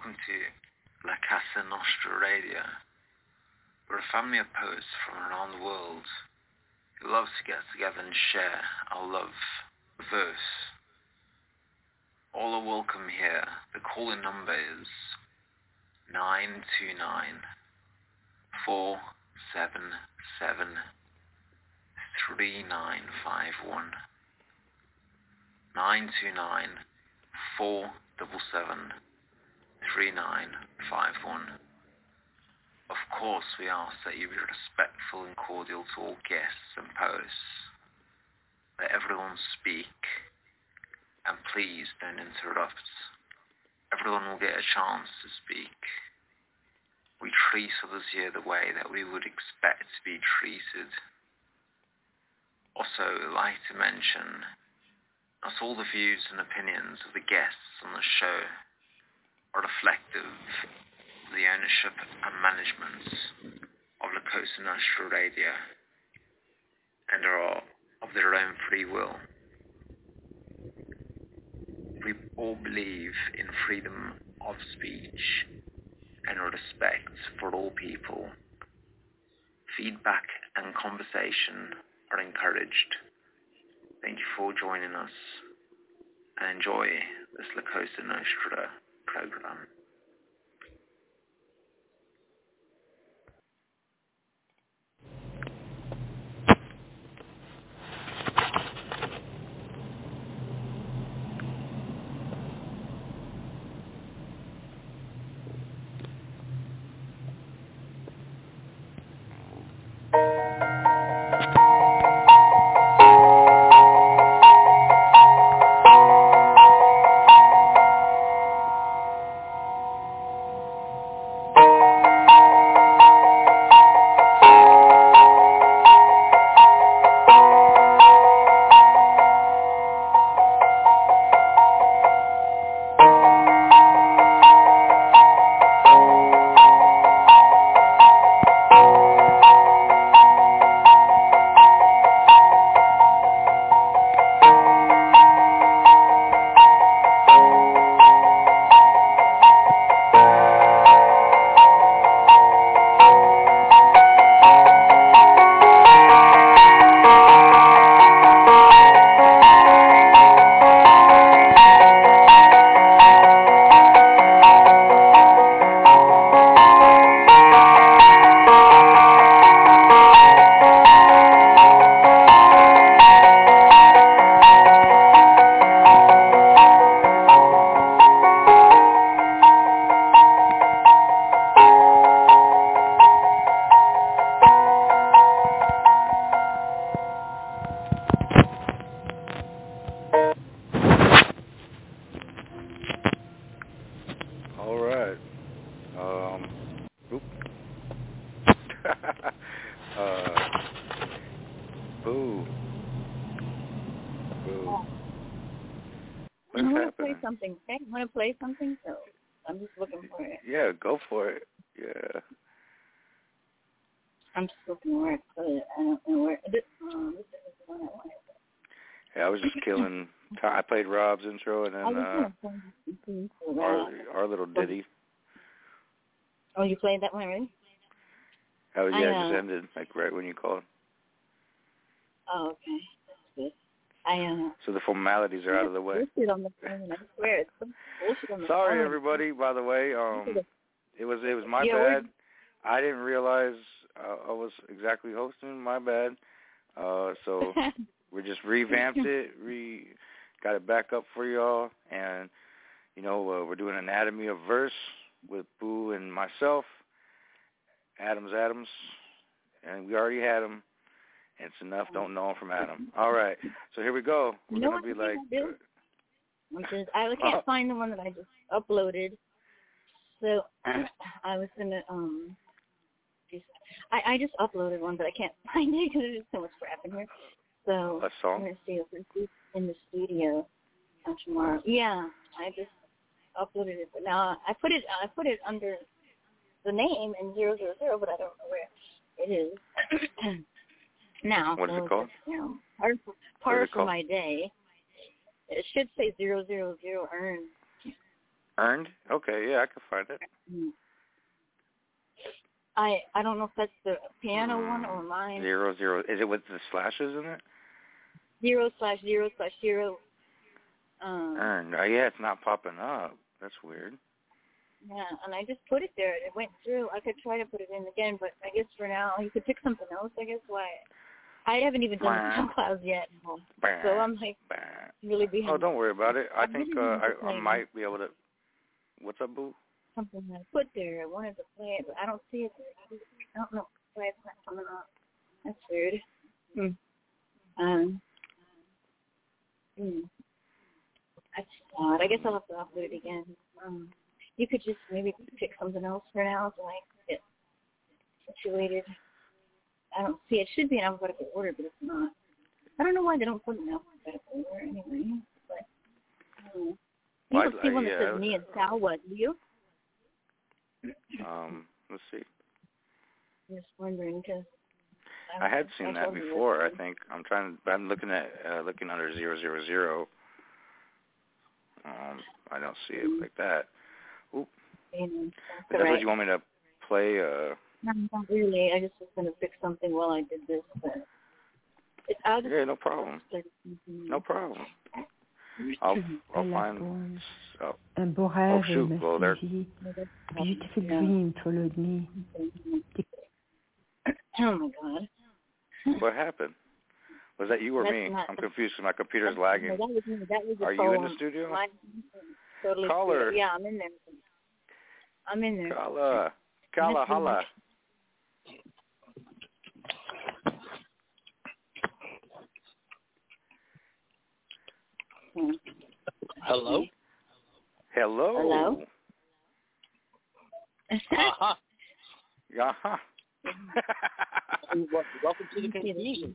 Welcome to La Cosa Nostra Radio. We're a family of poets from around the world who love to get together and share our love verse. All are welcome here. The calling number is 929 477 3951 929 477 3951 Of course we ask that you be respectful and cordial to all guests and poets. Let everyone speak and please don't interrupt. Everyone will get a chance to speak. We treat others here the way that we would expect to be treated. Also, I'd like to mention not all the views and opinions of the guests on the show reflective the ownership and management of La Cosa Nostra Radio and are of their own free will. We all believe in freedom of speech and respect for all people. Feedback and conversation are encouraged. Thank you for joining us and enjoy this La Cosa Nostra program. Find the one that I just uploaded. So I was gonna um. Just, I I just uploaded one, but I can't find it because there's so much crap in here. So A I'm song. gonna see if in the studio tomorrow. Yeah, I just uploaded it, but now I put it I put it under the name in zero zero zero, but I don't know where it is now. What is so it called? it's, You know, part part is it for called? my day. It should say zero zero zero earned. Earned. Okay. Yeah, I can find it. Mm. I I don't know if that's the piano one or mine. Zero zero. Is it with the slashes in it? Zero slash zero slash zero. Um, Earned. Oh, yeah, it's not popping up. That's weird. Yeah, and I just put it there. It went through. I could try to put it in again, but I guess for now you could pick something else. I guess why. I haven't even done the. SoundClouds yet, so I'm like really behind. Oh, don't worry about it. I I think uh, I, I might be able to. What's up, boo? something I put there. I wanted to play it, but I don't see it. I don't know why it's not coming up. That's weird. Hmm. Um. Hmm. That's odd. I guess I'll have to upload it again. Um. You could just maybe pick something else for now so I can get situated. I don't see it. Should be in alphabetical order, but it's not. I don't know why they don't put it in alphabetical order anyway. But um, you Well, don't I- see one that yeah. says me and Sal. What do you? Um, let's see. I'm just wondering because I had seen that before. I think I'm trying. But I'm looking at uh, looking under zero zero zero. Um, I don't see it like that. And But that's what you want me to play. Uh, No, not really. I just was gonna fix something while I did this, but it, I'll just yeah, no problem. No problem. I'll I'll find. Oh, Un beau oh shoot! ma Well, there. fille. Beautiful dream followed me. Oh my god. What happened? Was that you or That's me? not- I'm confused. 'cause My computer's No, lagging. that was me. That was a Are you in the poem. studio? Mine- Totally. Caller. true. Yeah, I'm in there. I'm in there. Kala, Kala, Miss you holla. much. Hmm. Hello? Hello. Hello? Uh-huh. Uh-huh. Welcome to the confusion.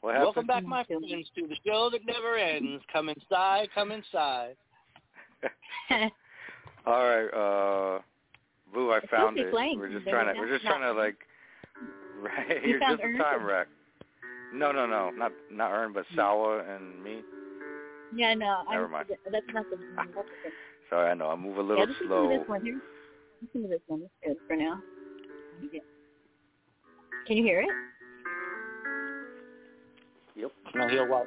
what happened? Welcome back, my friends, to the show that never ends. Come inside, come inside. All right, uh, Boo, I found supposed to be it. We're just trying to, we're just trying to like, right? You You're just a time wreck. No, no, no, not not Ern, but mm. Sawa and me. yeah, no. I, Never mind. That's not the. Ah. That's the Sorry, I know I move a little yeah, little listen to slow. this one here. Listen to this one. It's good for now. Can you hear it? Yep. Can I hear what?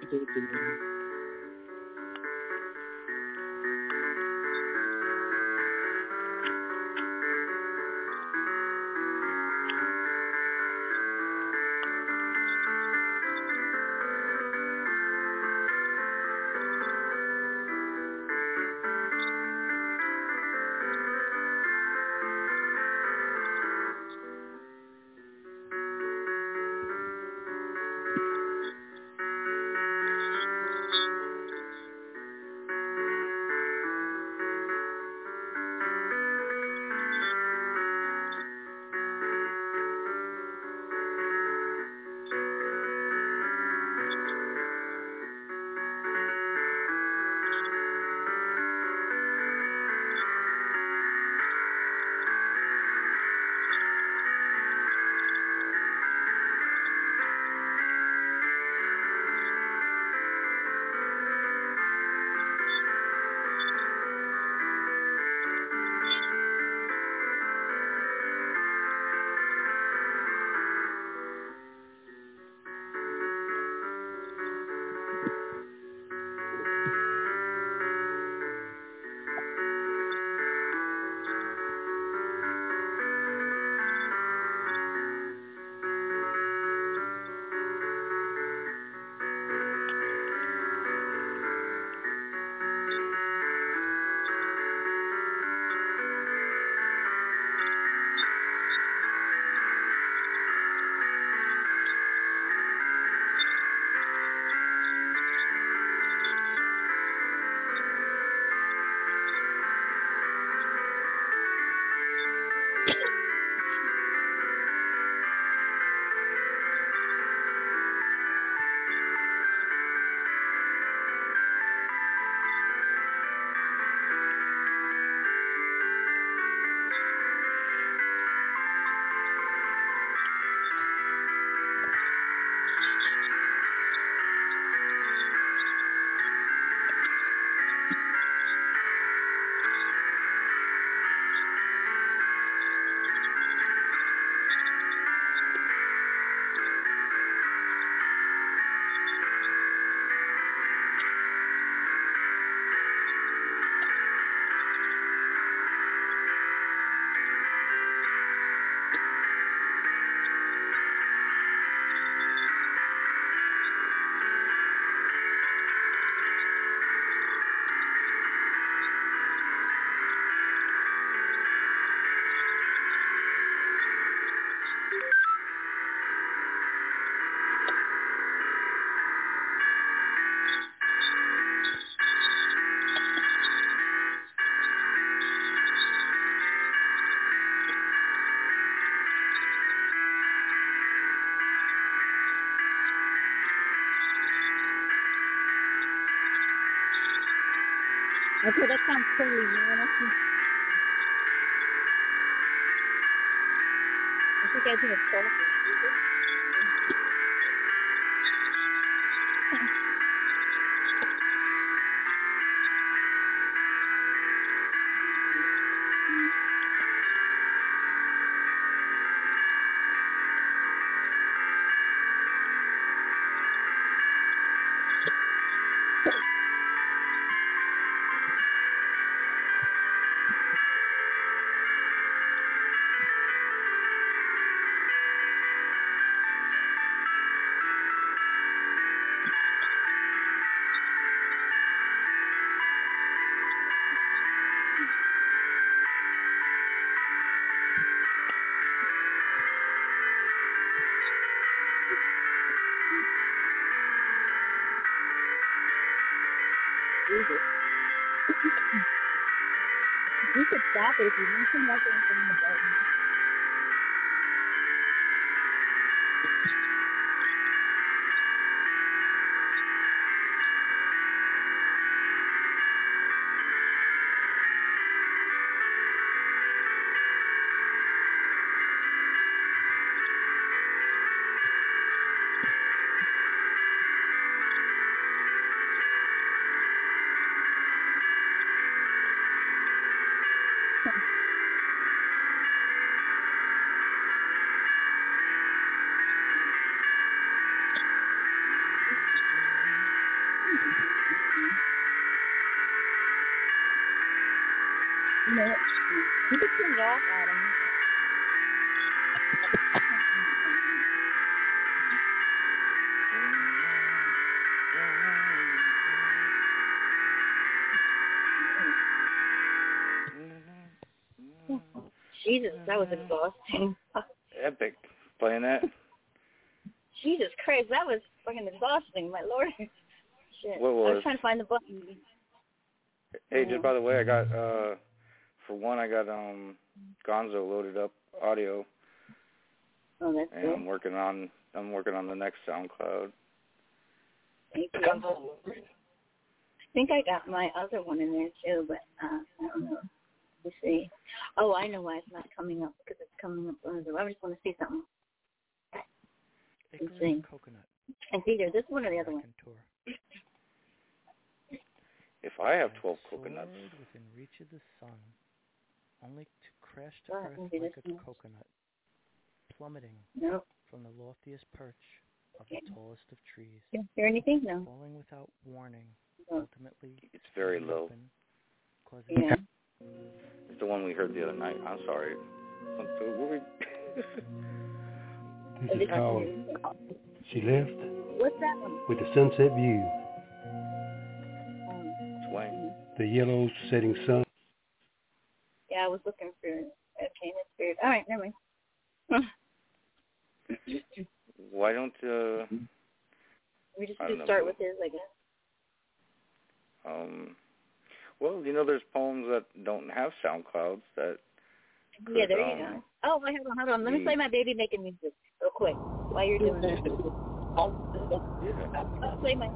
Teşekkür ederim. Okay, that sounds totally nasty. I think I think it's totally Jesus. Could stop it if you mention from the button. Adam. Jesus, that was exhausting. Epic. Playing that. Jesus Christ, that was fucking exhausting, my lord. Shit. What I was was? trying to find the button. Hey, just by the way, I got uh for one, I got um Gonzo loaded up audio, Oh, that's and good. I'm working on I'm working on the next SoundCloud. Thank you. I think I got my other one in there too, but uh, I don't know. Let's see. Oh, I know why it's not coming up because it's coming up. on the- I just want to see something. Let's see. Coconut. It's either this one or the other one. Tour. If I have 12 coconuts, within reach of the sun, only to crash to earth like a one. coconut, plummeting No. from the loftiest perch of the tallest of trees, You hear anything? No. falling without warning, No. ultimately it's very low. open, causing Yeah. It's the one we heard the other night. I'm sorry. What were we- This is called She Left What's that one? with the Sunset View, Um, Swain. the yellow setting sun. yeah, I was looking for okay, that's weird. All right, never mind. Why don't uh we just I do start with his, I guess. um well, you know there's poems that don't have SoundClouds that Yeah, there um, you go. Oh, wait, hold on, hold on. Let me play my baby making music real quick while you're doing that. Oh, play my.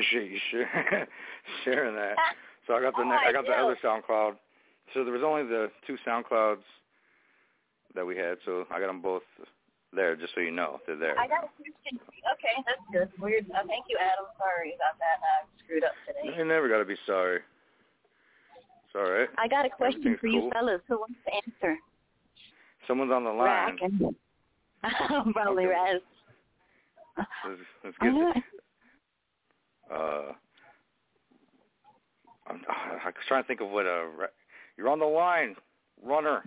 Appreciate you share, sharing that. So I got the Oh, ne- I I got the other SoundCloud. So there was only the two SoundClouds that we had, so I got them both there, just so you know they're there. I got a question. Okay, that's good. Weird. Uh, thank you, Adam. Sorry about that. I screwed up today. You never got to be sorry. It's all right. I got a question for you cool. fellas. Who wants to answer? Someone's on the line. Rack and probably Raz. Let's, let's I get know. this. Uh, I'm, I was trying to think of what a. You're on the line, runner.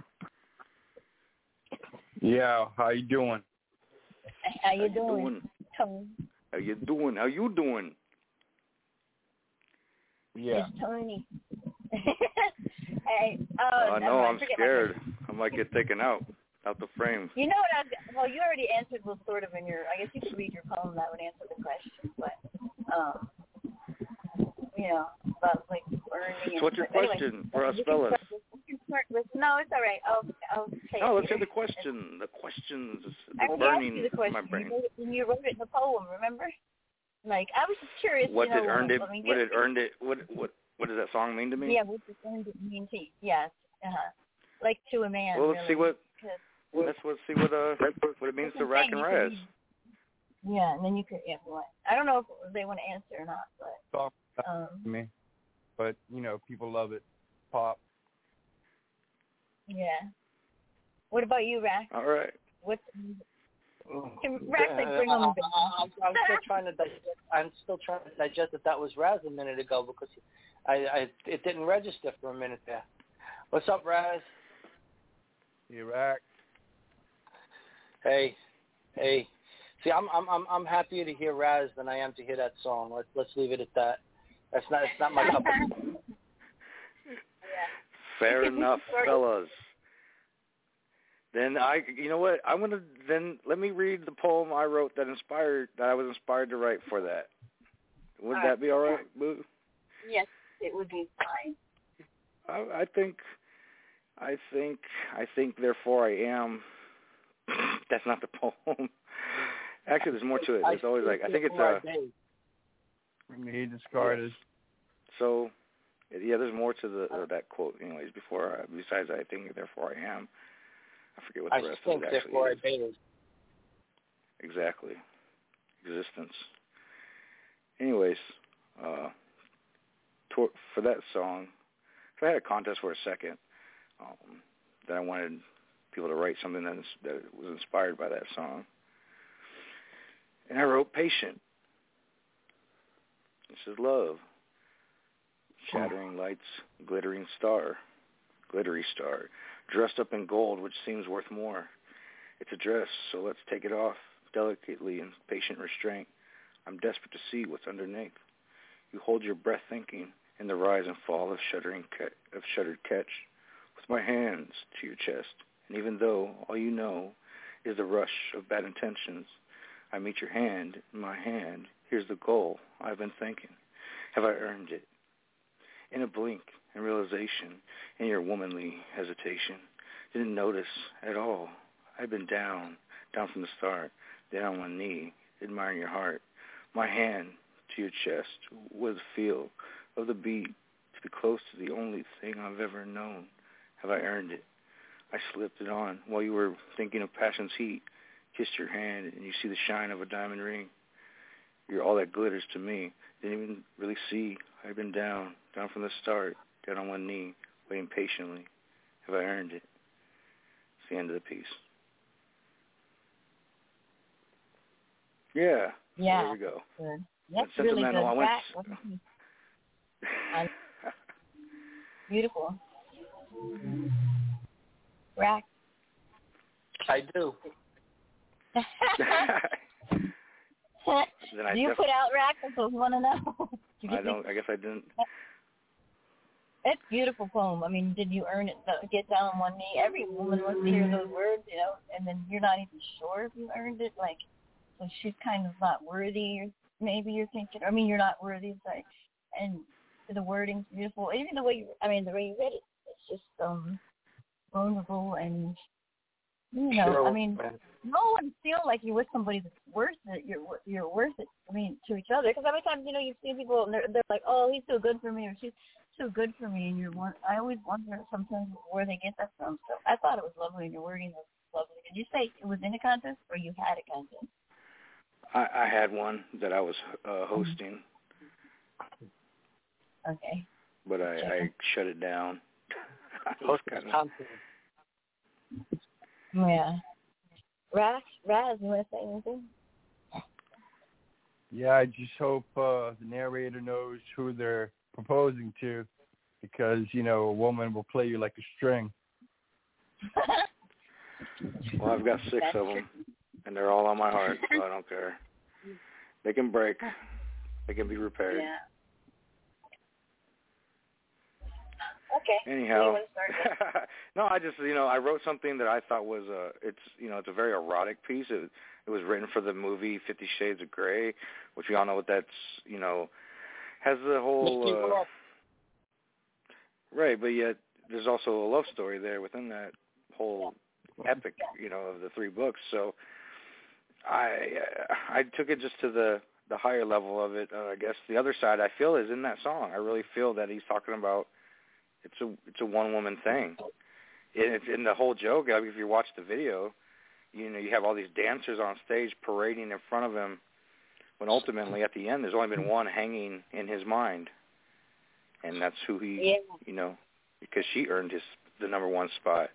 Yeah, how you doing? How you How you doing? doing? Tony. How you doing? How you doing? Yeah. It's Tony. hey, oh, I never know. mind. I'm scared. I might get taken out, out the frame. You know what? I've, well, you already answered well, sort of in your. I guess you could read your poem that would answer the question, but um, you know about like earning. So what's your but anyway, question for us we fellas? with- we can start with- no, it's all right. I'll I'll say No, it let's hear later. the question. The questions is I is already asked burning you the question. my brain. You wrote, it, you wrote it in the poem, remember? Like I was just curious. What you know, did earned it? I What did earned it? What what what does that song mean to me? Yeah, what does earned it mean to you? Yes. Uh huh. Like to a man. Well, let's really. see what. 'Cause- Let's let's see what uh what it means to what rack and saying, you raz. could- Yeah, and then you could, yeah, what? I don't know if they want to answer or not, but Talk um, to me, but you know people love it. Pop. yeah. What about you, Rack? All right. What? Can Rack like bring on the I'm, I'm still trying to digest. I'm still trying to digest that that was Raz a minute ago because I, I it didn't register for a minute there. What's up, Raz? Iraq. Hey, hey. See, I'm I'm I'm I'm happier to hear Raz than I am to hear that song. Let's let's leave it at that. That's not it's not my cup of tea. Fair enough, fellas. Then I, you know what? I'm gonna then let me read the poem I wrote that inspired that I was inspired to write for that. Would All that right. be all right, Boo? Yes, it would be fine. I, I think, I think, I think. Therefore, I am. That's not the poem. Actually, there's more to it. It's always like I think it's uh, a. He Descartes. So, yeah, there's more to the uh, that quote. Anyways, before I, besides I think, therefore I am. I forget what I rest think of it actually therefore I is. Exactly. Existence. Anyways, uh, tor- for that song, so I had a contest for a second um, that I wanted people to write something that, that was inspired by that song. And I wrote Patient. This is love. Shattering lights, glittering star, glittery star, dressed up in gold, which seems worth more. It's a dress, so let's take it off, delicately in patient restraint. I'm desperate to see what's underneath. You hold your breath thinking in the rise and fall of shuddering ca- of shuddered catch. With my hands to your chest, And even though all you know is the rush of bad intentions, I meet your hand in my hand. Here's the goal I've been thinking. Have I earned it? In a blink and realization, in your womanly hesitation, didn't notice at all. I've been down, down from the start, down on one knee, admiring your heart. My hand to your chest with the feel of the beat to be close to the only thing I've ever known. Have I earned it? I slipped it on while you were thinking of passion's heat, kissed your hand, and you see the shine of a diamond ring. You're all that glitters to me. Didn't even really see. I've been down, down from the start, down on one knee, waiting patiently. Have I earned it? It's the end of the piece. Yeah. Yeah. There we go. Good. That's That's really good. sentimental. I went That beautiful. Rack. I do. I Do you def- put out rack? That's what we want to know. I don't. I guess I didn't. It's beautiful poem. I mean, did you earn it? Get down on one knee. Every woman wants to hear those words, you know, and then you're not even sure if you earned it. Like, so she's kind of not worthy. Or maybe you're thinking. I mean, you're not worthy. Like, and the wording's beautiful. Even the way you, I mean, the way you read it, it's just um vulnerable and you know. Sure. I mean, no one feel like you're with somebody that's worth it. You're you're worth it. I mean, to each other. Because every time you know you see people and they're they're like, oh, he's so good for me, or she's too good for me, and you're one. I always wonder sometimes where they get that from. So I thought it was lovely, and your wording was lovely. Did you say it was in a contest or you had a contest? I, I had one that I was uh, hosting, Okay. but I, I shut it down. I was Host kinda- Wisconsin. Yeah. Raz, Raz, you want to say anything? Yeah, I just hope uh, the narrator knows who they're proposing to, because you know a woman will play you like a string. Well, I've got six of them, and they're all on my heart, so I don't care. They can break. They can be repaired. Yeah. Okay. Anyhow, Anyone start? no, I just you know I wrote something that I thought was a it's you know it's a very erotic piece. It it was written for the movie Fifty Shades of Grey, which we all know what that's you know has the whole uh, right, but yet there's also a love story there within that whole epic you know of the three books. So I I took it just to the the higher level of it. Uh, I guess the other side I feel is in that song. I really feel that he's talking about it's a it's a one woman thing. And it's in the whole joke. Like if you watch the video, you know you have all these dancers on stage parading in front of him, when ultimately at the end there's only been one hanging in his mind, and that's who he Yeah. you know because she earned his the number one spot.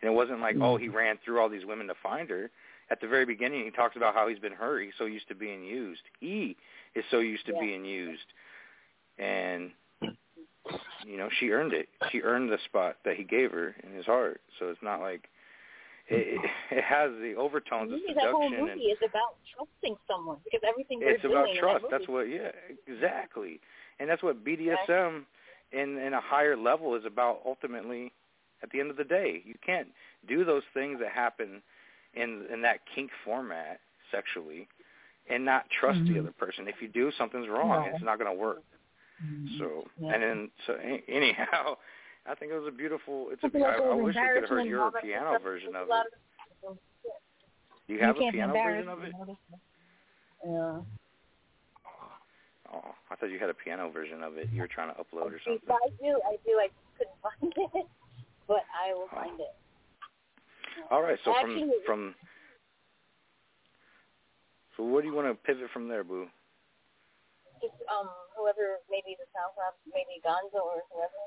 And it wasn't like oh he mm-hmm. ran through all these women to find her. At the very beginning, he talks about how he's been hurt. He's so used to being used. He is so used to Yeah. being used, and you know she earned it. She earned the spot that he gave her in his heart. So it's not like it, it, has the overtones of Maybe that whole movie is about trusting someone because everything it's about trust. that That's what yeah, exactly. And that's what BDSM in in a higher level is about ultimately at the end of the day. You can't do those things that happen in in that kink format sexually and not trust the Mhm. other person. If you do, something's wrong. No. It's not going to work. Mm-hmm. So Yeah. and then so anyhow, I think it was a beautiful. It's a. Something I, I wish we could have heard your piano stuff. version of it. of- Do you have a piano version of it? Yeah. Oh, I thought you had a piano version of it. You were trying to upload or something. I do, I do. I couldn't find it, but I will oh. find it. All right, so from from so what do you want to pivot from there, Boo? Just um, whoever, maybe the SoundCloud, maybe Gonzo or whoever.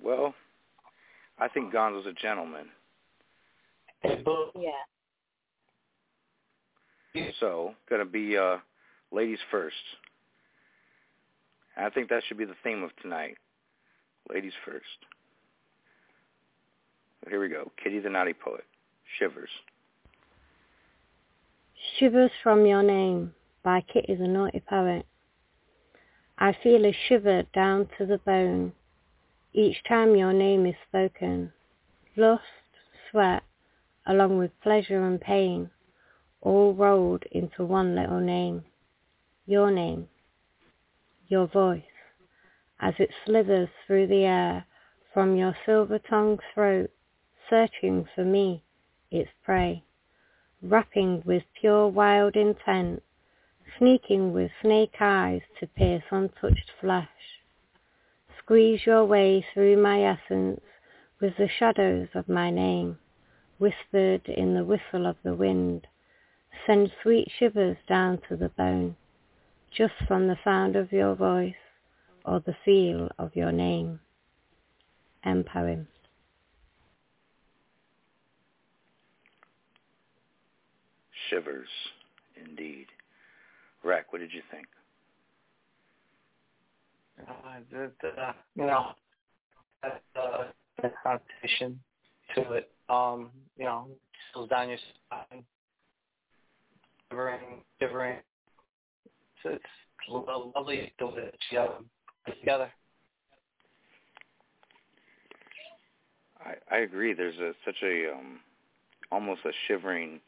Well, I think Gonzo's a gentleman. Yeah. So, gonna be uh ladies first. I think that should be the theme of tonight. Ladies first. Here we go. Kitty the Naughty Poet. Shivers. Shivers from Your Name by Kitty the Naughty Poet. I feel a shiver down to the bone each time your name is spoken. lust, sweat, along with pleasure and pain, all rolled into one little name. Your name. Your voice. As it slithers through the air from your silver-tongued throat, searching for me, its prey. Wrapping with pure wild intent, sneaking with snake eyes to pierce untouched flesh. Squeeze your way through my essence with the shadows of my name, whispered in the whistle of the wind. Send sweet shivers down to the bone, just from the sound of your voice or the feel of your name. End poem. Shivers, indeed. Rack, what did you think? Uh, the, the, you know, that, uh, the connotation to it, um, you know, seals down your spine, shivering, shivering. So it's a lovely the way that you have put together. I, I agree. There's a, such a um, almost a shivering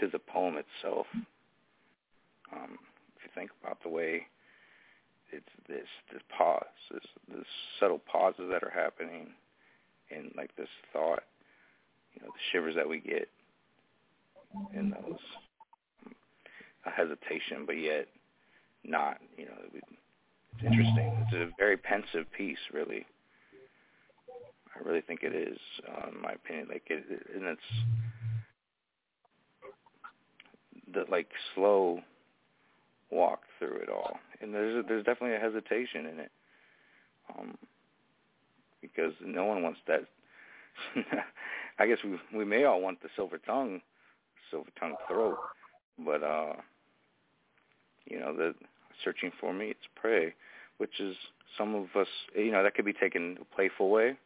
to the poem itself. Um, if you think about the way it's this this pause, this this subtle pauses that are happening, and like this thought, you know, the shivers that we get, and those a hesitation, but yet not. You know, it's interesting. It's a very pensive piece, really. I really think it is, uh, in my opinion. Like, it, and it's the like slow walk through it all, and there's a, there's definitely a hesitation in it, um, because no one wants that. I guess we we may all want the silver tongue, silver tongue throat, but uh, you know the searching for me it's prey, which is some of us you know that could be taken a playful way,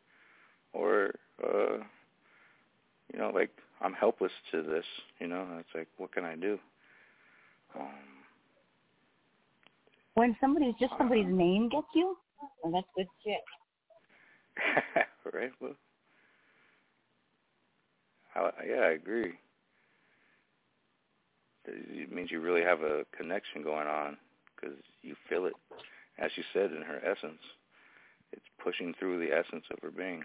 or uh, you know like I'm helpless to this, you know it's like what can I do? Um, when somebody's just somebody's name gets you, well, that's good shit. right. Well, I, yeah, I agree. It means you really have a connection going on because you feel it, as you said, in her essence. It's pushing through the essence of her being.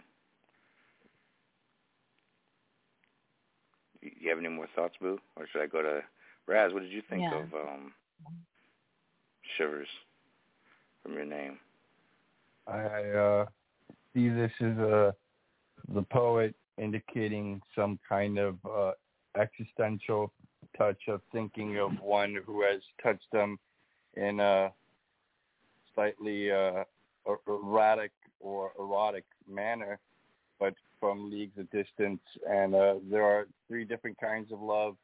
Do You have any more thoughts, Boo, or should I go to Raz? What did you think Yeah. of um, Shivers from your name? I uh, see this as a the poet indicating some kind of uh, existential touch of thinking of one who has touched them in a slightly uh, er- erratic or erotic manner, but from leagues of distance. And uh, there are three different kinds of love.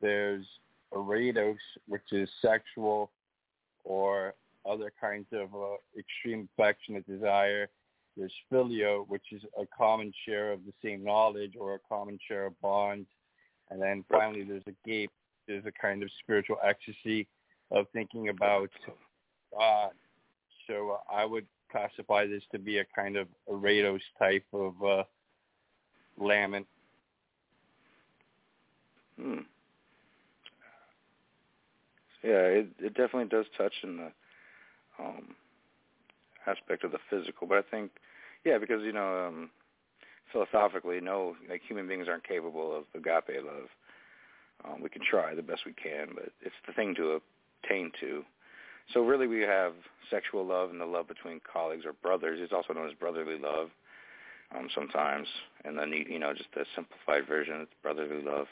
There's erotos, which is sexual or other kinds of uh, extreme affectionate desire. There's filio, which is a common share of the same knowledge or a common share of bonds. And then finally, there's agape. There's a kind of spiritual ecstasy of thinking about God. So uh, I would classify this to be a kind of Erotos type of uh, lament. Hmm. Yeah, it it definitely does touch in the um aspect of the physical, but I think yeah, because you know, um philosophically, no, like human beings aren't capable of agape love. Um, we can try the best we can, but it's the thing to attain to. So really, we have sexual love and the love between colleagues or brothers. It's also known as brotherly love um, sometimes, and then you know just a simplified version. It's brotherly love.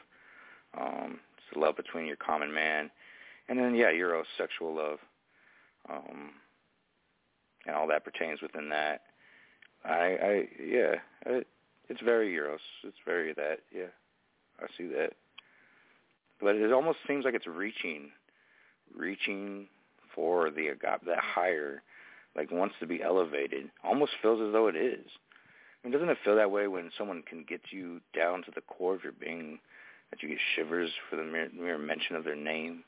Um, it's the love between your common man, and then yeah, Eurosexual love, um, and all that pertains within that. I, I yeah, it, it's very Eros. It's very that. Yeah, I see that. But it almost seems like it's reaching, reaching for the agape, that higher, like wants to be elevated. Almost feels as though it is. I mean, doesn't it feel that way when someone can get you down to the core of your being, that you get shivers for the mere, mere mention of their name,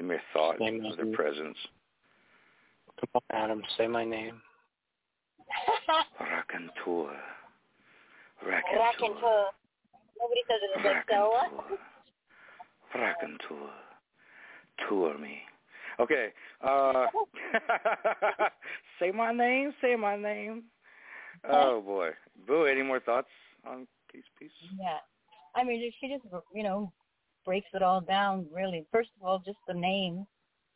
the mere thought Name of their is- presence? Come on, Adam, say my name. Rakantua. Raconteur. Nobody says it like Stella. Raconteur. Tour me. Okay. Uh, say my name. Say my name. Oh boy, Boo. Any more thoughts on Peace Piece? Yeah. I mean, she just, you know, breaks it all down, really. First of all, just the name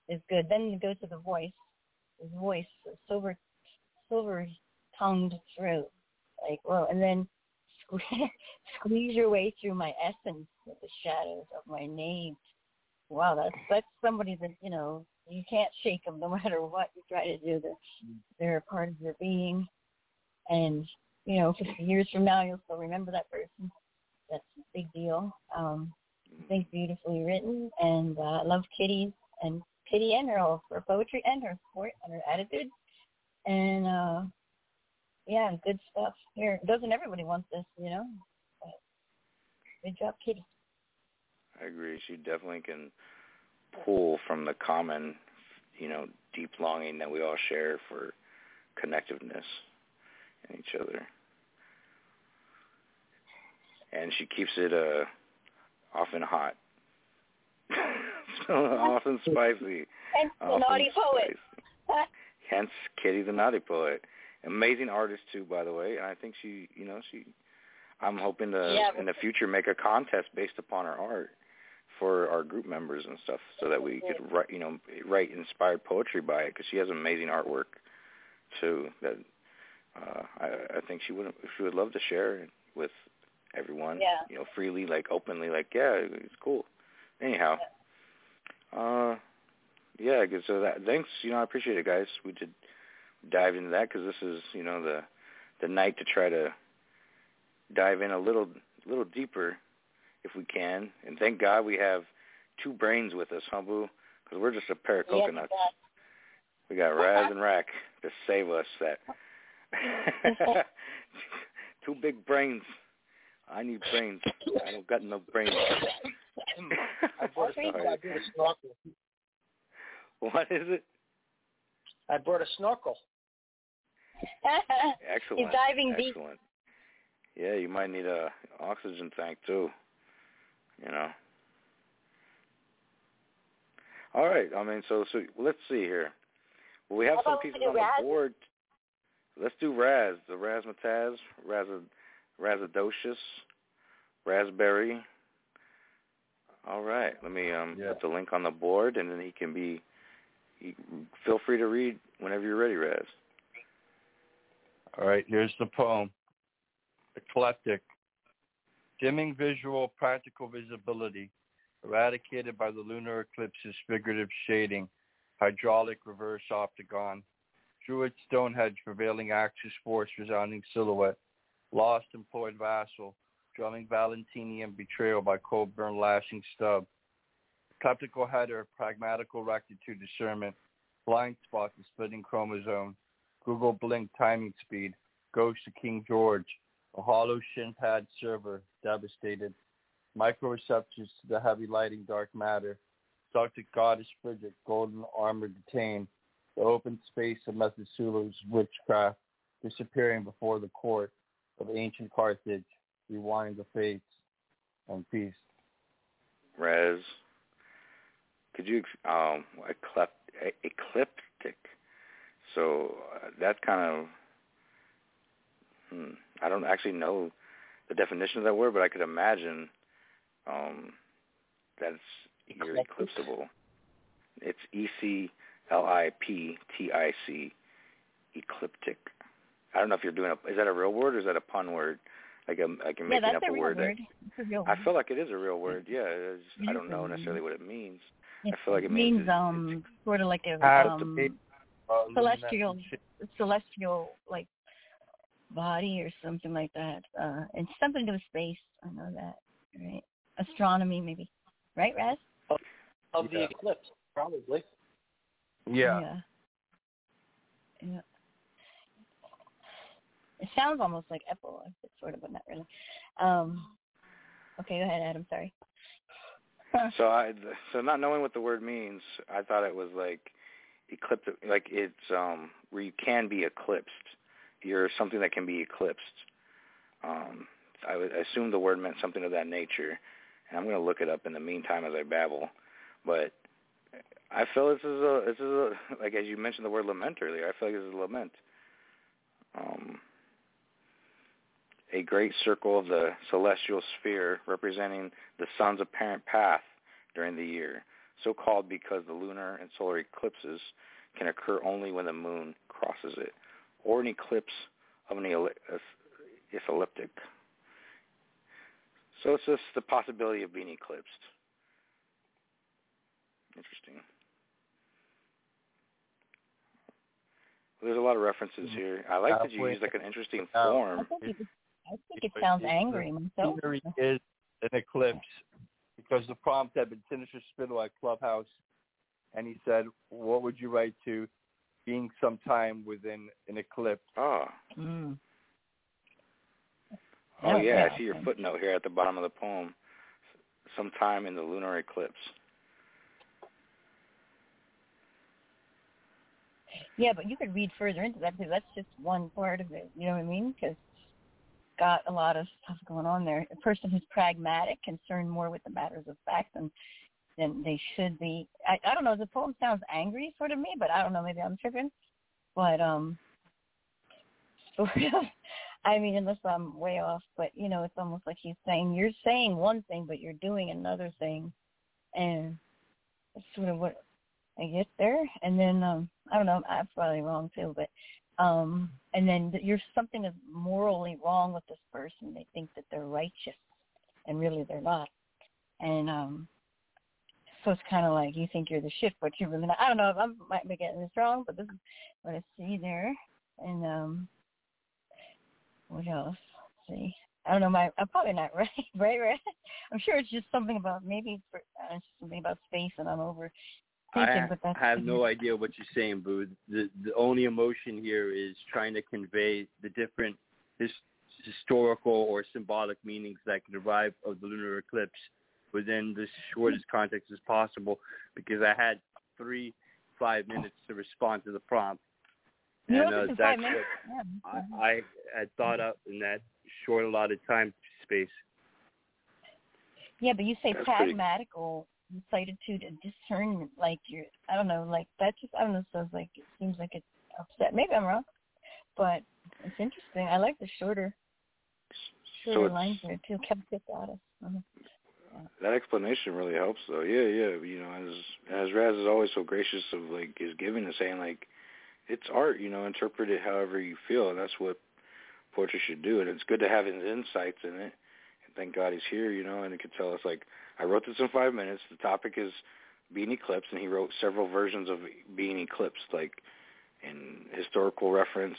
is good. Then you go to the voice. His voice, silver, silver tongued through. Like, whoa. And then squeeze, squeeze your way through my essence with the shadows of my name. Wow, that's that's somebody that you know you can't shake them no matter what you try to do. They're they're a part of your being, and you know, 50 years from now you'll still remember that person. That's a big deal. Um, Think beautifully written, and uh, love Kitty's and Kitty and her all for poetry and her support and her attitude, and uh, yeah, good stuff. Here, doesn't everybody want this, you know? But good job, Kitty. I agree. She definitely can pull from the common, you know, deep longing that we all share for connectiveness in each other. And she keeps it uh often hot. often spicy. Hence the often naughty poet. Hence Kitty the naughty poet. Amazing artist too, by the way. And I think she you know, she I'm hoping to Yeah, in the future make a contest based upon her art for our group members and stuff, so that we could write, you know, write inspired poetry by it. Because she has amazing artwork too. That uh, I, I think she would she would love to share with everyone. Yeah. You know, freely, like openly, like yeah, it's cool. Anyhow, uh, yeah. I guess So that thanks. You know, I appreciate it, guys. We did dive into that because this is you know the the night to try to dive in a little little deeper if we can. And thank God we have two brains with us, huh, Boo? Because we're just a pair of coconuts. We got Raz and Rack to save us. That two big brains. I need brains. I don't got no brains. I brought, a, I brought a snorkel. What is it? I brought a snorkel. Excellent. He's diving deep. Excellent. Yeah, you might need a oxygen tank too. You know. All right. I mean, so so let's see here. Well, we have How some about we pieces do on the board. Let's do Raz, the razzmatazz, Raz, Razadocious, Raspberry. All right. Let me um Yeah. put the link on the board, and then he can be. He, feel free to read whenever you're ready, Raz. All right, here's the poem. Eclectic. Dimming visual, practical visibility, eradicated by the lunar eclipse's figurative shading, hydraulic reverse optagon, druid Stonehenge prevailing axis force resounding silhouette, lost employed vassal, drumming Valentinian betrayal by Coburn lashing stub, eclectical header, pragmatical rectitude discernment, blind spot the splitting chromosome, Google Blink timing speed, Ghost to King George, a hollow shin pad server, devastated, microreceptors to the heavy lighting dark matter, Celtic goddess Bridget, golden armor detained, the open space of Methuselah's witchcraft, disappearing before the court of ancient Carthage, rewind the fates, and peace. Raz, could you um eclep- e- ecliptic? So uh, that's kind of hmm, I don't actually know the definition of that word, but I could imagine um that's you're eclipsable. It's E C L I P T I C, ecliptic. I don't know if you're doing a is that a real word or is that a pun word? Like I'm like I'm yeah, making that's up a a real word word. that It's a real I feel like it is a real word. Yeah, it's, I don't know necessarily what it means. It I feel like it means means um sort of like a um uh, celestial celestial like body or something like that. Uh it's something to do with space. I know that. Right. Astronomy maybe. Right, Raz? Of the Yeah. eclipse, probably. Yeah. Yeah. Yeah. It sounds almost like epileptic, sort of, but not really. Um, okay, go ahead, Adam. Sorry. So I so not knowing what the word means, I thought it was like eclipse like it's um where you can be eclipsed. You're something that can be eclipsed. Um, I, assumed the word meant something of that nature, and I'm going to look it up in the meantime as I babble. But I feel this is a this is a like as you mentioned the word lament earlier. I feel like this is a lament. Um, a great circle of the celestial sphere representing the sun's apparent path during the year, so called because the lunar and solar eclipses can occur only when the moon crosses it, or an eclipse of an elli- is uh, elliptic. So it's just the possibility of being eclipsed. Interesting. There's a lot of references mm-hmm. here. I like that you use like an interesting out. form. I think it, I it sounds angry myself. Scenery is an eclipse because the prompt had been Sinister Spital at Clubhouse, and he said, "What would you write to being sometime within an eclipse?" Oh, Mm. oh Yeah, yeah, yeah. I see your footnote here at the bottom of the poem. Sometime in the lunar eclipse. Yeah, but you could read further into that because that's just one part of it. You know what I mean? Because got a lot of stuff going on there. A person who's pragmatic, concerned more with the matters of fact than than they should be. I I don't know. The poem sounds angry sort of me, but I don't know. Maybe I'm tripping. But um. I mean, unless I'm way off, but you know, it's almost like he's saying you're saying one thing, but you're doing another thing, and that's sort of what I get there. And then um I don't know, I'm probably wrong too, but um and then th- you're something is morally wrong with this person. They think that they're righteous and really they're not. And um so it's kind of like you think you're the shit, but you're really not. I don't know if I might be getting this wrong, but this is what I see there. And um what else? Let's see. I don't know. My I'm probably not right. Right, right. I'm sure it's just something about maybe for, uh, something about space, and I'm over thinking. I have no idea what you're saying, Boo. The the only emotion here is trying to convey the different his, historical or symbolic meanings that can derive of the lunar eclipse within the shortest context as possible. Because I had three five minutes to respond to the prompt, You and uh, that's what Yeah. I, I had thought up in that short allotted time space. Yeah, but you say That's pretty- pragmatical platitude and discernment, like you're, I don't know, like that just, I don't know, sounds like, it seems like it's upset. Maybe I'm wrong, but it's interesting. I like the shorter, shorter it's- lines there too. Kept it out of. Uh-huh. That explanation really helps, though. Yeah, yeah. You know, as as Raz is always so gracious of like his giving and saying like, it's art. You know, interpret it however you feel, and that's what poetry should do. And it's good to have his insights in it. Thank God he's here. You know, and he could tell us like, I wrote this in five minutes. The topic is being eclipsed, and he wrote several versions of being eclipsed, like in historical reference,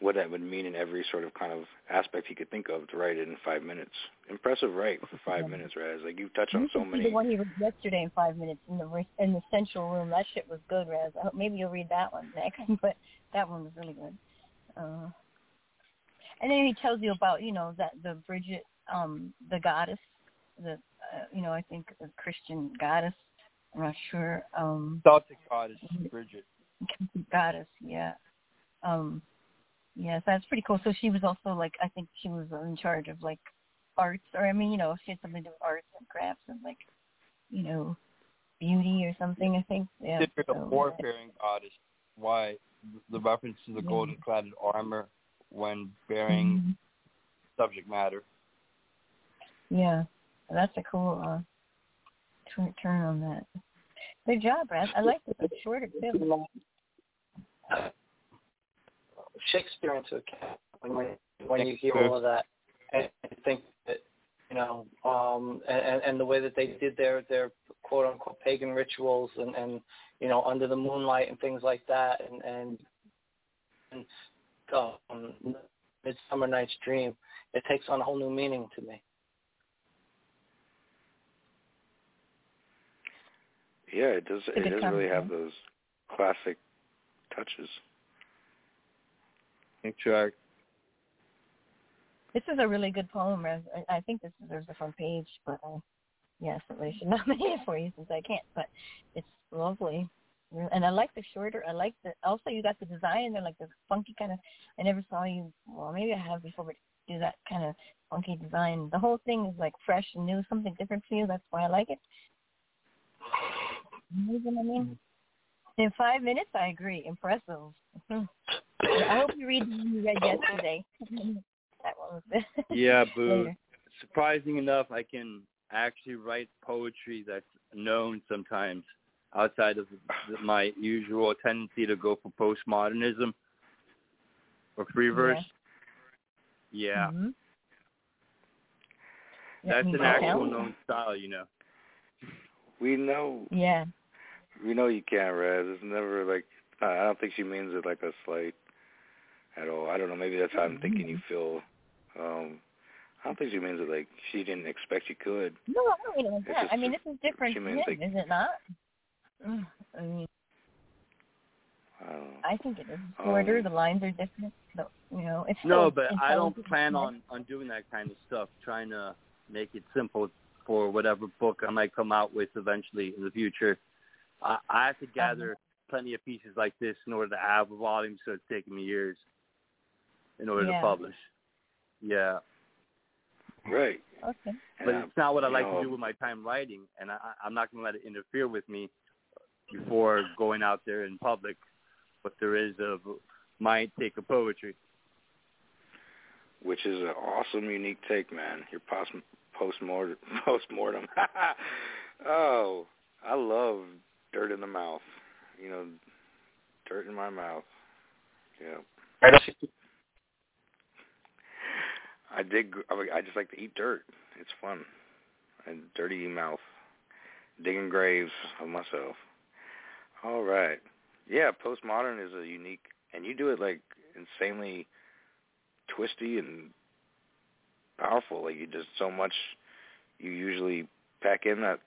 what that would mean in every sort of kind of aspect he could think of to write it in five minutes. Impressive, right? For five minutes, Raz. Like you touch on You so should see many. The one he read yesterday in five minutes in the re- in the central room. That shit was good, Raz. I hope maybe you'll read that one next, but that one was really good. Uh, and then he tells you about you know that the Bridget, um, the goddess, the uh, you know I think a Christian goddess. I'm not sure. Um, Celtic goddess Bridget. goddess, yeah. Um, yes, that's pretty cool. So she was also like I think she was in charge of like arts, or I mean you know she had something to do with arts and crafts and like you know beauty or something. I think. Yeah. Considered a so- warfaring goddess. Why the reference to the golden cladded armor when bearing Mhm. subject matter. Yeah, that's a cool uh, turn, turn on that. Good job, Brad. I like the shorter too. Shakespeare into account when when, you hear all of that and think that you know um and and the way that they did their their quote unquote pagan rituals and and you know under the moonlight and things like that and and, and um midsummer night's dream it takes on a whole new meaning to me Yeah, it does. It's a It does really have those classic touches. Exactly. This is a really good poem, I, I think this deserves a front page, but uh, yes, I should nominate it for you since I can't. But it's lovely, and I like the shorter. I like the also you got the design in there, like this funky kind of. I never saw you. Well, maybe I have before, but do that kind of funky design. The whole thing is like fresh and new, something different for you. That's why I like it. You know what I mean? In five minutes, I agree. Impressive. I hope you read the one you read yesterday. that one was. Yeah, boo. Later. Surprising enough, I can actually write poetry that's known sometimes outside of my usual tendency to go for postmodernism or free verse. Yeah, Mhm. that's an actual known style, you know. We know. Yeah. We know you can't, Raz. It's never like. I I don't think she means it like a slight at all. I don't know. Maybe that's how I'm thinking you feel. Um I don't think she means it like she didn't expect you could. No, I don't mean it like It's that. just I mean, this is different she means, him, like- is it not? I mean, I don't know. I think it is shorter. Um, the lines are different. So, you know, it's No, still but I don't plan on on doing that kind of stuff. Trying to make it simple for whatever book I might come out with eventually in the future. I, I have to um, gather plenty of pieces like this in order to have a volume, so it's taking me years in order Yeah. to publish. Yeah, Right. Okay. but Yeah, it's not what I like know, to do with my time writing, and I, I- I'm not going to let it interfere with me before going out there in public. What there is of my take of poetry. Which is an awesome, unique take, man. Your post postmortem. Postmortem. oh, I love dirt in the mouth. You know, dirt in my mouth. Yeah. I dig. I like- I just like to eat dirt. It's fun. And dirty mouth, digging graves of myself. All right. Yeah, postmodern is a unique, and you do it like insanely twisty and powerful. Like you just so much. You usually pack in that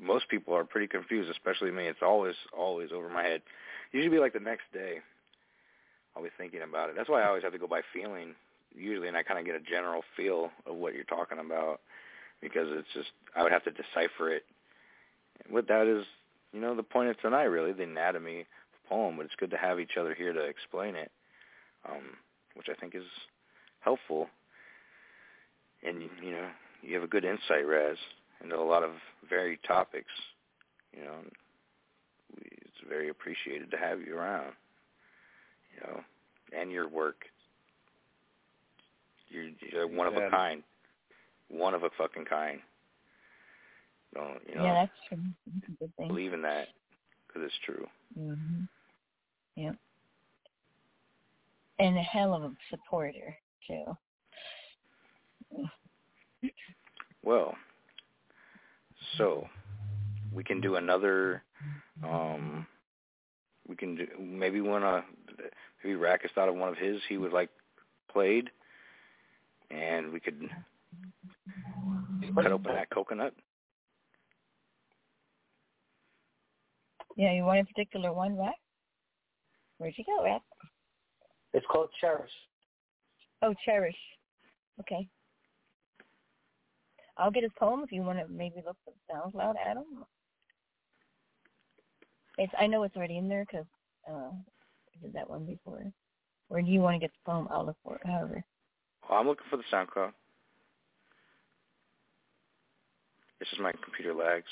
most people are pretty confused, especially me. It's always always over my head. Usually be like the next day. I'll be thinking about it. That's why I always have to go by feeling usually, and I kind of get a general feel of what you're talking about because it's just I would have to decipher it. What that is, you know, the point of tonight really, the anatomy of poem. But it's good to have each other here to explain it, um, which I think is helpful. And you know, you have a good insight, Raz, into a lot of varied topics. You know, it's very appreciated to have you around. You know, and your work. You're, you're one of a kind. One of a fucking kind. Don't you know? yeah, that's true. That's a good thing. believe in that because it's true. hmm Yep. And a hell of a supporter too. Well, so we can do another. Um, we can do maybe one. Uh, maybe Rackus thought of one of his he would like played, and we could cut open that coconut. Yeah, you want a particular one, Rack? Where'd you go, Rack? It's called Cherish. Oh, Cherish. Okay. I'll get his poem if you want to maybe look at SoundCloud him. It's I know it's already in there 'cause uh, I did that one before. Or do you want to get the poem? I'll look for it. However. Well, I'm looking for the SoundCloud. It's just my computer lags.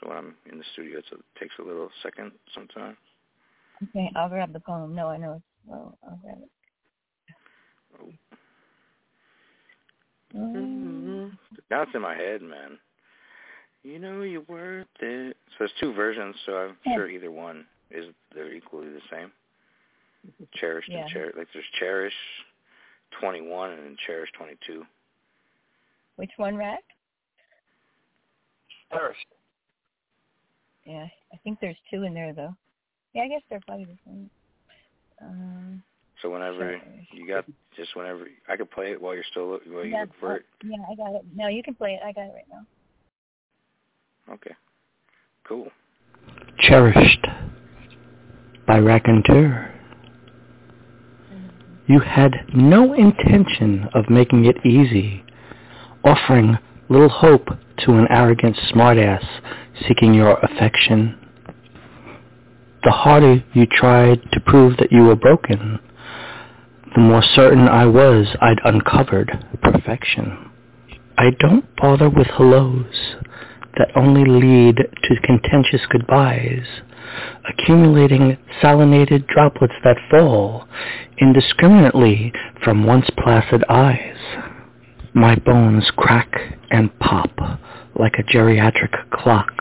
So when I'm in the studio, it takes a little second sometimes. Okay, I'll grab the poem. No, I know it's slow. I'll grab it. Mm-hmm. Now it's in my head, man. You know you're worth it. So there's two versions, so I'm Yeah. sure either one is they're equally the same. Cherished Yeah. and cherish. Like there's cherish 21 and then cherish 22. Which one, Rack? Cherish. Yeah, I think there's two in there though. Yeah, I guess they're probably the same. Um, So whenever Cherish. you got just whenever I could play it while you're still look, while you yeah, look for it. yeah, I got it. No, you can play it. I got it right now. Okay. Cool. Cherished by Raconteur. You had no intention of making it easy, offering little hope to an arrogant smartass seeking your affection. The harder you tried to prove that you were broken, the more certain I was I'd uncovered perfection. I don't bother with hellos that only lead to contentious goodbyes, accumulating salinated droplets that fall indiscriminately from once placid eyes. My bones crack and pop like a geriatric clock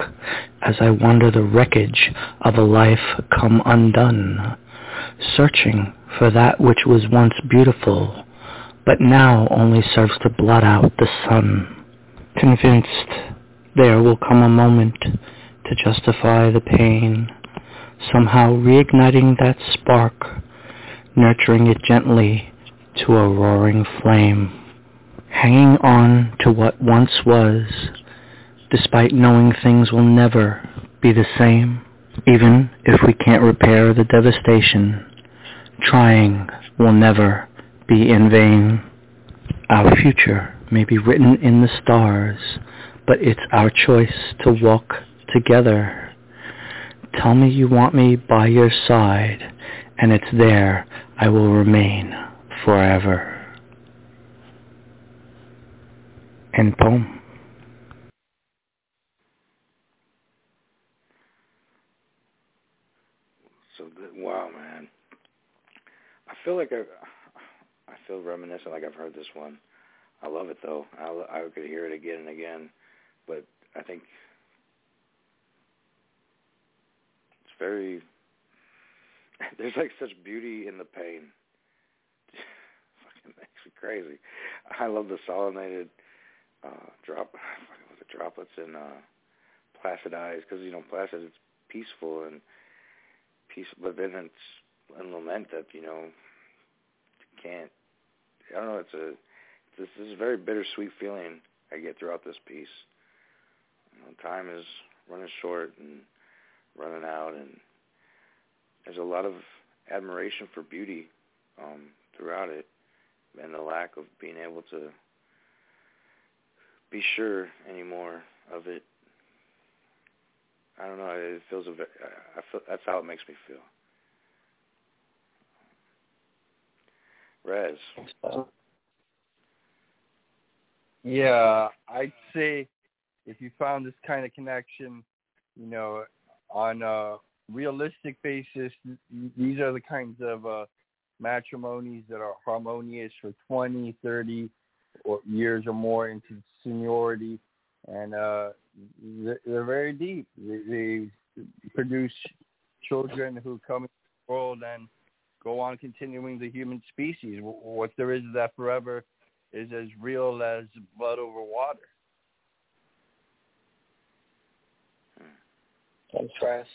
as I wander the wreckage of a life come undone, searching for that which was once beautiful, but now only serves to blot out the sun. Convinced there will come a moment to justify the pain, somehow reigniting that spark, nurturing it gently to a roaring flame. Hanging on to what once was, despite knowing things will never be the same, even if we can't repair the devastation, trying will never be in vain. Our future may be written in the stars, but it's our choice to walk together. Tell me you want me by your side, and it's there I will remain forever. End poem. So good. Wow, man. I feel like I, I feel reminiscent, like I've heard this one. I love it though. I I could hear it again and again, but I think it's very. There's like such beauty in the pain. Fucking makes me crazy. I love the solinated uh drop, what the droplets and uh placid eyes because you know placid it's peaceful and peace, but then it's a lament that you know can't. I don't know. It's a this is a very bittersweet feeling I get throughout this piece. You know, time is running short and running out, and there's a lot of admiration for beauty um, throughout it, and the lack of being able to be sure anymore of it. I don't know. It feels a. I feel that's how it makes me feel. Raz. Yeah, I'd say if you found this kind of connection, you know, on a realistic basis, these are the kinds of uh, matrimonies that are harmonious for 20, 30 or years or more into seniority, and uh, they're, they're very deep. They, they produce children who come into the world and go on continuing the human species. What there is that forever is as real as blood over water. Thanks, Raz.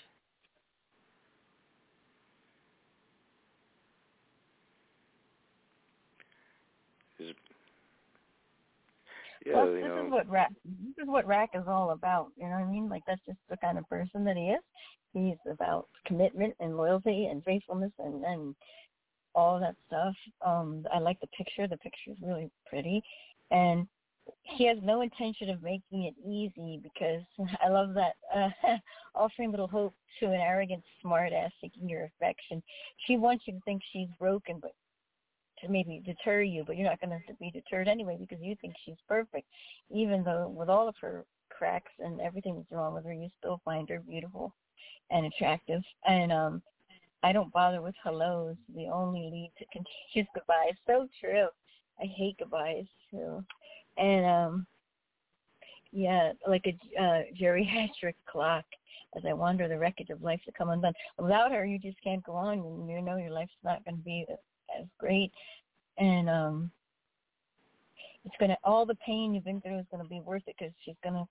Yeah, well, this know. is what Rack. This is what Rack is all about. You know what I mean? Like that's just the kind of person that he is. He's about commitment and loyalty and faithfulness and and all that stuff. Um, I like the picture. The picture is really pretty, and he has no intention of making it easy because I love that uh, offering little hope to an arrogant smartass seeking your affection. She wants you to think she's broken, but to maybe deter you, but you're not going to be deterred anyway because you think she's perfect, even though with all of her cracks and everything that's wrong with her, you still find her beautiful and attractive. And um I don't bother with hellos. They only lead to continuous goodbyes. So true. I hate goodbyes too. And um yeah, like a uh, geriatric clock as I wander the wreckage of life to come undone. Without her, you just can't go on, and you know your life's not going to be as great. And um it's going to all the pain you've been through is going to be worth it because she's going to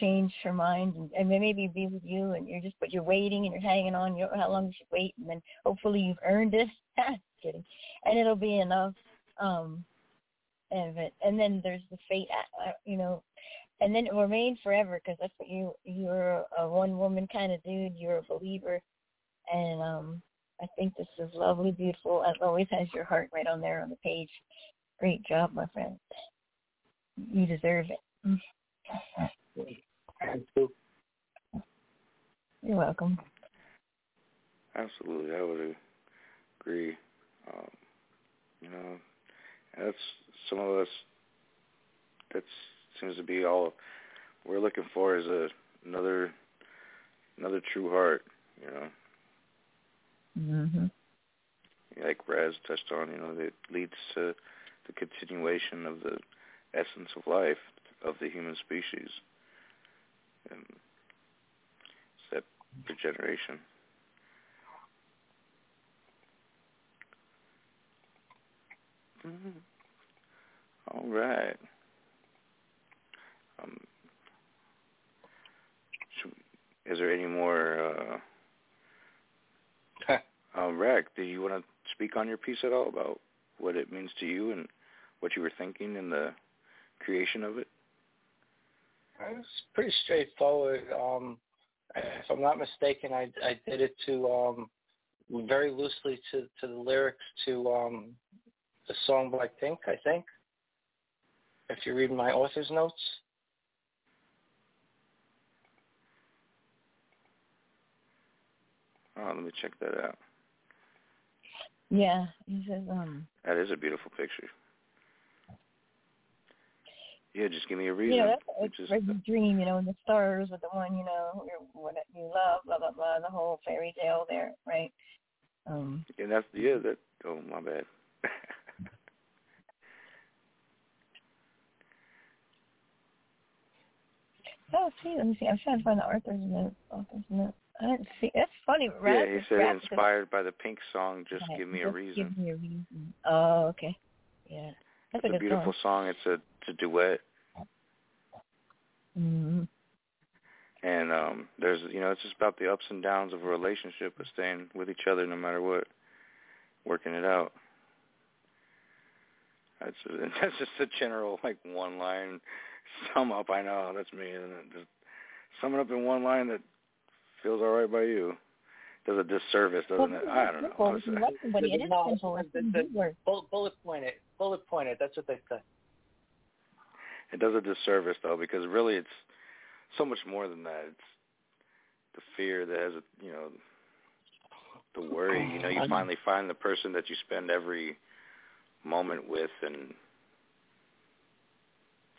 change her mind and, and maybe be with you and you're just but you're waiting and you're hanging on you don't know how long you should wait and then hopefully you've earned it. Kidding. And it'll be enough um it and then there's the fate uh, uh you know and then it will remain forever because that's what you you're a one woman kind of dude you're a believer and um i think this is lovely beautiful. As always has your heart right on there on the page. Great job my friend. You deserve it Thank you. You're welcome. Absolutely, I would agree. Um, You know, that's some of us. That seems to be all we're looking for is a another another true heart. You know. Mhm. like Raz touched on, you know, it leads to the continuation of the essence of life of the human species. And it's that regeneration. Mhm. All right. Um, should, is there any more uh, um, Rack, do you want to speak on your piece at all about what it means to you and what you were thinking in the creation of it? It's pretty straightforward. Um, if I'm not mistaken, I, I did it to um, very loosely to, to the lyrics to um, the song by Pink, I think. If you read my author's notes. Oh, let me check that out. Yeah, he says um. That is a beautiful picture. Yeah, just give me a reason. You know, that's it's is, like the dream, you know, and the stars with the one, you know, what you love, blah blah blah, the whole fairy tale there, right? Um. and that's yeah. That oh my bad. Oh, see, let me see. I'm trying to find the author's note. Author's note. I didn't see. That's funny. yeah, he said rap- inspired by the Pink song. Just Right, give me a reason. Give me a reason. Oh, okay. Yeah, that's It's a a beautiful song. It's a it's a duet. Mm-hmm. and um there's you know it's just about the ups and downs of a relationship but staying with each other no matter what working it out that's that's just a general like one line sum up i know that's me and it just sum it up in one line that feels all right by you does a disservice doesn't it i don't know Well, Honestly. if you love somebody, it is No, simple. It's the- easy the- work. Bullet, bullet pointed. Bullet pointed. That's what they say. it does a disservice though because really it's so much more than that it's the fear that has a you know the worry you know you finally find the person that you spend every moment with and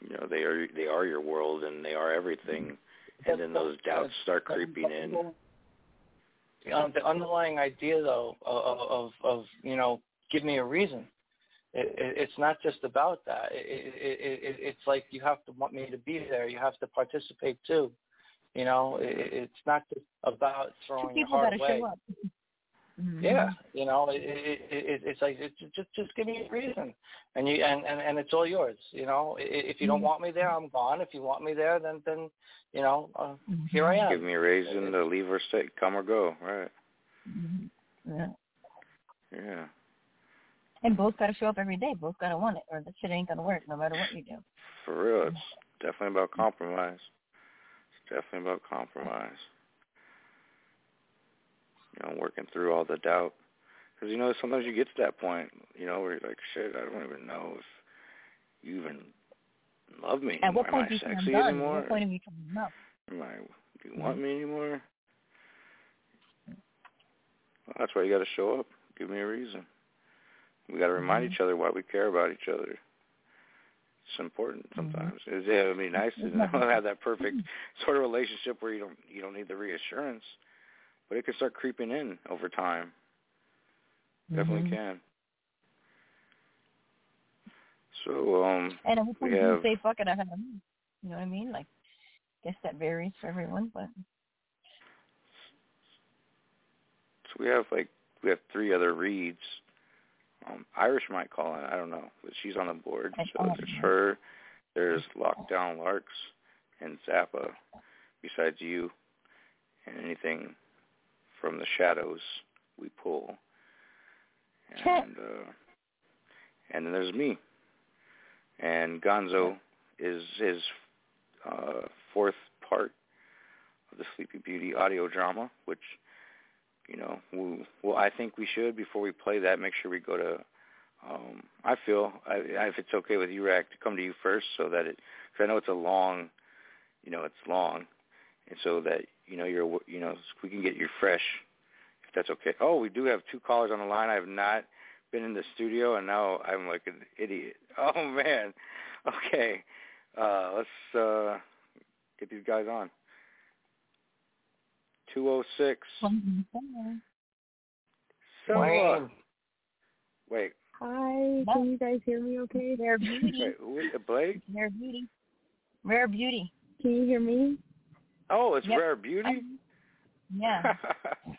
you know they are they are your world and they are everything and then those doubts start creeping in Um, the underlying idea, though, of, of, of you know, give me a reason. It, it, it's not just about that. It, it, it, it's like you have to want me to be there. You have to participate too. You know, it, it's not just about throwing your People heart away. show up. Mm-hmm. Yeah, you know, it, it, it, it's like it, just just give me a reason, and you and, and and it's all yours. You know, if you don't Mm-hmm. want me there, I'm gone. If you want me there, then then you know, uh, here I am. give me a reason to leave or stay come or go right Mm-hmm. Yeah. yeah And both got to show up every day. Both got to want it, or the shit ain't gonna work, no matter what you do. for real it's definitely about compromise it's definitely about compromise you know working through all the doubt. Because you know sometimes you get to that point you know where you're like shit i don't even know if you even love me. At what anymore. point do am you i sexy I'm done? At what point have you come enough? am i do you want mm-hmm. me anymore? Well, that's why you got to show up. Give me a reason. We got to remind mm-hmm. each other why we care about each other. It's important mm-hmm. sometimes. It's, yeah, it'd be nice to have that perfect sort of relationship where you don't you don't need the reassurance, but it could start creeping in over time. Definitely Mhm. can. So um, And at what point do you say fuck it? I have, you know what I mean? Like, I guess that varies for everyone, but so we have like we have three other reads. Um, Irish might call in. I don't know, but she's on the board. So there's her. There's Lockdown Larks and Zappa. Besides you, and anything from the shadows we pull. And uh, and then there's me. And Gonzo is his uh, fourth part of the Sleepy Beauty audio drama, which you know, we, well, I think we should before we play that make sure we go to. Um, I feel I, if it's okay with you, Rack, to come to you first, so that it, because I know it's a long, you know, it's long, and so that you know you're, you know, we can get you fresh, if that's okay. Oh, we do have two callers on the line. I have not been in the studio, and now I'm like an idiot. Oh man. Okay. Uh, let's uh, get these guys on. Two oh six. Wayne. Wait. Hi, can you guys hear me okay? Rare Beauty. Wait, who is it? Blake? Rare Beauty. Rare Beauty. Can you hear me? Oh, it's Yep. Rare Beauty. Yeah.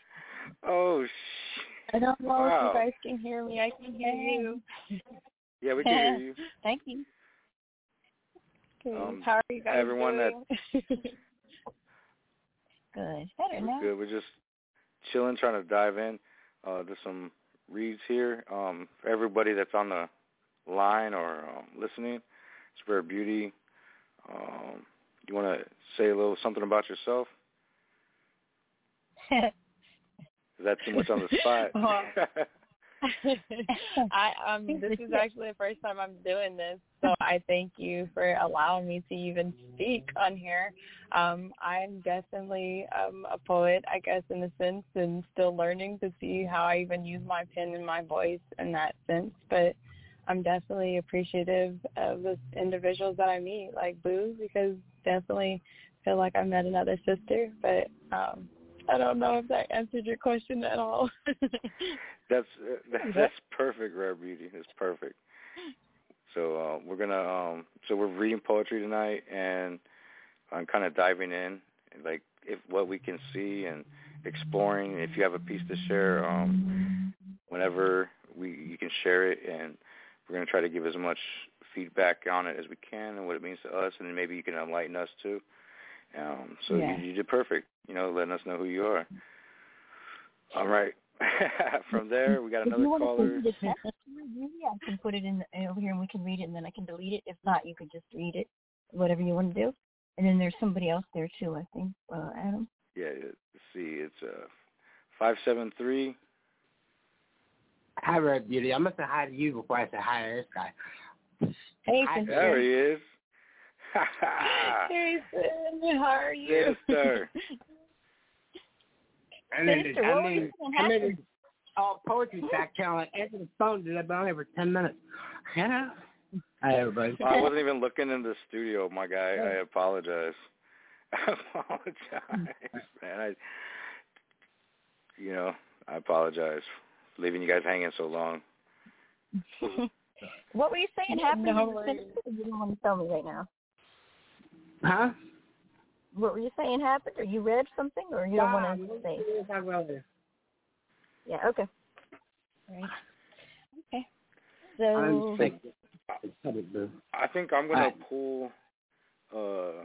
oh, sh- I don't know Wow. if you guys can hear me. I can hear you. yeah, we can hear you. Thank you. Um, How are you guys everyone that- doing? Good. Better We're now. good. We're just chilling, trying to dive in. Uh, there's some reads here. Um, for everybody that's on the line or um, listening, it's Rare Beauty. Um, you want to say a little something about yourself? Is that too much on the spot? Well, I um this is actually the first time I'm doing this, so I thank you for allowing me to even speak on here. Um I'm definitely um a poet, I guess in a sense and still learning to see how I even use my pen and my voice in that sense, but I'm definitely appreciative of the individuals that I meet, like Boo, because definitely feel like I met another sister, but um I don't know if that answered your question at all. That's uh, that, that's perfect, Rare Beauty. That's perfect. So uh, we're gonna um so we're reading poetry tonight and I'm kind of diving in like if what we can see and exploring. If you have a piece to share, um, whenever we you can share it and we're gonna try to give as much feedback on it as we can and what it means to us and then maybe you can enlighten us too. Um, so Yeah. you, you did perfect. You know, letting us know who you are. All right. From there, we got If another you want to caller. send me the text, maybe I can put it in the, over here and we can read it and then I can delete it. If not, you can just read it, whatever you want to do. And then there's somebody else there too, I think, uh, Adam. Yeah, let's see. It's uh, five seven three. Hi, Rare Beauty. I'm gonna say hi to you before I say hi to this guy. Hey, Hi, There he is. Jason, how are you? Sister. And then, Sister, and what was then, gonna then happen? there's all poetry back channel. I answered the phone. Did I've been on here for ten minutes? You know. Hi, everybody. I wasn't even looking in the studio, my guy. I oh. apologize. I apologize, man. I, you know, I apologize leaving you guys hanging so long. what were you saying happened No in the worries. You don't want to tell me right now. Huh? What were you saying happened? Or you read something, or you don't Nah, want to say? we'll talk about it. Yeah. Okay. Right. Okay. I'm So sick. Cut it, boo. I think I'm gonna Alright. pull. Uh,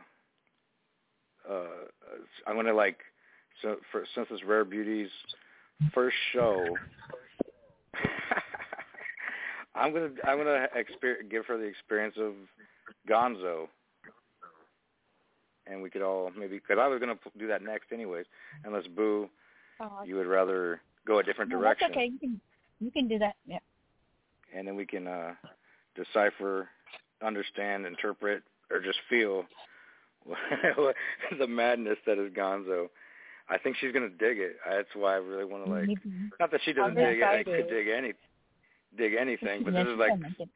uh, I'm gonna like, so for since it's Rare Beauty's first show, I'm gonna I'm gonna exper- give her the experience of Gonzo, and we could all maybe because I was gonna do that next anyways, unless Boo, Oh, you would rather go a different no, direction, That's okay. You can you can do that. Yeah. and then we can uh decipher, understand, interpret, or just feel the madness that is Gonzo. I think she's gonna dig it. That's why I really want to like. Not that she doesn't dig it. I could dig any, dig anything, but Yeah, this is like, can make it.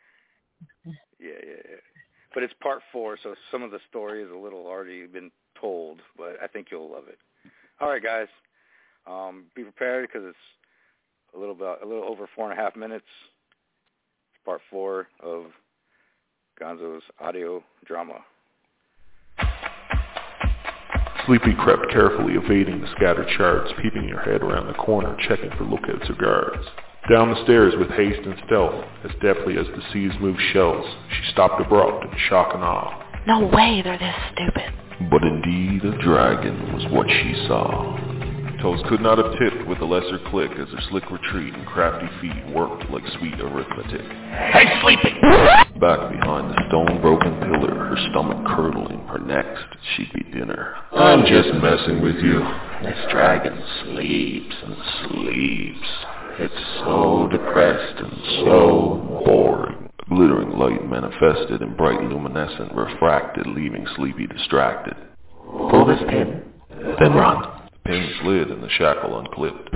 yeah, yeah, yeah. But it's part four, so some of the story is a little already been told. But I think you'll love it. All right, guys, um, be prepared because it's a little bit, a little over four and a half minutes. It's part four of Gonzo's audio drama. Sleepy crept carefully, evading the scattered shards, peeping her head around the corner, checking for lookouts or guards. Down the stairs with haste and stealth, as deftly as the seas moved shells, she stopped abrupt in shock and awe. No way they're this stupid. But indeed a dragon was what she saw. Toes could not have tipped with a lesser click as her slick retreat and crafty feet worked like sweet arithmetic. Hey, Sleepy! Back behind the stone-broken pillar, her stomach curdling, her next she'd be dinner. I'm just messing with you. This dragon sleeps and sleeps. It's so depressed and so boring. Glittering light manifested in bright luminescent refracted, leaving sleepy distracted. Pull this pin, then run. The pin slid and the shackle unclipped.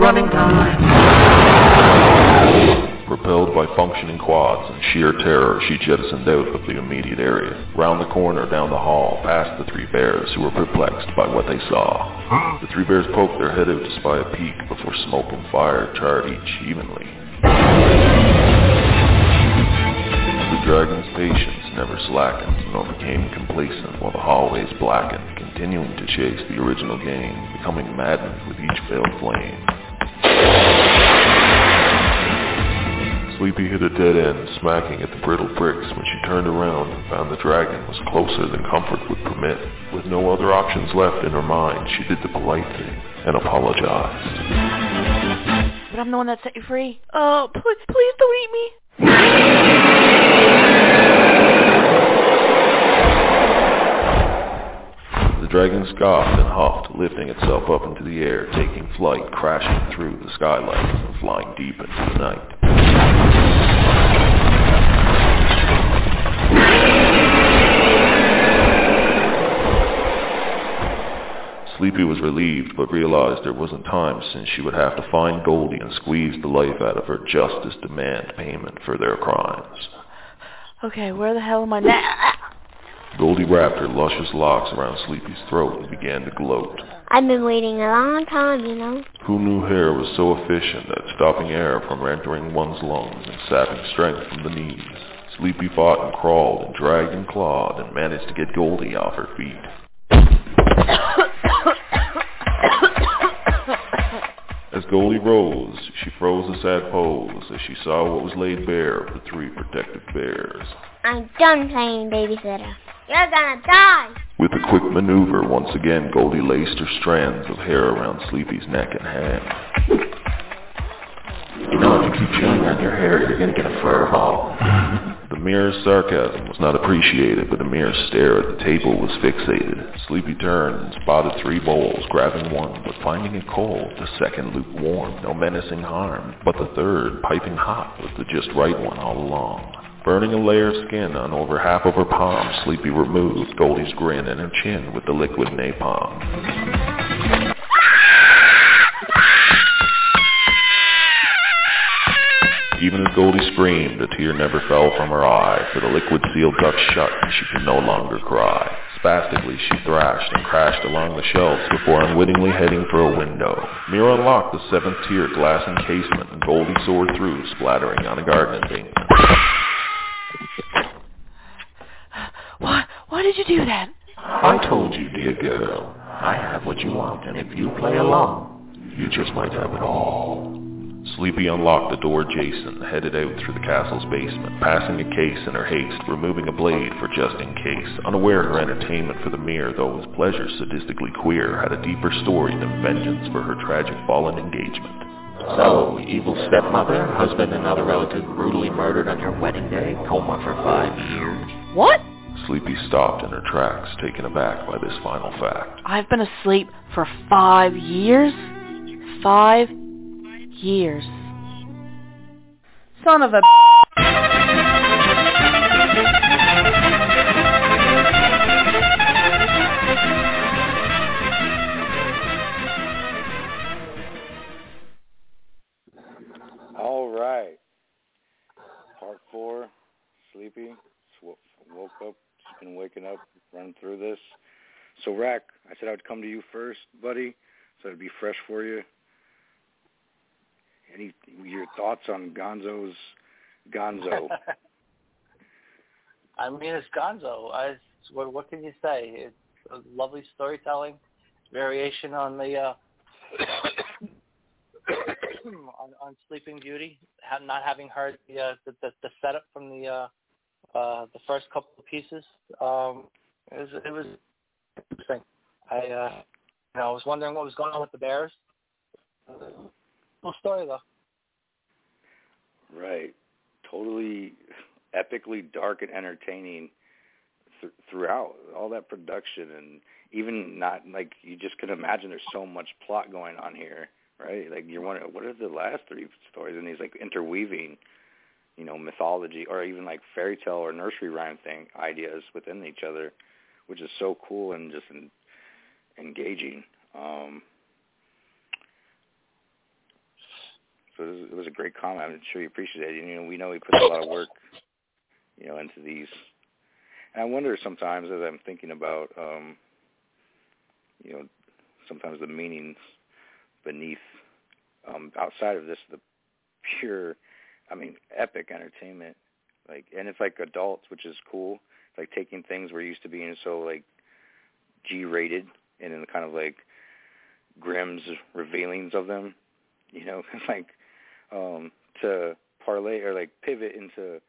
Running time functioning quads. In sheer terror, she jettisoned out of the immediate area, round the corner, down the hall, past the three bears, who were perplexed by what they saw. The three bears poked their head out to spy a peek before smoke and fire charred each evenly. The dragon's patience never slackened, nor became complacent while the hallways blackened, continuing to chase the original game, becoming maddened with each failed flame. Sleepy hit a dead end, smacking at the brittle bricks when she turned around and found the dragon was closer than comfort would permit. With no other options left in her mind, she did the polite thing and apologized. But I'm the one that set you free. Uh, oh, please, please don't eat me. The dragon scoffed and huffed, lifting itself up into the air, taking flight, crashing through the skylights and flying deep into the night. Sleepy was relieved, but realized there wasn't time since she would have to find Goldie and squeeze the life out of her just as demand payment for their crimes. Okay, where the hell am I now? Goldie wrapped her luscious locks around Sleepy's throat and began to gloat. I've been waiting a long time, you know. Who knew hair was so efficient at stopping air from entering one's lungs and sapping strength from the knees? Sleepy fought and crawled and dragged and clawed and managed to get Goldie off her feet. As Goldie rose, she froze a sad pose as she saw what was laid bare of the three protective bears. I'm done playing babysitter. You're gonna die! With a quick maneuver, once again Goldie laced her strands of hair around Sleepy's neck and hand. You know, if you keep chewing on your hair, you're gonna get a fur ball. The mirror's sarcasm was not appreciated, but the mere stare at the table was fixated. Sleepy turned and spotted three bowls, grabbing one, but finding it cold, the second lukewarm, no menacing harm, but the third, piping hot, was the just right one all along. Burning a layer of skin on over half of her palm, Sleepy removed Goldie's grin and her chin with the liquid napalm. Even as Goldie screamed, a tear never fell from her eye, for the liquid seal ducked shut and she could no longer cry. Spastically, she thrashed and crashed along the shelves before unwittingly heading for a window. Mira unlocked the seventh tier glass encasement and Goldie soared through, splattering on a garden embankment. Why, why did you do that? I told you, dear girl, I have what you want, and if you play along, you just might have it all. Sleepy unlocked the door Jason, headed out through the castle's basement, passing a case in her haste, removing a blade for just in case, unaware her entertainment for the mirror, though his pleasure sadistically queer, had a deeper story than vengeance for her tragic fallen engagement. So, evil stepmother, husband and other relative brutally murdered on your wedding day, coma for five years. What? Sleepy stopped in her tracks, taken aback by this final fact. I've been asleep for five years? Five years. Son of a... sleepy. Woke up, just been waking up, running through this. So, Rack, I said I would come to you first, buddy, so it'd be fresh for you. Any your thoughts on Gonzo's Gonzo? I mean, it's Gonzo. I, what, what can you say? It's a lovely storytelling, variation on the uh, on, on Sleeping Beauty. Not having heard the, uh, the the the setup from the uh, uh, the first couple of pieces, um, it was it was interesting. I uh, you know I was wondering what was going on with the Bears. Cool story though. Right. Totally epically dark and entertaining th- throughout all that production and even not like you just can imagine there's so much plot going on here, right? Like you're wondering what are the last three stories and these like interweaving, you know, mythology or even like fairy tale or nursery rhyme thing ideas within each other, which is so cool and just en- engaging. Um So it was, it was a great comment. I'm sure you appreciate it. And, you know, we know he puts a lot of work, you know, into these. And I wonder sometimes as I'm thinking about, um, you know, sometimes the meanings beneath, um, outside of this, the pure, I mean, epic entertainment. Like, and it's like adults, which is cool. It's like taking things we're used to being so like G-rated, and then kind of like Grimm's revealings of them, you know, like um to parlay or like pivot into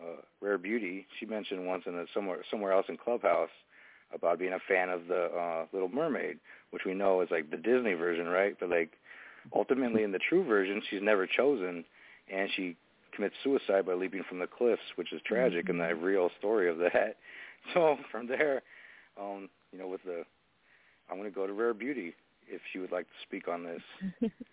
uh Rare Beauty. She mentioned once in a somewhere somewhere else in Clubhouse about being a fan of the uh Little Mermaid, which we know is like the Disney version, right? But like ultimately in the true version she's never chosen and she commits suicide by leaping from the cliffs, which is tragic and the real story of that. So from there, um, you know, with the I'm gonna go to Rare Beauty if she would like to speak on this.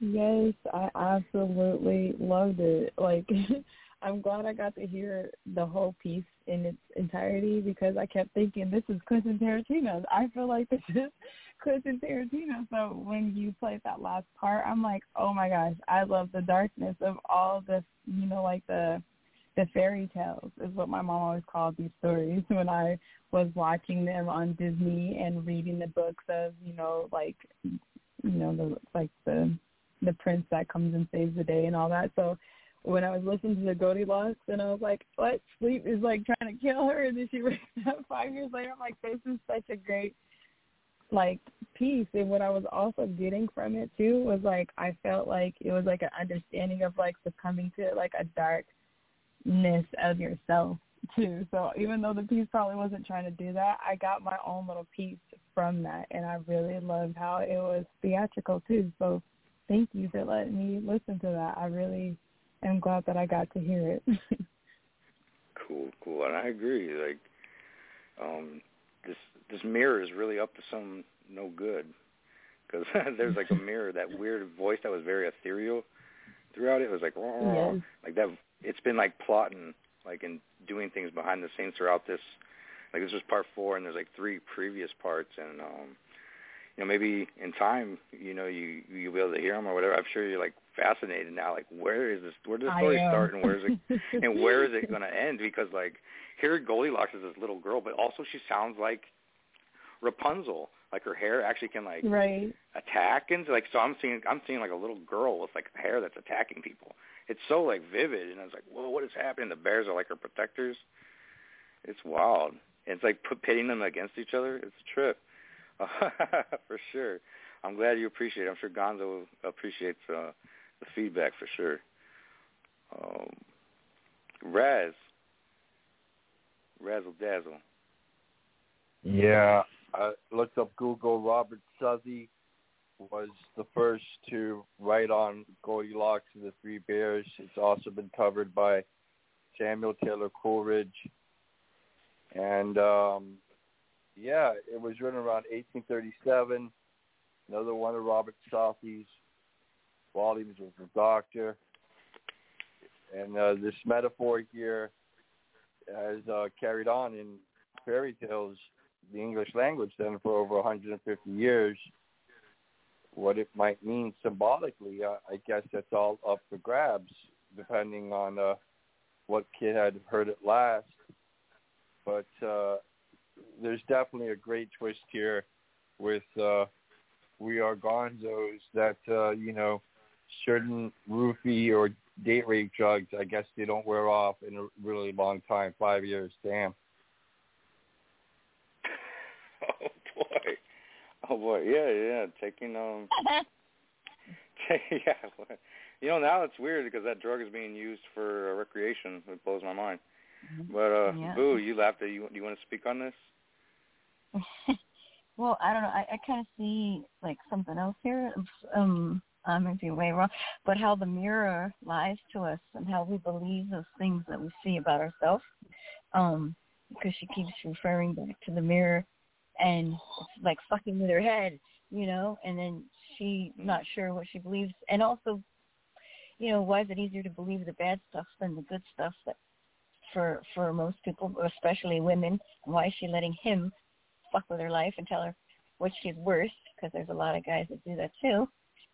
Yes, I absolutely loved it. Like, I'm glad I got to hear the whole piece in its entirety because I kept thinking this is Quentin Tarantino. I feel like this is Quentin Tarantino. So when you played that last part, I'm like, oh my gosh, I love the darkness of all this. You know, like the the fairy tales is what my mom always called these stories when I was watching them on Disney and reading the books of you know like you know the like the the prince that comes and saves the day and all that. So when I was listening to the Goldilocks and I was like, what? Sleep is like trying to kill her and then she wakes up five years later. I'm like, this is such a great like peace And what I was also getting from it too was like I felt like it was like an understanding of like succumbing to like a darkness of yourself too. So even though the piece probably wasn't trying to do that, I got my own little piece from that and I really loved how it was theatrical too. So thank you for letting me listen to that. I really am glad that I got to hear it. cool, cool, and I agree. Like, um, this this mirror is really up to some no good because there's like a mirror, that weird voice that was very ethereal throughout it. It was like, oh, Yes. like that. It's been like plotting, like and doing things behind the scenes throughout this. Like this was part four, and there's like three previous parts, and um, you know, maybe in time, you know, you you'll be able to hear them or whatever. I'm sure you're like fascinated now. Like, where is this? Where does the story start, and where is it? and where is it going to end? Because like here, Goldilocks is this little girl, but also she sounds like Rapunzel. Like her hair actually can like right. attack and like so. I'm seeing I'm seeing like a little girl with like hair that's attacking people. It's so like vivid, and I was like, whoa, what is happening? The bears are like her protectors. It's wild. It's like put, pitting them against each other. It's a trip. for sure. I'm glad you appreciate it. I'm sure Gonzo appreciates uh, the feedback for sure. Um, Raz. Razzle Dazzle. Yeah, I looked up Google. Robert Southey was the first to write on Goldilocks and the Three Bears. It's also been covered by Samuel Taylor Coleridge. And um, yeah, it was written around 1837. Another one of Robert Southey's volumes was The Doctor. And uh, this metaphor here has uh, carried on in fairy tales, the English language, then for over 150 years. What it might mean symbolically, uh, I guess that's all up for grabs, depending on uh, what kid had heard it last. But uh, there's definitely a great twist here with uh, We Are Gonzos that, uh, you know, certain roofie or date rape drugs, I guess they don't wear off in a really long time, five years. Damn. Oh boy. Oh boy. Yeah, yeah. Taking um. yeah. You know now it's weird because that drug is being used for uh, recreation. It blows my mind. But uh, Yeah. Boo, you laughed at you. Do you want to speak on this? well, I don't know. I, I kind of see like something else here. Um, I might be way wrong, but how the mirror lies to us and how we believe those things that we see about ourselves. Um, because she keeps referring back to the mirror, and like fucking with her head, you know. And then she not sure what she believes, and also, you know, why is it easier to believe the bad stuff than the good stuff that for for most people, especially women. Why is she letting him fuck with her life and tell her what she's worth? Because there's a lot of guys that do that too.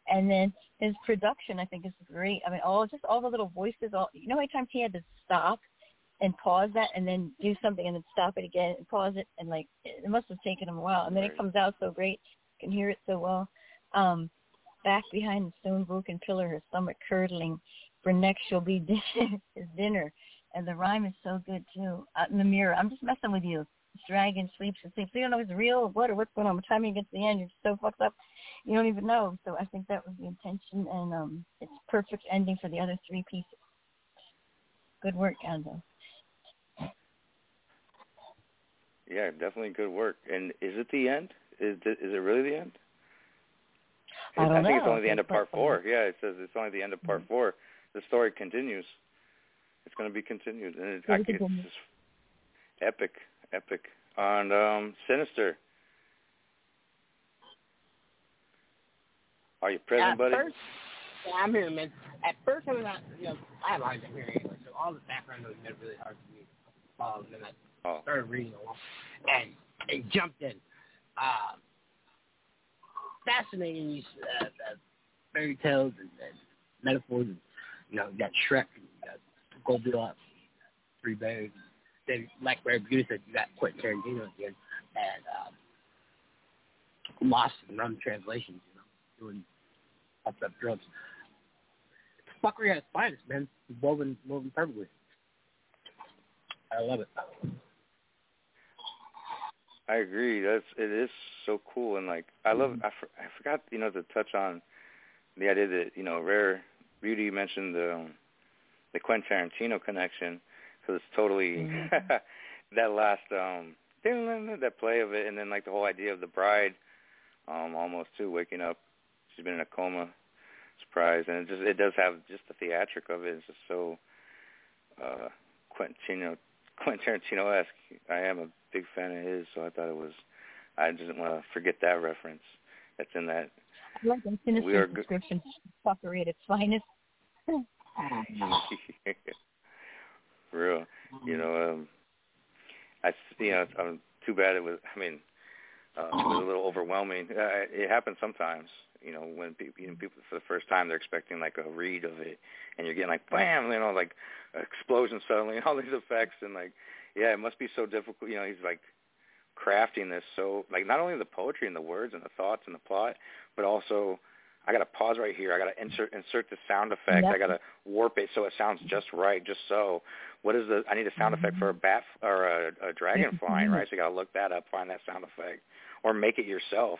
And then his production, I think, is great. I mean, all just all the little voices. All you know, how many times he had to stop and pause that, and then do something, and then stop it again and pause it, and like it must have taken him a while. And then it comes out so great. You can hear it so well. Um, back behind the stone broken pillar, her stomach curdling. For next she'll be his dinner, and the rhyme is so good too. Out in the mirror, I'm just messing with you. This dragon sleeps and sleeps. So you don't know if it's real or what or what's going on. By the time you get to the end, you're so fucked up, you don't even know. So I think that was the intention, and um, it's perfect ending for the other three pieces. Good work, Gonzo. Yeah, definitely good work. And is it the end? Is it, is it really the end? I don't I think it's only the end of part four. Yeah, it says it's only the end of Mm-hmm. part four. The story continues. It's going to be continued, and it, I, it's just epic, epic. And um, sinister. Are you present, buddy? At buddy? First, yeah, I'm here, man. At first, I was not, you know, I have hard time hearing anyway, so all the background noise made it really hard for me. Um, and then I Oh. started reading along, and it jumped in. Uh, fascinating these uh, uh, fairy tales and, and metaphors. And, you know, you got Shrek, and you got Goldilocks, Three Bears. Then Blackberry Beauty said you got Quentin Tarantino end, and um, Lost and Run translations. You know, doing up up drugs. Fuckery at its finest, man. Woven woven perfectly. I love it. I agree. That's it is so cool, and like I love. I, for, I forgot you know to touch on the idea that you know Rare Beauty mentioned the um, the Quentin Tarantino connection because it's totally that last um that play of it, and then like the whole idea of the bride um almost too waking up. She's been in a coma, surprise, and it just it does have just the theatric of it. It's just so uh Quentin Tarantino esque. I am a big fan of his, so I thought it was. I didn't want to forget that reference. That's in that. I like that sinister We are good- description. Fuckery at its finest. Real, you know. Um, I you know, I'm too bad it was. I mean, uh, it was a little overwhelming. Uh, it happens sometimes. You know, when people, you know, people for the first time they're expecting like a read of it, and you're getting like bam, you know, like explosion suddenly, and all these effects, and like, yeah, it must be so difficult. You know, he's like crafting this so like not only the poetry and the words and the thoughts and the plot, but also I got to pause right here. I got to insert insert the sound effect. I got to warp it so it sounds just right, just so. What is the? I need a sound effect for a bat or a, a dragon flying, right? So you got to look that up, find that sound effect, or make it yourself.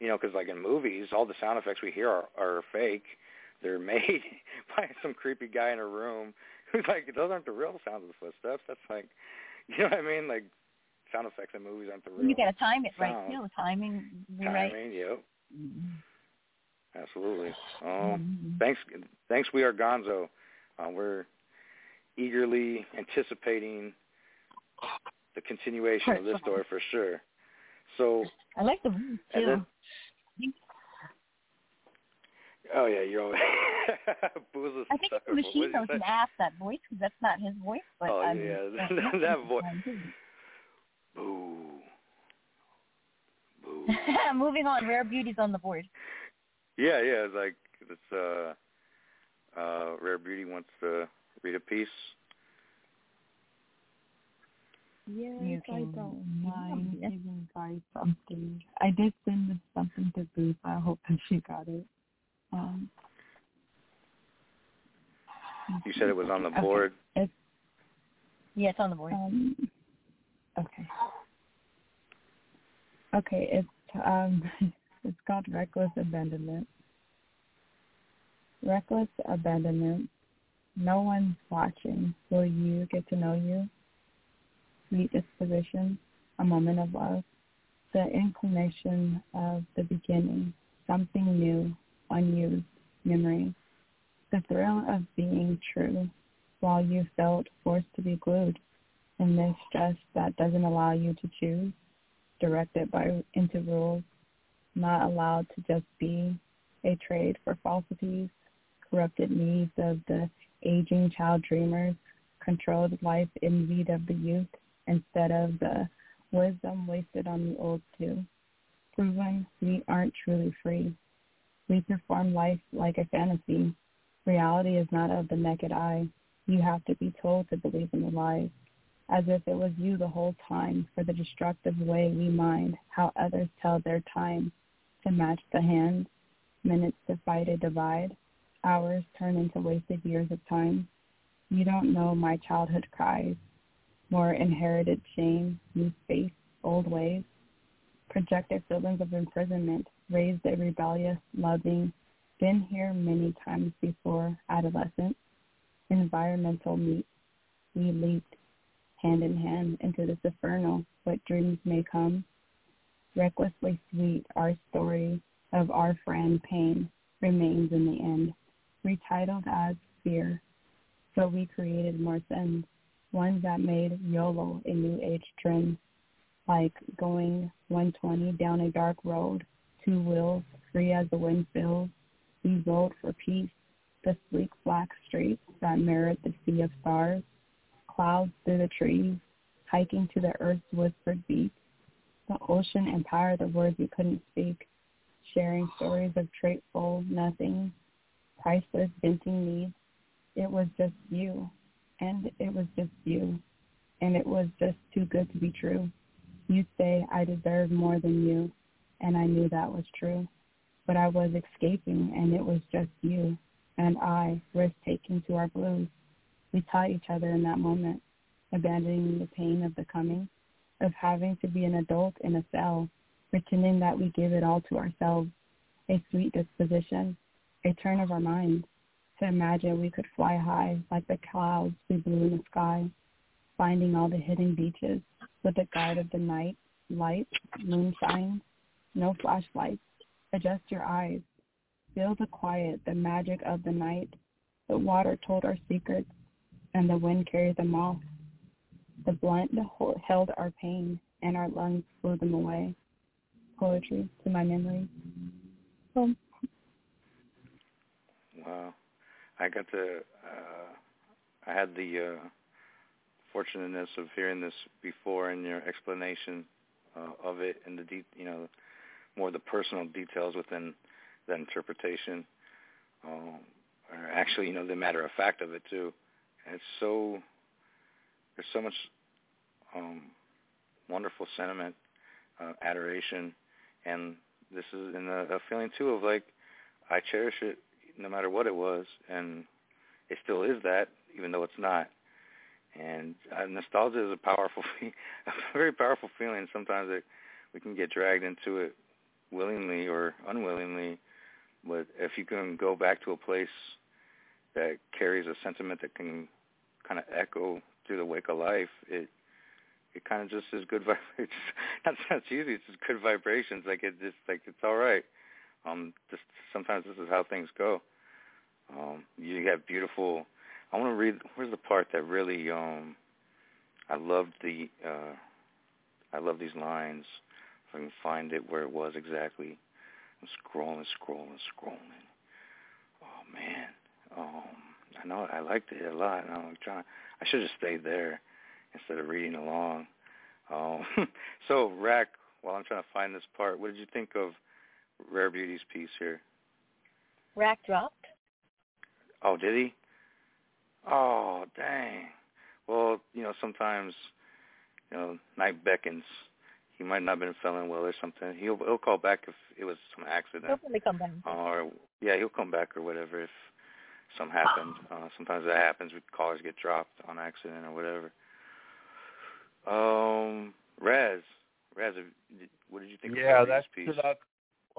You know, because like in movies, all the sound effects we hear are, are fake. They're made by some creepy guy in a room who's like, those aren't the real sounds of the footsteps. That's like, you know what I mean? Like sound effects in movies aren't the real. You got to time it right sound. too. Timing Timing, right. yep. Absolutely. Um, thanks, thanks. We are Gonzo. Uh, we're eagerly anticipating the continuation of this story for sure. So, I like the voice too. then, oh yeah, you're always Booze I think machine what did you knows say? can ask that voice because that's not his voice. But Oh I mean, yeah, yeah, that voice. too. Boo. Moving on, rare beauties on the board. Yeah, yeah. It's like it's uh, uh, Rare Beauty wants to read a piece. Yes, You I don't mind giving guys something. I did send this something to Booth. I hope that she got it. Um, You said it was on the Okay. board. It's Yeah, it's on the board. um, okay. Okay, it's um, it's called reckless abandonment. Reckless abandonment. No one's watching. Will you get to know you? Sweet disposition, a moment of love, the inclination of the beginning, something new, unused memory, the thrill of being true, while you felt forced to be glued in this stress that doesn't allow you to choose, directed by into rules, not allowed to just be a trade for falsities, corrupted needs of the aging child dreamers, controlled life envied of the youth instead of the wisdom wasted on the old too. Proven we aren't truly free. We perform life like a fantasy. Reality is not of the naked eye. You have to be told to believe in the lies, as if it was you the whole time for the destructive way we mind how others tell their time to match the hands, minutes to fight a divide, hours turn into wasted years of time. You don't know my childhood cries, more inherited shame, new space, old ways, projected feelings of imprisonment, raised a rebellious, loving, been here many times before, adolescent, environmental meet. We leaped hand in hand into this inferno, what dreams may come. Recklessly sweet, our story of our friend pain remains in the end, retitled as fear. So we created more sins, ones that made YOLO a new age trend, like going 120 down a dark road, two wheels, free as the wind fills. We rode for peace, the sleek black streets that mirrored the sea of stars, clouds through the trees, hiking to the earth's whispered beat. The ocean empowered the words you couldn't speak, sharing stories of traitful nothing, priceless venting needs. It was just you, and it was just you, and it was just too good to be true. You say I deserve more than you, and I knew that was true. But I was escaping, and it was just you and I risk-taking to our blues. We taught each other in that moment, abandoning the pain of the coming, of having to be an adult in a cell, pretending that we give it all to ourselves, a sweet disposition, a turn of our minds, to imagine we could fly high like the clouds we blew in the sky, finding all the hidden beaches with the guide of the night, light, moonshine, no flashlights. Adjust your eyes. Feel the quiet, the magic of the night. The water told our secrets, and the wind carried them off. The blunt held our pain, and our lungs blew them away. Poetry to my memory. Wow. I got to, uh, I had the uh, fortunateness of hearing this before in your explanation uh, of it and the, de- you know, more the personal details within the interpretation, um, or actually, you know, the matter of fact of it too. And it's so, there's so much um, wonderful sentiment, uh, adoration, and this is in a, a feeling too of like, I cherish it no matter what it was, and it still is that, even though it's not. And uh, nostalgia is a powerful, a very powerful feeling. Sometimes it, we can get dragged into it willingly or unwillingly, but if you can go back to a place that carries a sentiment that can kind of echo through the wake of life, it it kind of just is good vibrations. That sounds cheesy. It's just good vibrations. Like it just like it's all right. Um, just sometimes this is how things go. Um, you have beautiful. I want to read. Where's the part that really? Um, I loved the. Uh, I love these lines. If I can find it where it was exactly. I'm scrolling, scrolling, scrolling. Oh man. Um, I know I liked it a lot. And I'm trying. I should have stayed there instead of reading along. Um, so, Rack, while I'm trying to find this part, what did you think of Rare Beauty's piece here? Rack dropped. Oh, did he? Oh, dang. Well, you know, sometimes, you know, night beckons. He might not have been feeling well or something. He'll he'll call back if it was some accident. He'll probably come back. Or yeah, he'll come back or whatever if something happened. Uh, sometimes that happens. With callers get dropped on accident or whatever. Um, Raz, Raz, what did you think? Yeah, of that's piece? that.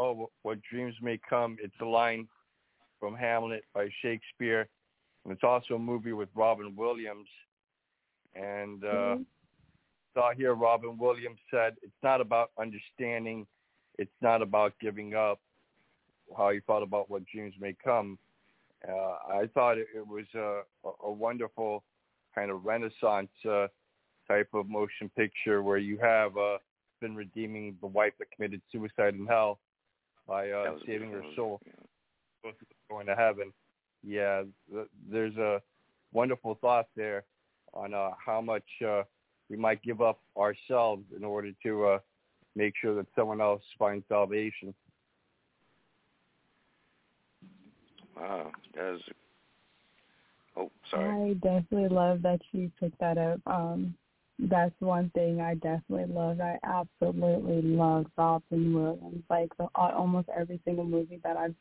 Oh, what dreams may come. It's a line from Hamlet by Shakespeare, and it's also a movie with Robin Williams. And uh, Mm-hmm. saw here Robin Williams said it's not about understanding, it's not about giving up. How he thought about what dreams may come. Uh, I thought it, it was a, a wonderful kind of Renaissance uh, type of motion picture where you have uh, been redeeming the wife that committed suicide in hell by uh, That was a saving her beautiful soul, going to heaven. Yeah, th- there's a wonderful thought there on uh, how much uh, we might give up ourselves in order to uh, make sure that someone else finds salvation. Wow, that is. Oh, sorry. I definitely love that you picked that up. Um, that's one thing I definitely love. I absolutely love Robin Williams. Like the, almost every single movie that I've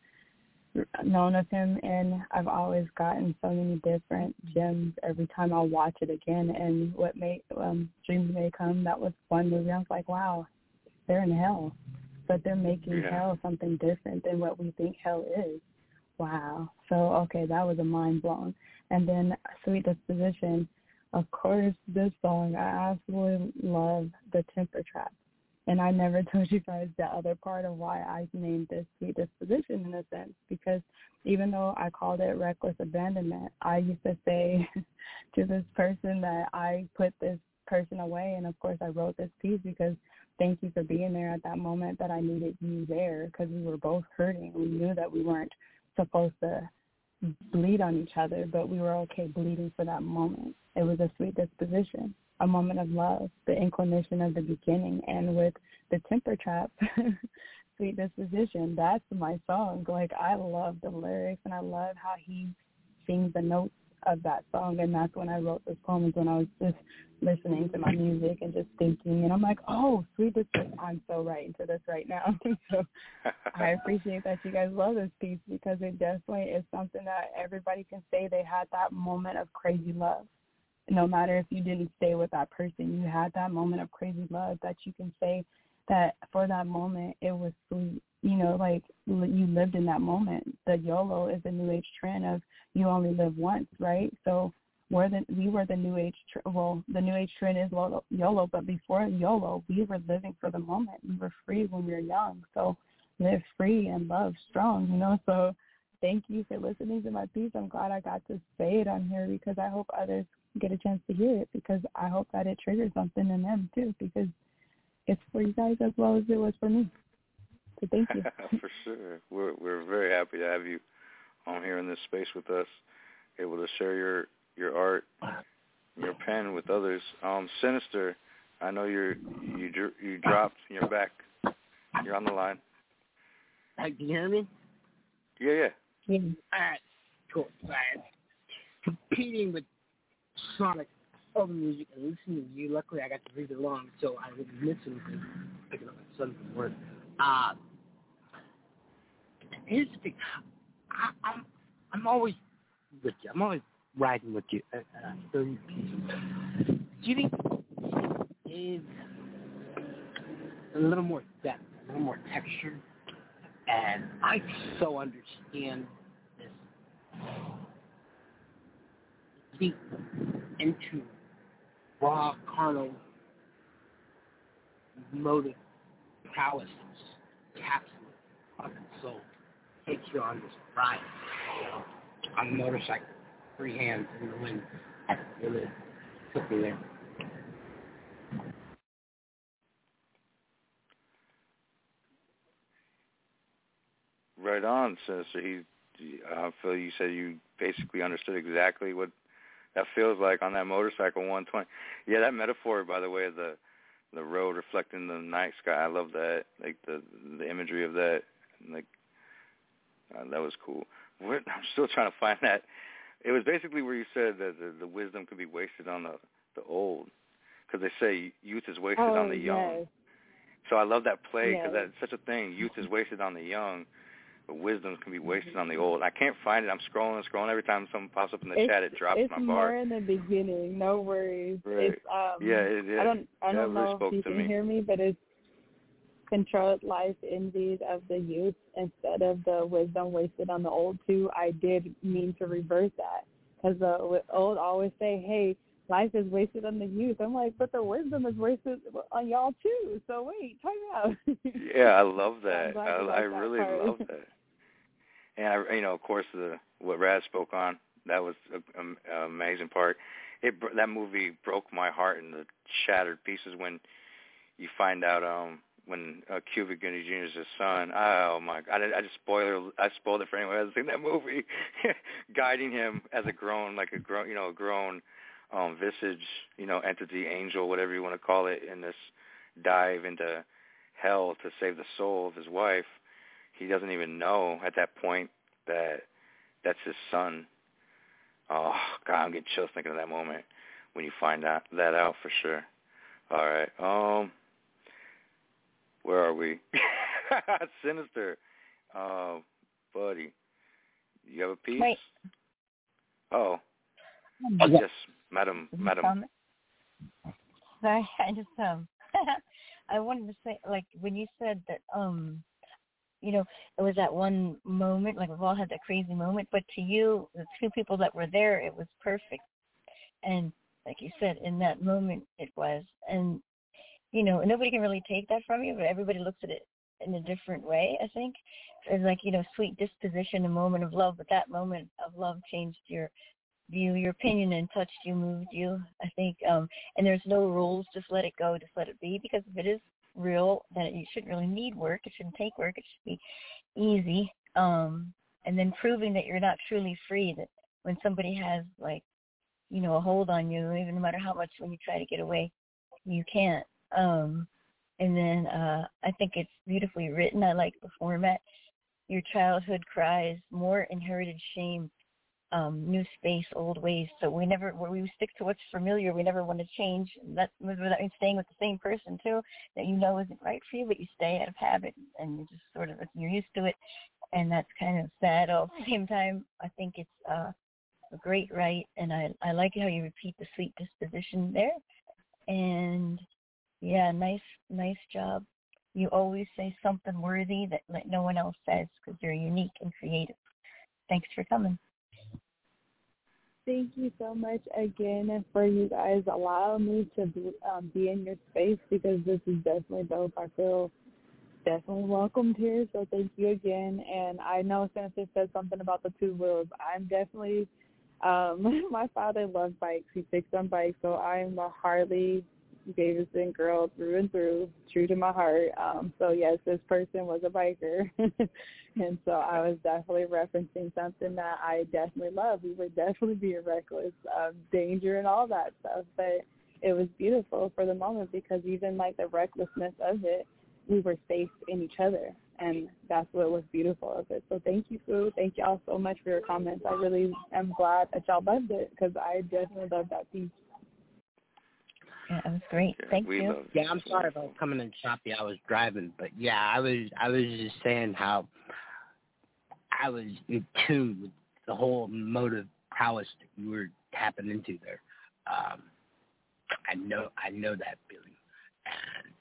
known of him in, I've always gotten so many different gems every time I watch it again. And what made um, Dreams May Come, that was one movie. I was like, wow, they're in hell, but they're making Yeah. hell something different than what we think hell is. Wow. So okay, that was a mind blown. And then Sweet Disposition, of course, this song I absolutely love the temper trap. And I never told you guys the other part of why I named this Sweet Disposition in a sense, because even though I called it reckless abandonment, I used to say to this person that I put this person away. And of course, I wrote this piece because thank you for being there at that moment that I needed you there because we were both hurting. We knew that we weren't supposed to bleed on each other, but we were okay bleeding for that moment. It was a sweet disposition, a moment of love, the inclination of the beginning. And with the temper trap, sweet disposition, that's my song. Like I love the lyrics and I love how he sings the notes of that song. And that's when I wrote this poem is when I was just listening to my music and just thinking. And I'm like, oh, sweet disposition. I'm so right into this right now. so I appreciate that you guys love this piece because it definitely is something that everybody can say they had that moment of crazy love. No matter if you didn't stay with that person, you had that moment of crazy love that you can say that for that moment it was sweet. You know, like you lived in that moment. The YOLO is a new age trend of you only live once, right? So we're the we were the new age well the new age trend is YOLO, but before YOLO we were living for the moment. We were free when we were young, so live free and love strong. You know, so thank you for listening to my piece. I'm glad I got to say it on here because I hope others get a chance to hear it because I hope that it triggers something in them too because it's for you guys as well as it was for me. So thank you. for sure. We're we're very happy to have you on here in this space with us, able to share your your art, your pen with others. Um, Sinister, I know you're you you dropped. You're back. You're on the line. Hey, can you hear me? Yeah, yeah. Yeah. All right, cool. All right. Competing with Sonic over music and listening to you. Luckily, I got to read along, so I didn't miss anything. Picking up my son from work. Uh, here's the thing. I, I'm I'm always with you. I'm always riding with you. Uh, uh. Do you think is a little more depth, a little more texture, and I so understand this deep into raw carnal motive prowess taps the fucking soul, takes you on this ride, you know, on a motorcycle, free hands in the wind. Really took me there. Right on, Sinister. He, I feel you said you basically understood exactly what that feels like on that motorcycle 120. Yeah, that metaphor, by the way, the the road reflecting the night sky. I love that. Like the the imagery of that. Like uh, that was cool. What, I'm still trying to find that. It was basically where you said that the, the wisdom could be wasted on the the old, because they say youth is wasted oh, on the young. yes. So I love that play because Yes. that's such a thing. Youth is wasted on the young, but wisdom can be wasted on the old. I can't find it. I'm scrolling and scrolling. Every time something pops up in the it's, chat, it drops it's my more in the beginning. No worries. Right. It's um. Yeah, it is. I don't. I don't really know spoke if you can me. hear me, but it's controlled life envies of the youth instead of the wisdom wasted on the old too. I did mean to reverse that because the old always say, "Hey, life is wasted on the youth." I'm like, but the wisdom is wasted on y'all too. So wait, time out. Yeah, I love that. I, I that really part. love that. And I, you know, of course, the what Raz spoke on that was an amazing part. It that movie broke my heart into shattered pieces when you find out um when uh, Cuba Gooding Jr. is his son. Oh my! God, I, I just spoiled. I spoiled it for anyone who hasn't seen that movie. Guiding him as a grown, like a grown, you know, a grown um visage, you know, entity, angel, whatever you want to call it, in this dive into hell to save the soul of his wife. He doesn't even know at that point that that's his son. Oh God, I'm getting chills thinking of that moment when you find out that out for sure. All right, um, where are we? Sinister, uh, buddy, you have a piece? Wait. Oh, Oh, yes, madam, madam. Sorry, I just um, I wanted to say like when you said that um, you know, it was that one moment like we've all had that crazy moment, but to you, the two people that were there, it was perfect, and like you said, in that moment, it was, and you know, nobody can really take that from you, but everybody looks at it in a different way. I think it's like you know, sweet disposition, a moment of love, but that moment of love changed your view, your opinion, and touched you, moved you. I think, um, and there's no rules. Just let it go. Just let it be. Because if it is real, then it shouldn't really need work. It shouldn't take work. It should be easy. Um, and then proving that you're not truly free. That when somebody has like, you know, a hold on you, even no matter how much when you try to get away, you can't. Um, and then uh, I think it's beautifully written. I like the format. Your childhood cries, more inherited shame, um, new space, old ways. So we never we stick to what's familiar. We never want to change. That that means staying with the same person too that you know isn't right for you, but you stay out of habit and you just sort of you're used to it, and that's kind of sad. All at the same time, I think it's uh, a great write, and I I like how you repeat the sweet disposition there, and yeah, nice nice job. You always say something worthy that no one else says because you're unique and creative. Thanks for coming. Thank you so much again for you guys allowing me to be, um, be in your space because this is definitely dope. I feel definitely welcomed here, so thank you again. And I know Sinister said something about the two wheels. I'm definitely, um, my father loves bikes. He fixed on bikes, so I'm a Harley Davidson girl through and through, true to my heart. Um, so yes, this person was a biker, and so I was definitely referencing something that I definitely love. We were definitely being reckless, um, danger and all that stuff, but it was beautiful for the moment because even like the recklessness of it, we were safe in each other, and that's what was beautiful of it. So thank you, Fu. Thank y'all so much for your comments. I really am glad that y'all loved it because I definitely loved that piece. Yeah, it was great. Thank we you. Yeah, I'm sorry about coming in choppy. I was driving, but yeah, I was I was just saying how I was in tune with the whole motive prowess that you were tapping into there. Um, I know I know that feeling, and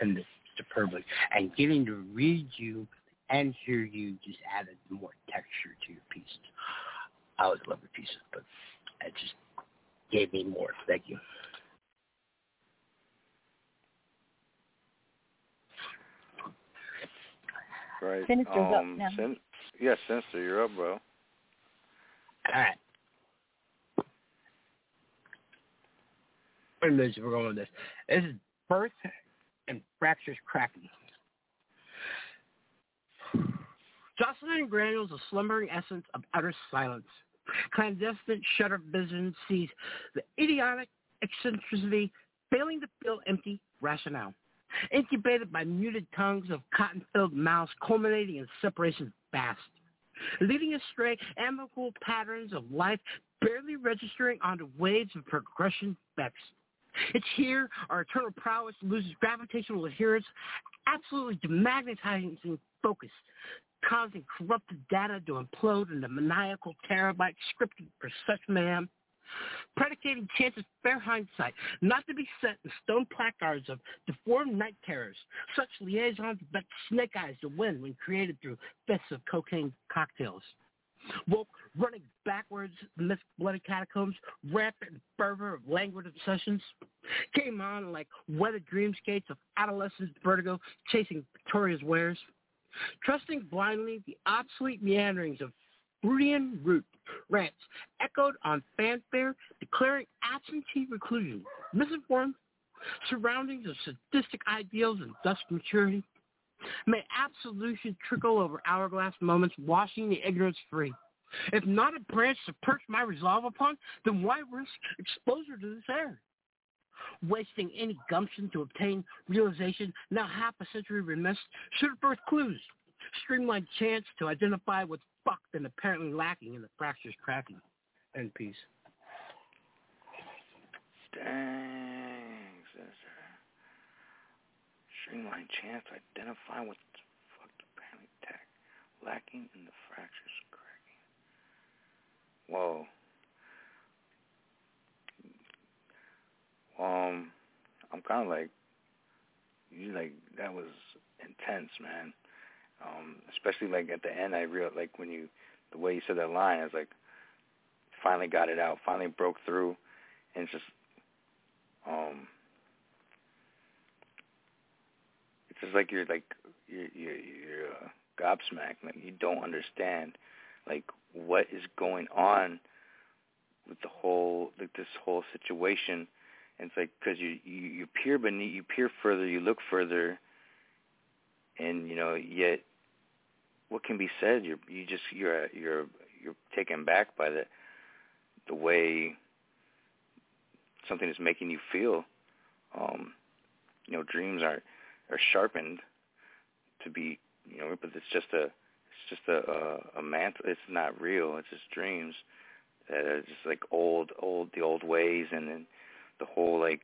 and this superbly, and getting to read you and hear you just added more texture to your piece. I always love your pieces, but it just gave me more. Thank you. Right. Sinister's up um, now. Sin- yeah, Sinister, you're up, bro. All right. Wait a minute, we're going with this. This is birth and fractures cracking. Jocelyn granules a slumbering essence of utter silence. Clandestine shutter vision sees the idiotic eccentricity failing to fill empty rationale. Incubated by muted tongues of cotton-filled mouths culminating in separation fast. Leading astray amicable patterns of life barely registering onto waves of progression specks. It's here our eternal prowess loses gravitational adherence, absolutely demagnetizing focus, causing corrupted data to implode into maniacal terabyte scripted for such man, predicating chances fair hindsight, not to be set in stone placards of deformed night terrors. Such liaisons bet snake eyes to win when created through fists of cocaine cocktails. Woke running backwards amidst bloody catacombs, rampant fervor of languid obsessions, came on like weathered dreamscapes of adolescent vertigo chasing Victoria's wares, trusting blindly the obsolete meanderings of Freudian root rants echoed on fanfare, declaring absentee reclusion, misinformed, surroundings of sadistic ideals and dusk maturity. May absolution trickle over hourglass moments, washing the ignorance free. If not a branch to perch my resolve upon, then why risk exposure to this air? Wasting any gumption to obtain realization now half a century remiss should have birthed clues, streamlined chance to identify what's fucked and apparently lacking, in the fracture's cracking. End piece. Dang, sister. Streamline chance to identify what's fucked apparently tack lacking in the fractures cracking. Whoa. Um, I'm kind of like, you like that was intense, man. Um, especially like at the end, I real like when you the way you said that line, I was like, finally got it out, finally broke through, and it's just, um, it's just like you're like you're you're, you're uh, gobsmacked, like you don't understand, like what is going on with the whole like this whole situation. And it's like because you, you you peer beneath, you peer further, you look further, and you know yet what can be said? You're you just you're you're you're taken back by the the way something is making you feel. Um, you know, dreams are are sharpened to be you know, but it's just a it's just a a, a mantle. It's not real. It's just dreams. that are just like old old the old ways and then the whole like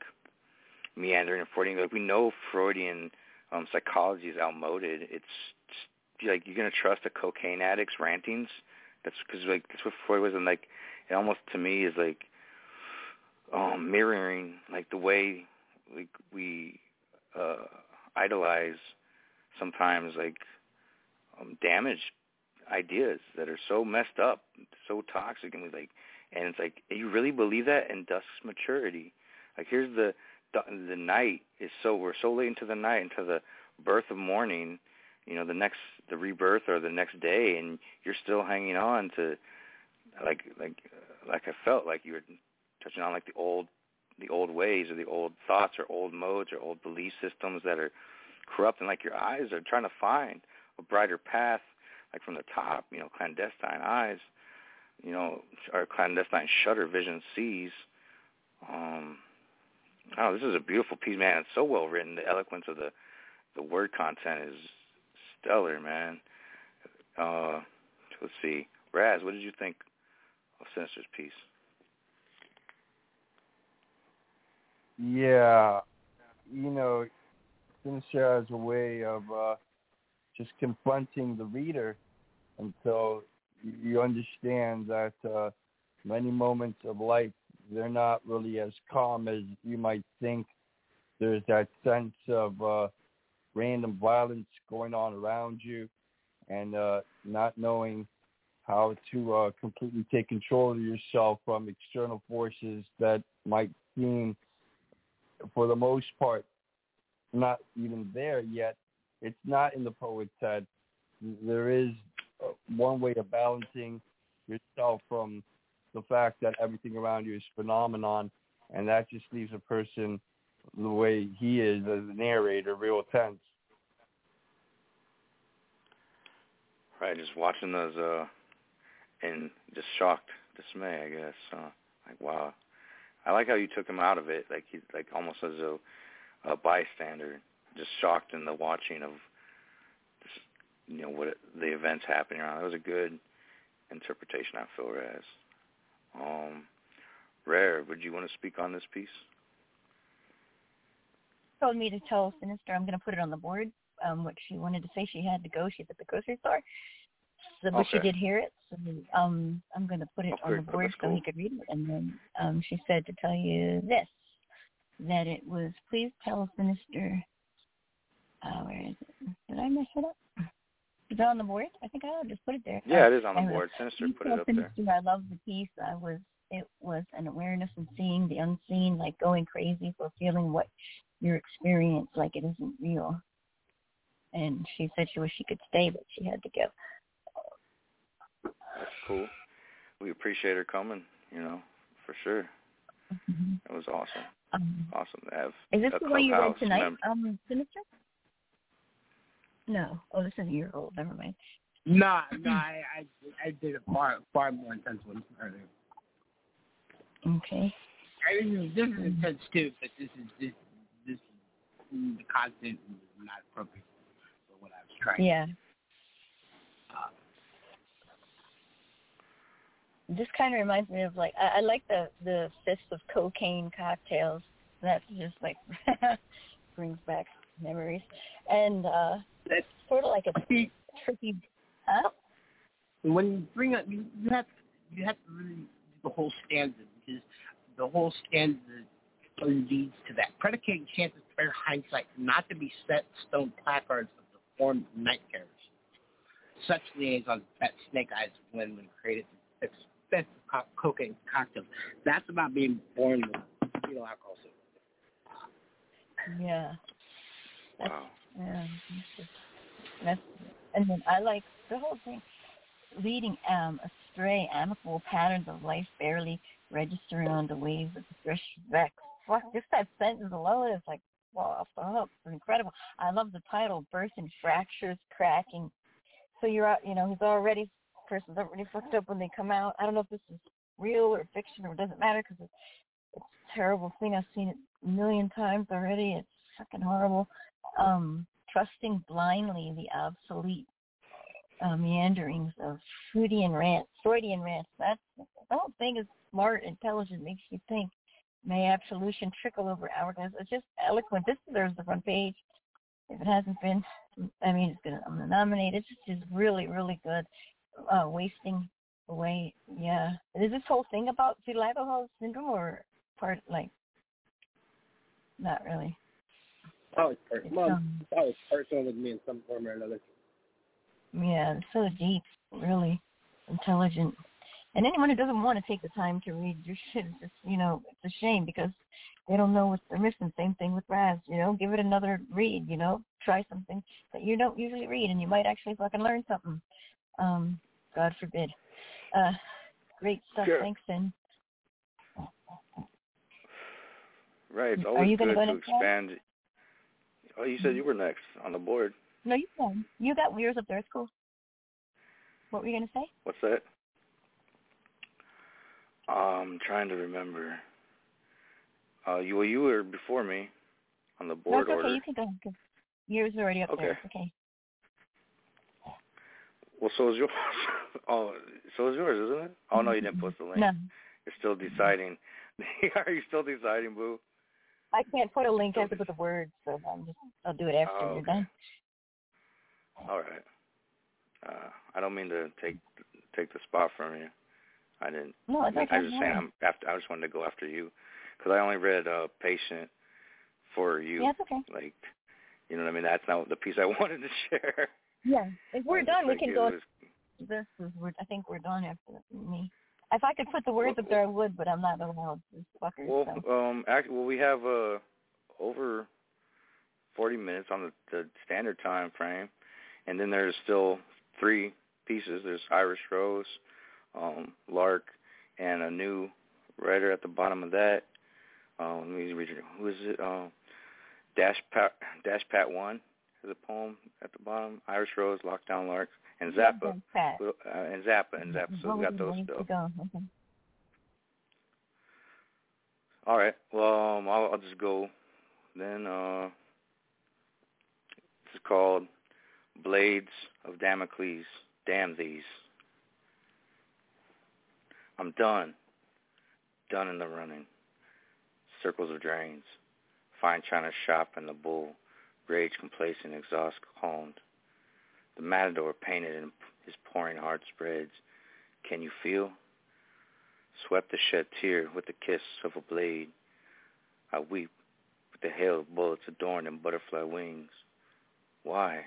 meandering and Freudian. Like we know Freudian um, psychology is outmoded. It's like you're gonna trust a cocaine addict's rantings. That's because like that's what Freud was, and like it almost to me is like um, mirroring like the way like we uh, idolize sometimes like um, damaged ideas that are so messed up, so toxic, and we like, and it's like you really believe that in dusk's maturity. Like here's the the night is so we're so late into the night into the birth of morning, you know, the next the rebirth or the next day, and you're still hanging on to like like like I felt like you were touching on like the old the old ways or the old thoughts or old modes or old belief systems that are corrupt and like your eyes are trying to find a brighter path like from the top, you know, clandestine eyes, you know, or clandestine shutter vision sees. Um Oh, this is a beautiful piece, man. It's so well written. The eloquence of the the word content is stellar, man. Uh, let's see, Raz, what did you think of Sinister's piece? Yeah, you know, Sinister has a way of uh, just confronting the reader until you understand that uh, many moments of life they're not really as calm as you might think. There's that sense of uh, random violence going on around you, and uh, not knowing how to uh, completely take control of yourself from external forces that might seem, for the most part, not even there yet. It's not in the poet's head. There is uh, one way of balancing yourself from the fact that everything around you is phenomenon, and that just leaves a person the way he is as a narrator real tense. Just watching those uh and just shocked dismay, I guess. Uh, like wow. I like how you took him out of it, like he's like almost as a, a bystander, just shocked in the watching of just, you know what it, the events happening around. That was a good interpretation. I feel as. Um, Rare, would you want to speak on this piece? Told me to tell Sinister I'm going to put it on the board. Um, what she wanted to say, she had to go. She's at the grocery store, so, but she did hear it. So um, I'm going to put it on the board so he could read it. And then um, she said to tell you this, that it was please tell Sinister. Uh, where is it? Did I mess it up? Is it on the board? I think I'll just put it there. Yeah, Uh, it is on the board. Sinister put it up there. Sinister I love the piece. I was it was an awareness and seeing the unseen, like going crazy for feeling what your experience like it isn't real. And she said she wished she could stay, but she had to go. That's cool. We appreciate her coming, you know, for sure. It was awesome. Um, Awesome to have is this a the one you read Clubhouse tonight, member. um, Sinister? No. Oh, this is a year old. Never mind. No, no, I, I I did a far far more intense one earlier. Okay. I mean, this is intense too, but this is this this the content is not appropriate for what I was trying. Yeah. Uh, this kind of reminds me of like I, I like the the fist of cocaine cocktails. That just like brings back memories, and uh That's sort of like a tricky. Huh? when you bring up you, you have you have to really do the whole stanza because the whole stanza leads to that. Predicating chances fair hindsight not to be set stone placards of the formed night terrors. Such liaisons that Snake Eyes when when created expensive co- cocaine cocktails. That's about being born with fetal alcohol syndrome. Yeah. That's, Wow. Yeah. That's, and then I like the whole thing. Leading um astray amicable patterns of life barely registering on the waves of the fresh vex. Fuck, just that sentence alone is like well off the hook. It's incredible. I love the title, Birth and Fractures Cracking. So you're out you know, he's already person's already fucked up when they come out. I don't know if this is real or fiction or it doesn't matter because it's, it's a terrible thing. I've seen it a million times already. It's fucking horrible. Um, trusting blindly the obsolete uh, meanderings of Freudian rants. Freudian rants. That's the whole thing is smart, intelligent, makes you think. May absolution trickle over hourglass. It's just eloquent. This deserves the front page. If it hasn't been, I mean, it's gonna. I'm gonna nominate. It's just is really, really good. Uh, wasting away. Yeah. Is this whole thing about alcohol syndrome or part like? Not really. Personal. Well, um, it's always personal with me in some form or another. Yeah, it's so deep, really intelligent. And anyone who doesn't want to take the time to read your shit just, you know, it's a shame because they don't know what they're missing. Same thing with Raz, you know, give it another read, you know, try something that you don't usually read and you might actually fucking learn something. Um, God forbid. Uh, great stuff. Sure. Thanks, and Right. It's Are always you good go to next, Rob? expand. Oh, you said you were next on the board. no, you can. You got yours up there. It's cool. What were you gonna say? What's that? I'm trying to remember. Uh, you well, you were before me on the board it's okay. order. You can go. Yours is already up there. Okay. It's okay. Well, so is yours. oh, so is yours, isn't it? Oh no, you didn't post the link. No, You're still deciding. Are you still deciding, Boo? I can't put a link. I have to put the words, so I'm just I'll do it after Oh, you're okay. done. All right. Uh, I don't mean to take take the spot from you. I didn't. No, it's I okay. I was just saying I'm after. I just wanted to go after you because I only read uh, "Patient" for you. Yeah, it's okay. Like, you know what I mean? That's not the piece I wanted to share. Yeah, if we're done, we can go. This is I think we're done after me. If I could put the words up there, I would, but I'm not allowed. This fucker. Well, so. um, actually, well, we have uh over 40 minutes on the, the standard time frame, and then there's still three pieces. There's Irish Rose, um, Lark, and a new writer at the bottom of that. Um, let me read. it. Who is it? Um, Dash Pat Dash Pat One a poem at the bottom. Irish Rose, Lockdown Lark, and Zappa. Well, Uh, and Zappa and Zappa. So we got those still. go. Okay. All right. Well, um, I'll, I'll just go. Then uh, is called Blades of Damocles. Damn these. I'm done. Done in the running. Circles of drains. Fine china shop and the bull. Rage complacent, exhaust calmed. The matador painted in his pouring heart spreads. Can you feel? Swept the shed tear with the kiss of a blade. I weep with the hail of bullets adorned in butterfly wings. Why?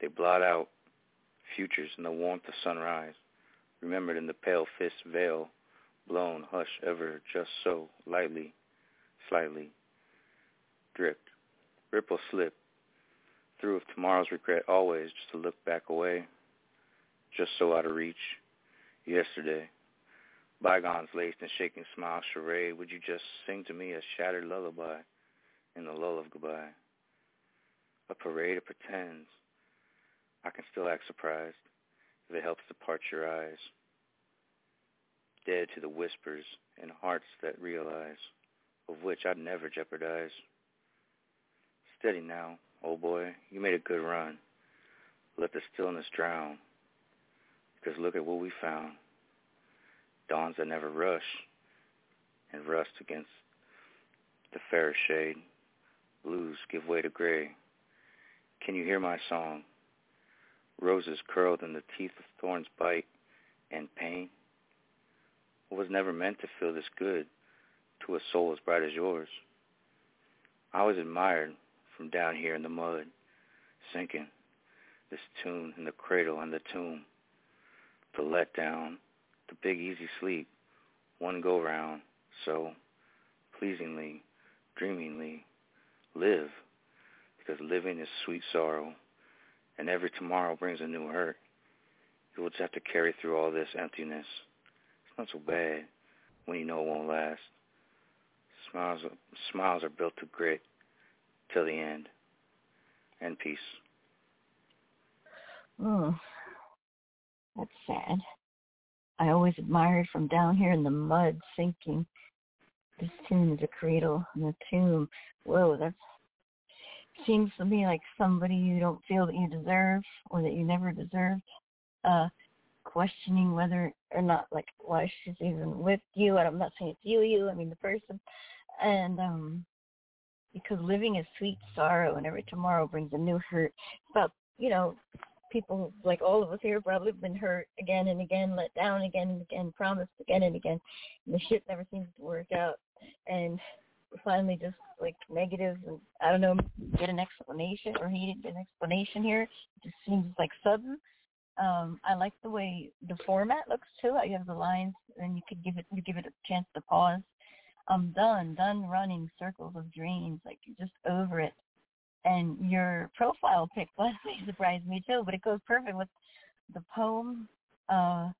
They blot out futures in the warmth of sunrise, remembered in the pale fist veil, blown hush ever just so lightly, slightly, dripped, ripple slip, through of tomorrow's regret always just to look back away, just so out of reach, yesterday. Bygones laced in shaking smile charade, would you just sing to me a shattered lullaby in the lull of goodbye? A parade of pretends. I can still act surprised if it helps to part your eyes. Dead to the whispers in hearts that realize, of which I'd never jeopardize. Steady now, old boy, you made a good run. Let the stillness drown, because look at what we found. dawns that never rush and rust against the fairer shade. Blues give way to gray. Can you hear my song? Roses curled in the teeth of thorns bite and pain. Was never meant to feel this good to a soul as bright as yours. I was admired from down here in the mud, sinking this tune in the cradle and the tomb, the letdown, the big easy sleep, one go round, so pleasingly, dreamingly, live, because living is sweet sorrow, and every tomorrow brings a new hurt. You will just have to carry through all this emptiness. It's not so bad when you know it won't last. Smiles, smiles are built to grit till the end. And peace. Oh, that's sad. I always admired from down here in the mud sinking. This tune is a cradle and a tomb. Whoa, that seems to me like somebody you don't feel that you deserve or that you never deserved. Uh, questioning whether or not like why she's even with you. And I'm not saying it's you, you. I mean the person. And um, because living is sweet sorrow, and every tomorrow brings a new hurt. About you know people like all of us here probably been hurt again and again, let down again and again, promised again and again. And the shit never seems to work out. And finally just like negative and I don't know, get an explanation or he didn't get an explanation here. It just seems like sudden. Um, I like the way the format looks too. I have the lines and you could give it you give it a chance to pause. I'm done, done running circles of dreams, like you're just over it and your profile pic Leslie surprised me too, but it goes perfect with the poem. Uh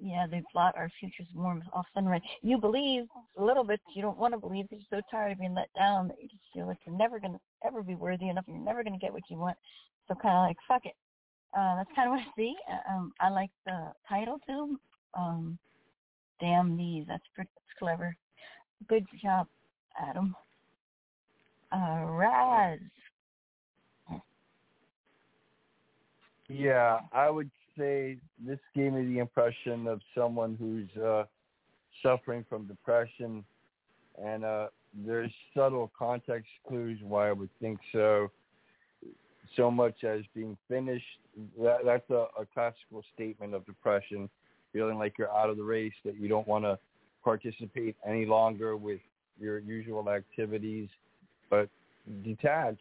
yeah, they plot our futures warm off sunrise. You believe a little bit, you don't want to believe because you're so tired of being let down that you just feel like you're never gonna ever be worthy enough you're never gonna get what you want. So kind of like fuck it. Uh, that's kind of what I see. Uh, um, I like the title too. Um, Damn these. That's pretty, that's clever. Good job, Adam. Uh, Raz. Yeah, I would say this gave me the impression of someone who's uh, suffering from depression, and uh, there's subtle context clues why I would think so. So much as being finished, that, that's a, a classical statement of depression, feeling like you're out of the race, that you don't want to participate any longer with your usual activities, but detach.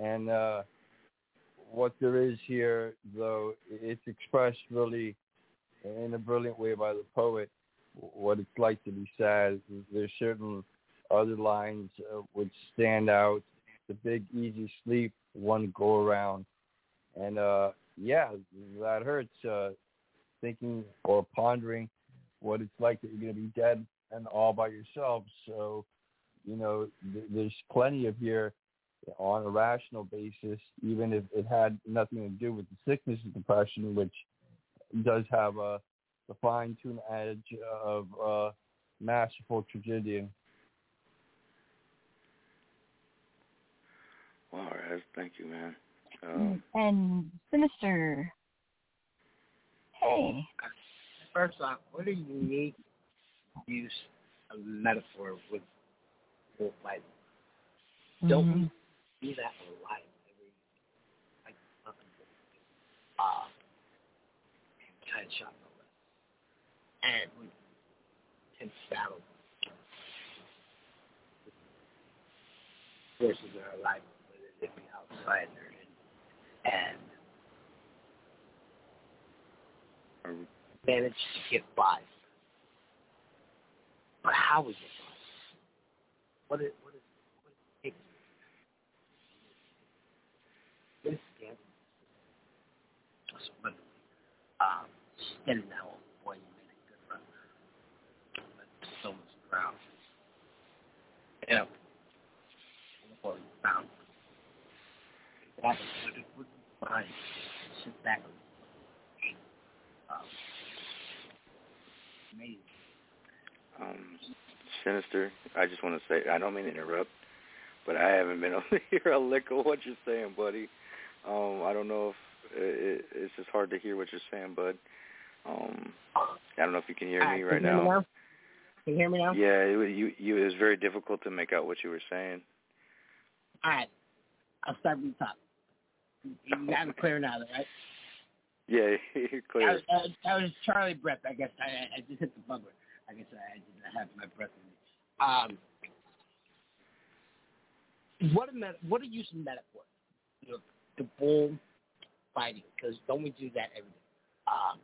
And uh, what there is here, though, it's expressed really in a brilliant way by the poet. What it's like to be sad. There's certain other lines uh, which stand out. The big easy sleep, one go around, and uh, yeah, that hurts. Uh, thinking or pondering what it's like that you're going to be dead and all by yourself. So, you know, th- there's plenty of here on a rational basis, even if it had nothing to do with the sickness of depression, which does have a the fine tuned edge of uh, masterful tragedian. Wow, Raz, thank you, man. Um, and Sinister. Hey. First off, what a unique use of metaphor with like don't Mm-hmm. we see that in life every like uh kind of shot. And we to battle forces in our life, whether it be outside or in and manage to get by. But how we get by? What is is what it takes? This again. So when um standing now boy you made a good run. But so much ground. Know before you found that is what it would be fine. Sit back um, amazing. um, Sinister, I just want to say, I don't mean to interrupt, but I haven't been able to hear a lick of what you're saying, buddy. Um, I don't know if it, it's just hard to hear what you're saying, bud. Um, I don't know if you can hear All me right, right can you hear me now. now? Can you hear me now? Yeah, it, was- you you it was very difficult to make out what you were saying. All right. I'll start from the top. You got it clear now, right? Yeah, clear. that was, that was Charlie breath. I guess I, I just hit the bumper. I guess I, I didn't have my breath in me. Um, what a met- what a use of metaphor. You know, the bull fighting, because don't we do that every day? Um,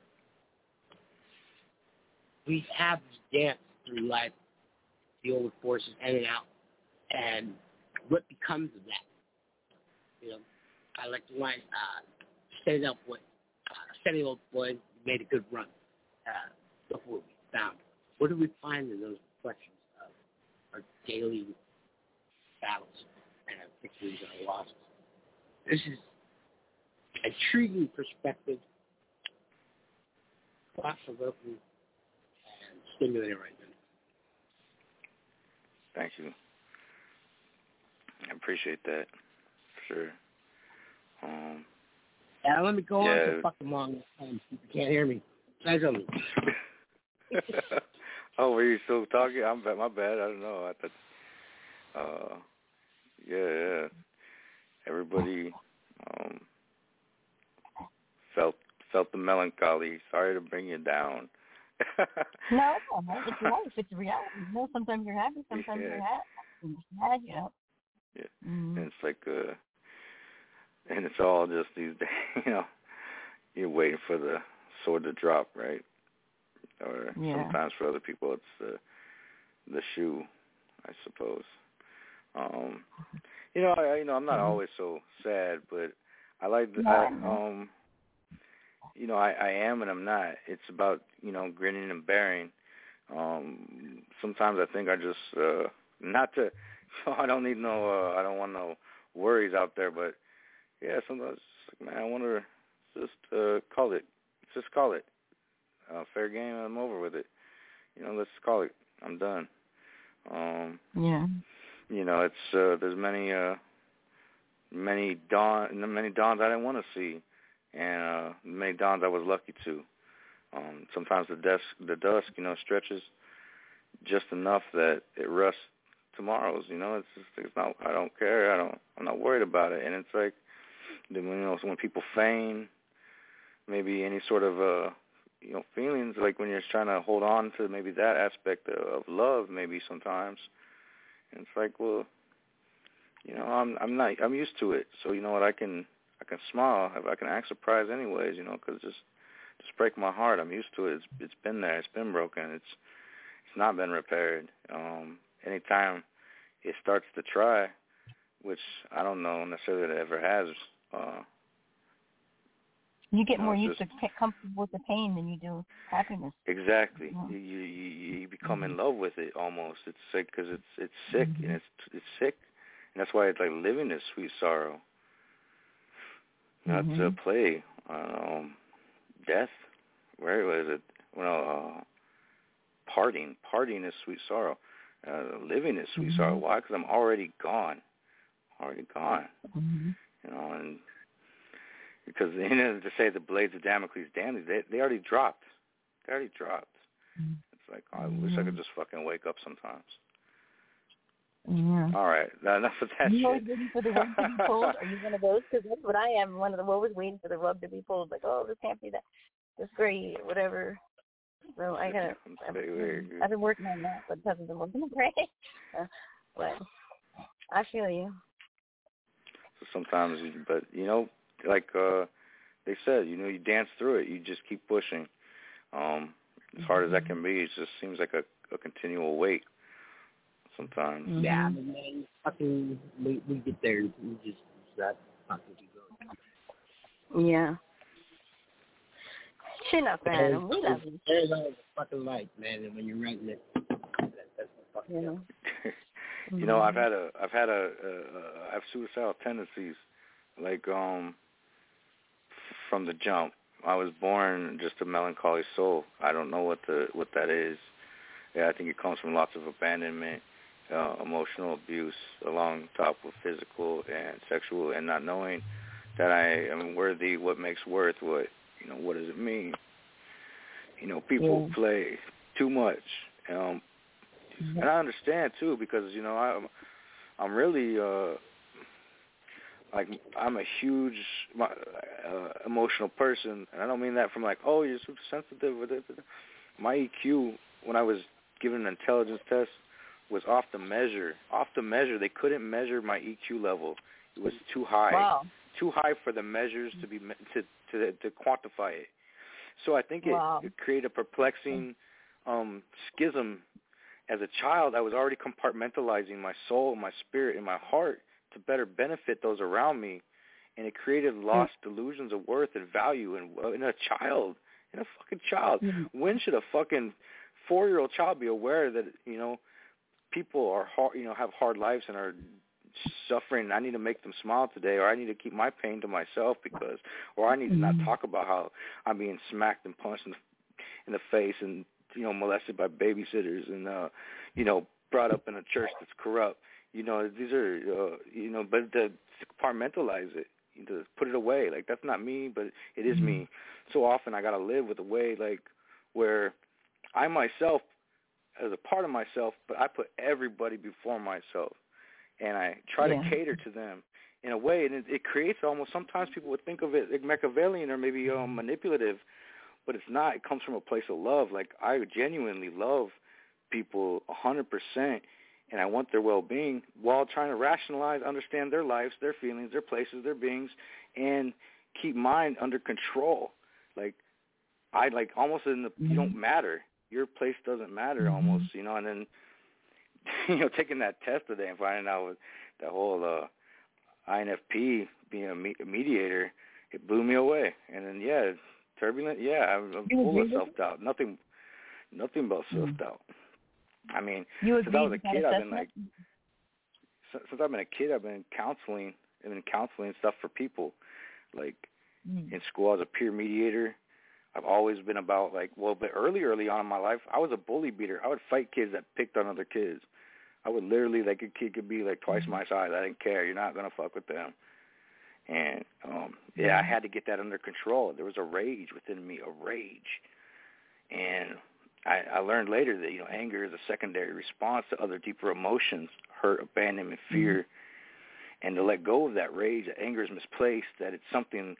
we have this dance through life, deal with forces in and out, and what becomes of that? You know, I like the line, uh, standing up boy, standing up boy, made a good run. Uh, what we found. What do we find in those reflections of our daily battles and our victories and our losses? This is intriguing perspective, thought-provoking, and stimulating right now. Thank you. I appreciate that. For sure. Um, Now let me go on Yeah. to fucking long. You can't hear me. Say something. oh, were you still talking? I'm bad. My bad. I don't know. I thought. Uh, yeah, yeah. Everybody um, felt felt the melancholy. Sorry to bring you down. No, it's life. It's reality. You know, sometimes you're happy, sometimes Yeah. you're happy. You're sad, you know. Yeah. Mm. And it's like uh and it's all just these days, you know, you're waiting for the sword to drop, right? Or Yeah. sometimes for other people it's the the shoe, I suppose. Um you know, I you know, I'm not always so sad, but I like the I, um you know, I, I am and I'm not. It's about, you know, grinning and bearing. Um sometimes I think I just uh not to I don't need no uh I don't want no worries out there, but yeah, sometimes it's like, man, I wonder just uh call it. Just call it. Uh fair game, I'm over with it. You know, let's call it. I'm done. Um Yeah. you know, it's uh there's many uh many dawn many dawns I didn't want to see and uh many dawns I was lucky to. Um sometimes the dusk the dusk, you know, stretches just enough that it rusts tomorrow's, you know, it's just it's not I don't care, I don't I'm not worried about it and it's like you know when people feign maybe any sort of uh you know feelings like when you're trying to hold on to maybe that aspect of, of love maybe sometimes. And it's like well you know i'm i'm not i'm used to it. So you know what i can i can smile i can act surprised anyways you know because just just break my heart. I'm used to it. It's it's been there. It's been broken. It's it's not been repaired. Um anytime it starts to try which i don't know necessarily that it ever has uh You get more used just- to comfortable with the pain than you do happiness. Exactly. Yeah. You, you you become in love with it almost. It's sick because it's it's sick and it's it's sick, and that's why it's like living is sweet sorrow, not to play. Um, death. Where was it? Well, uh, parting. Parting is sweet sorrow. Uh, living is sweet sorrow. Why? Because I'm already gone. Already gone. You know, and because you know to say the blades of Damocles damned, they they already dropped. They already dropped. It's like oh, I wish I could just fucking wake up sometimes. Yeah. All right, now enough of that you shit. waiting for the rug to be pulled? Are you one of those? Because that's what I am. One of the always waiting for the rug to be pulled. Like, oh, this can't be that. This great, whatever. So I gotta. I've. I've been working on that, but it hasn't been working great. Uh, but I feel you. So sometimes, but you know, like uh they said, you know, you dance through it. You just keep pushing. Um, as hard as that can be, it just seems like a, a continual wait. Sometimes. Yeah, but man, fucking, we, we get there. We just, that fucking keep going. Yeah. Chin up, Adam. We love you. Arizona is fucking light, man, and when you're writing it, that, that's the fucking You know. you know, I've had a, I've had a, a, a I have suicidal tendencies, like um, from the jump. I was born just a melancholy soul. I don't know what the what that is. Yeah, I think it comes from lots of abandonment, uh, emotional abuse, along top of physical and sexual, and not knowing that I am worthy. What makes worth? What you know? What does it mean? You know, people Yeah. play too much. Um, and I understand too because you know I'm I'm really uh like I'm a huge uh, emotional person, and I don't mean that from like oh you're super sensitive. My EQ when I was given an intelligence test was off the measure. Off the measure, they couldn't measure my EQ level. It was too high. Wow. Too high for the measures to be to to to quantify it. So I think it, Wow. it created a perplexing um schism as a child, I was already compartmentalizing my soul, my spirit, and my heart to better benefit those around me, and it created hmm. lost delusions of worth and value in, in a child, in a fucking child. Hmm. When should a fucking four-year-old child be aware that you know people are hard, you know, have hard lives and are suffering? And I need to make them smile today, or I need to keep my pain to myself because, or I need to not hmm. talk about how I'm being smacked and punched in the, in the face and you know molested by babysitters and uh you know brought up in a church that's corrupt. You know these are uh you know but to compartmentalize it to put it away. Like that's not me but it is me. So often i got to live with a way like where i myself as a part of myself but i put everybody before myself. And i try Yeah. to cater to them in a way and it, it creates almost sometimes people would think of it like machiavellian or maybe um manipulative but it's not. It comes from a place of love. Like I genuinely love people a hundred percent, and I want their well-being while trying to rationalize, understand their lives, their feelings, their places, their beings, and keep mine under control. Like I like almost in the you don't matter. Your place doesn't matter almost, you know. And then you know taking that test today and finding out with that whole uh INFP being a, me- a mediator, it blew me away. And then yeah, turbulent. Yeah, I'm, I'm full of self doubt. Nothing, nothing but self doubt. I mean, You since I was a kid, I've been like, since, since I've been a kid, I've been counseling. I've been counseling stuff for people. Like Mm. in school, I was a peer mediator. I've always been about like, well, but early, early on in my life, I was a bully beater. I would fight kids that picked on other kids. I would literally like a kid could be like twice my size. I didn't care. You're not gonna fuck with them. And um yeah, I had to get that under control. There was a rage within me, a rage. And I, I learned later that, you know, anger is a secondary response to other deeper emotions, hurt, abandonment, fear. And to let go of that rage, that anger is misplaced, that it's something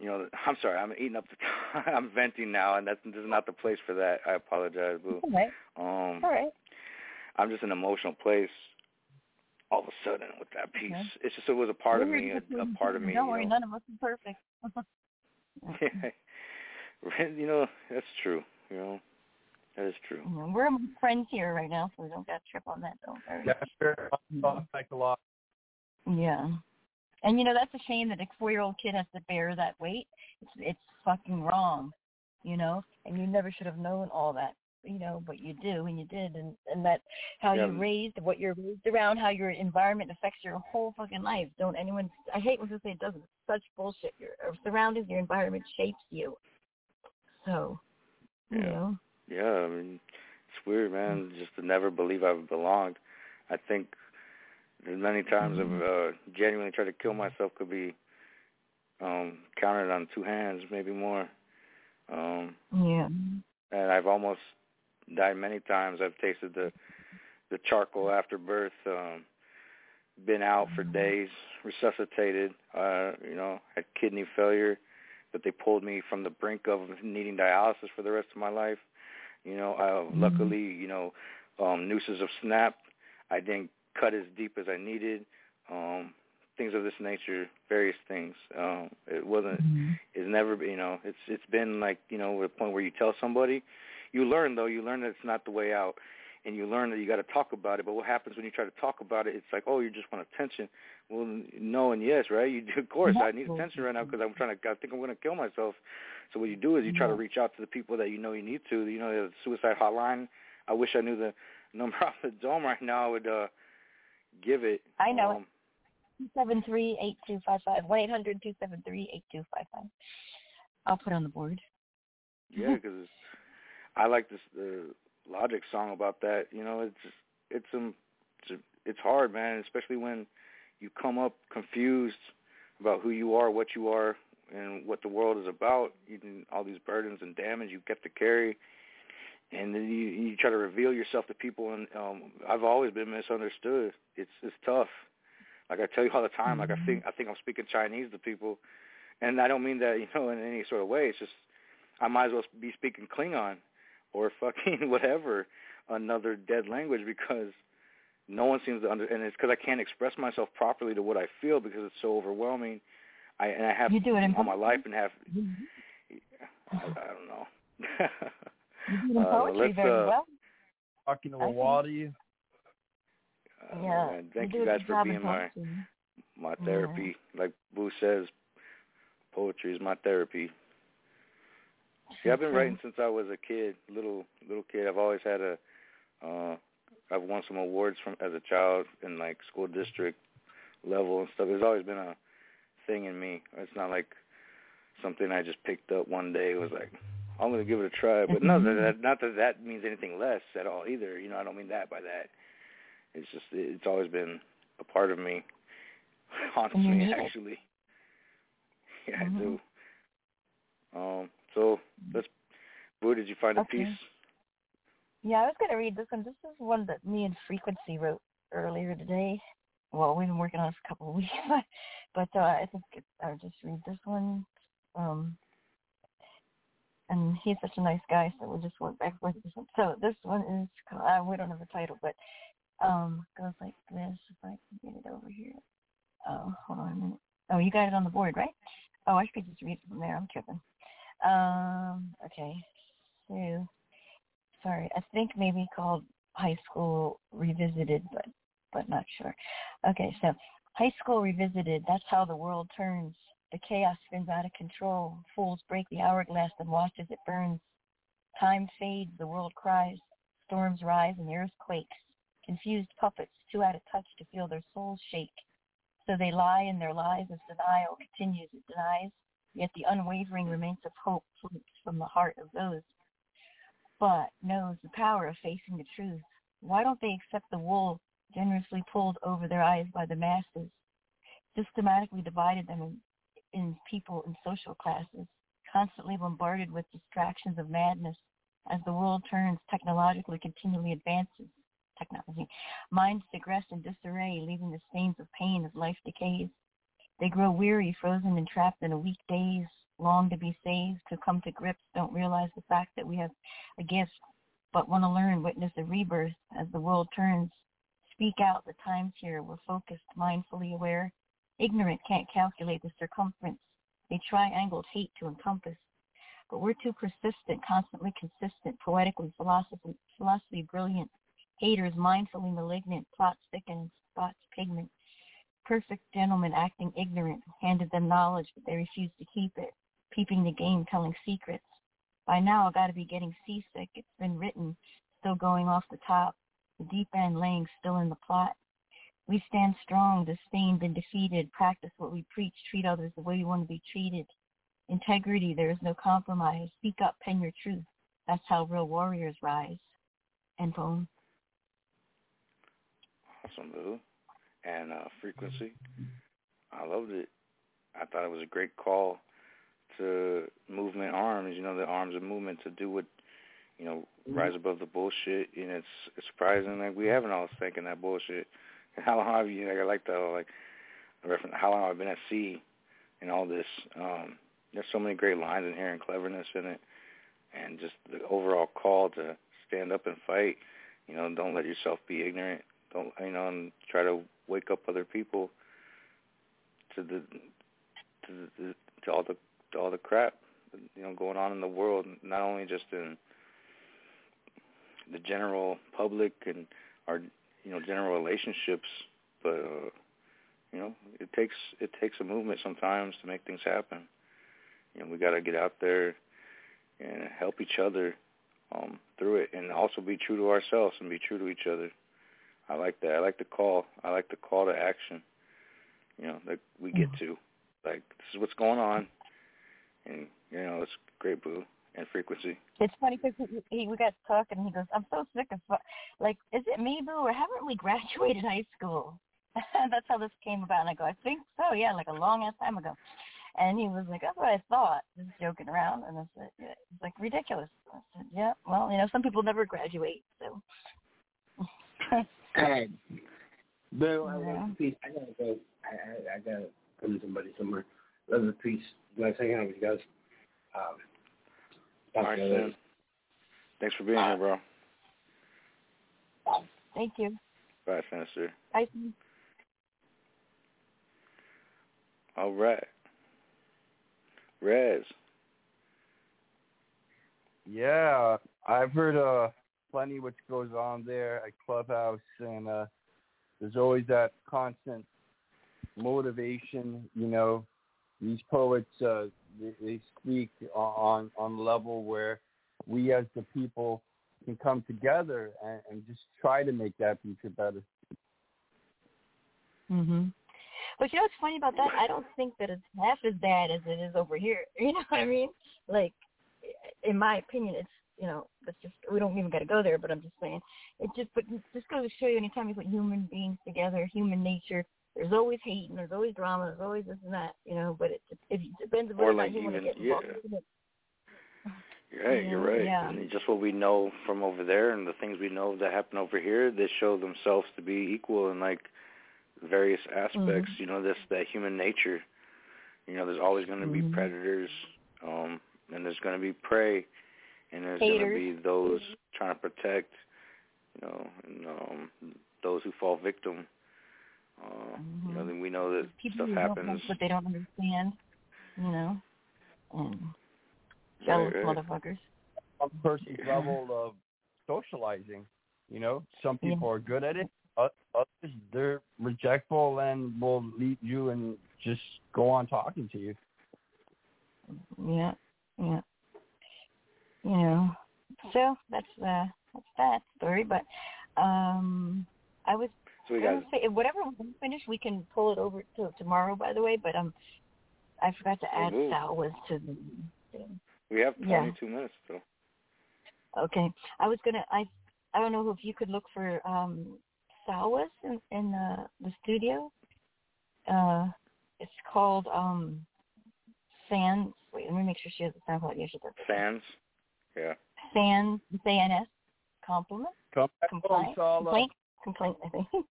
you know, I'm sorry, I'm eating up the time. I'm venting now, and that's this is not the place for that. I apologize, boo. All right. Um, All right. I'm just an emotional place all of a sudden with that piece. Okay. It's just it was a part of We're me, a, a part of me. Don't worry, know. none of us are perfect. you know, that's true. You know, that is true. We're friends here right now, so we don't got to trip on that. Don't worry. Yeah, sure. Psychological. Yeah. And you know that's a shame that a four-year-old kid has to bear that weight. It's it's fucking wrong, you know. And you never should have known all that, you know, what you do, and you did, and and that how Yeah. you're raised, what you're raised around, how your environment affects your whole fucking life. Don't anyone? I hate when people say it doesn't. It's such bullshit. Your surroundings, your environment shapes you. So, you Yeah. know. Yeah, I mean, it's weird, man. Just to never believe I've belonged. I think there's many times I've uh, genuinely tried to kill myself could be um counted on two hands, maybe more. Um Yeah. and I've almost died many times. I've tasted the the charcoal after birth, um been out for days, resuscitated, uh, you know, had kidney failure, but they pulled me from the brink of needing dialysis for the rest of my life. You know, uh, luckily, you know, um nooses have snapped. I didn't cut as deep as I needed. Um things of this nature, various things. Um it wasn't it's never you know, it's it's been like, you know, a point where you tell somebody, you learn though, you learn that it's not the way out and you learn that you got to talk about it. But what happens when you try to talk about it? It's like, oh, you just want attention. Well, no and yes, right? You do, of course. I need attention right now because I'm trying to. I think I'm going to kill myself. So what you do is you try to reach out to the people that you know you need to. You know, the suicide hotline. I wish I knew the number off the dome right now. I would uh give it. I know Um, Two seven three eight two five five one eight hundred two seven three eight two five five. I'll put it on the board. Yeah, because I like this the Logic song about that. You know, it's it's um it's, it's hard, man, especially when you come up confused about who you are, what you are, and what the world is about, even all these burdens and damage you get to carry, and then you you try to reveal yourself to people. And um, I've always been misunderstood. It's it's tough. Like I tell you all the time, like I think I think I'm speaking Chinese to people, and I don't mean that you know in any sort of way. It's just I might as well be speaking Klingon or fucking whatever another dead language because no one seems to under and it's because I can't express myself properly to what I feel because it's so overwhelming. I and I have You do it in all my life and have Mm-hmm. I, I don't know. You do it in Uh, poetry let's, very uh, well. Talking to I a think- water. Uh, Yeah, man, thank you you guys for being my poetry. my Yeah. therapy. Like Boo says, poetry is my therapy. See, I've been writing since I was a kid, little little kid. I've always had a uh I've won some awards from as a child in like school district level and stuff. There's always been a thing in me. It's not like something I just picked up one day. It was like I'm gonna give it a try. But no, that, that not that that means anything less at all either. You know, I don't mean that by that. It's just it's always been a part of me. Haunts me actually. Yeah. I do. Um. So let's. Boo, did you find a piece? Yeah, I was going to read this one. This is one that me and Frequency wrote earlier today. Well, we've been working on this a couple of weeks, but but uh, I think it, I'll just read this one. Um, and he's such a nice guy, so we'll just went back with this one. So this one is, uh, we don't have a title, but um, goes like this. If I can get it over here. Oh, hold on a minute. Oh, you got it on the board, right? Oh, I should just read it from there. I'm tripping. Um, okay. So, sorry, I think maybe called High School Revisited, but but not sure. Okay, so High School Revisited. That's how the world turns. The chaos spins out of control. Fools break the hourglass and watch as it burns. Time fades. The world cries. Storms rise and the earth quakes. Confused puppets, too out of touch to feel their souls shake. So they lie in their lies as denial continues. It denies, yet the unwavering remains of hope floats from the heart of those but knows the power of facing the truth. Why don't they accept the wool generously pulled over their eyes by the masses, systematically divided them in, in people and social classes, constantly bombarded with distractions of madness as the world turns technologically continually advances technology. Minds digress in disarray, leaving the stains of pain as life decays. They grow weary, frozen and trapped in a weak daze, long to be saved, to come to grips, don't realize the fact that we have a gift, but want to learn, witness a rebirth as the world turns. Speak out, the times here, we're focused, mindfully aware. Ignorant can't calculate the circumference. They triangled hate to encompass. But we're too persistent, constantly consistent, poetically, philosophy, philosophy brilliant. Haters mindfully malignant, plots thicken, spots pigment. Perfect gentleman acting ignorant, handed them knowledge, but they refused to keep it. Peeping the game, telling secrets. By now, I got to be getting seasick. It's been written, still going off the top. The deep end laying still in the plot. We stand strong, disdained and defeated. Practice what we preach. Treat others the way we want to be treated. Integrity, there is no compromise. Speak up, pen your truth. That's how real warriors rise. End poem. Awesome, Boo. And uh, frequency. I loved it. I thought it was a great call to movement arms. You know, the arms of movement to do what, you know, rise above the bullshit. And it's, it's surprising like we haven't all thinking that bullshit. And how long have you? Like I like the like reference. How long have I been at sea? And all this. Um, there's so many great lines in here and cleverness in it, and just the overall call to stand up and fight. You know, don't let yourself be ignorant. Don't you know, and try to wake up other people to the to the to all the to all the crap you know going on in the world, not only just in the general public and our you know general relationships, but uh, you know it takes it takes a movement sometimes to make things happen. You know we got to get out there and help each other um, through it, and also be true to ourselves and be true to each other. I like that. I like the call. I like the call to action. You know that we get mm-hmm. to. Like this is what's going on, and you know it's great, boo and frequency. It's funny because he, he, we got talking and he goes, I'm so sick of, like, is it me, Boo, or haven't we graduated high school? That's how this came about. And I go, I think so, yeah, like a long ass time ago. And he was like, that's what I thought, just joking around. And I said, yeah. it's like ridiculous. I said, yeah, well, you know, some people never graduate, so. Hey, Bill, I Yeah. love the piece. I gotta go. I I, I gotta go to somebody somewhere. Love the piece. Nice hanging out with you guys. Um, All talk right, to you later. Sam. Thanks for being here, bro. Thank you. Bye, Sinister. Bye. All right. Rez. Yeah, I've heard uh plenty what goes on there at Clubhouse, and uh there's always that constant motivation. You know, these poets uh they, they speak on on level where we as the people can come together and, and just try to make that future better. Mhm. But you know what's funny about that? I don't think that it's half as bad as it is over here. You know what I mean? Like, in my opinion, it's you know, it's just we don't even got to go there. But I'm just saying, it just but just goes to show you, anytime you put human beings together, human nature, there's always hate and there's always drama, there's always this and that. You know, but it it, it depends on like you want to get involved. yeah. You're right, you're right. Yeah. And just what we know from over there and the things we know that happen over here, they show themselves to be equal in like various aspects. Mhm. You know, this that human nature. You know, there's always going to be Mhm. predators, um, and there's going to be prey, and there's going to be those trying to protect. You know, and um, those who fall victim. Uh, You know, then we know that People stuff who don't happens. know what they don't understand. You know, and jealous Right, right. motherfuckers. Some person's level of socializing. You know, some people are good at it. o- Others they're rejectful and will leave you and just go on talking to you. Yeah, yeah. You know, so that's uh that's that story. But um, I was So we gonna got say whatever we finish, we can pull it over to tomorrow. By the way, but um, I forgot to add Ooh. Sal was to the. we have Yeah. 22 minutes still. Okay, I was gonna. I I don't know if you could look for um Salwas in in the the studio. Uh, it's called um Sans. Wait, let me make sure she has the SoundCloud. Yeah, she does. Fans. Yeah. Sans S compliment Come complaint home, Sala. complaint complaint. I think.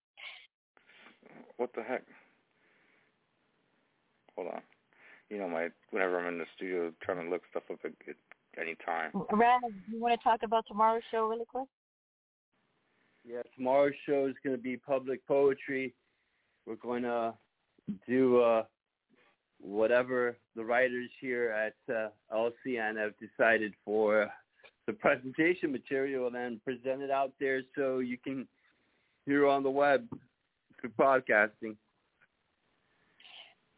What the heck? Hold on. You know, my whenever I'm in the studio trying to look stuff up at, at any time. Raz, you want to talk about tomorrow's show really quick? Yeah, tomorrow's show is going to be public poetry. We're going to do uh, whatever the writers here at uh, LCN have decided for the presentation material and present it out there so you can hear on the web through podcasting.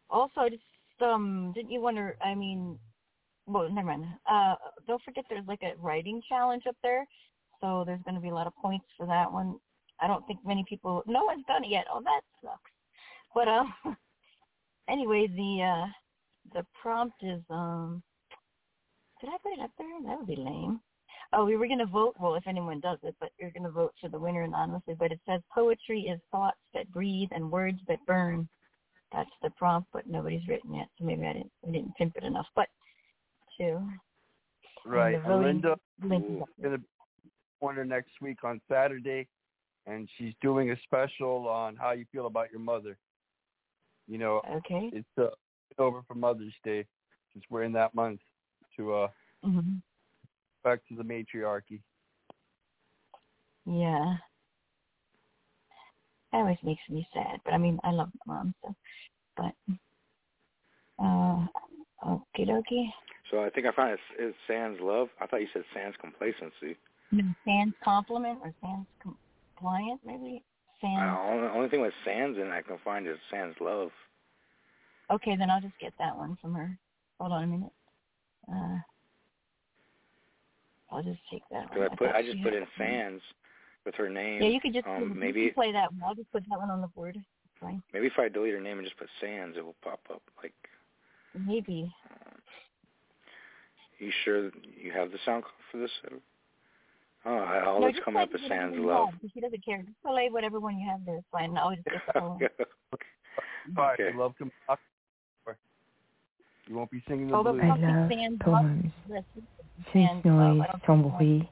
Also, just um, didn't you wonder? I mean, well, never mind. Uh, don't forget, there's like a writing challenge up there, so there's going to be a lot of points for that one. I don't think many people. No one's done it yet. Oh, that sucks. But um, anyway, the uh, the prompt is um. Did I put it up there? That would be lame. Oh, we were going to vote. Well, if anyone does it, but you're going to vote for the winner anonymously. But it says poetry is thoughts that breathe and words that burn. That's the prompt, but nobody's written yet, so maybe I didn't we didn't pimp it enough. But two. Right. And voting Linda link is is up going to corner next week on Saturday, and she's doing a special on how you feel about your mother. You know, okay. it's uh, over for Mother's Day since we're in that month to uh hmm back to the matriarchy. Yeah. That always makes me sad, but I mean, I love my mom, so. But, uh, okie dokie. So I think I found it, it's Sans Love. I thought you said Sans Complacency. No, Sans compliment or sans compliant, maybe? Sans. Uh, only, only thing with Sans in I can find is Sans Love. Okay, then I'll just get that one from her. Hold on a minute. Uh, I'll just take that one. I put thought I just put in Sans with her name. Yeah, you could just you um, can maybe play that one. I'll just put that one on the board. Fine. maybe if I delete her name and just put Sans, it will pop up. Like, Maybe. you sure you have the sound for this? Oh, all no, that's just coming play up is whatever Sans you Love. have, 'cause She doesn't care. Just play whatever one you have there. It's fine. I'll just get the whole one. All right, Okay. love come You won't be singing the Although blues. I Pumpkin love Sands poems. Love, Since Sands Love, noise I don't sans.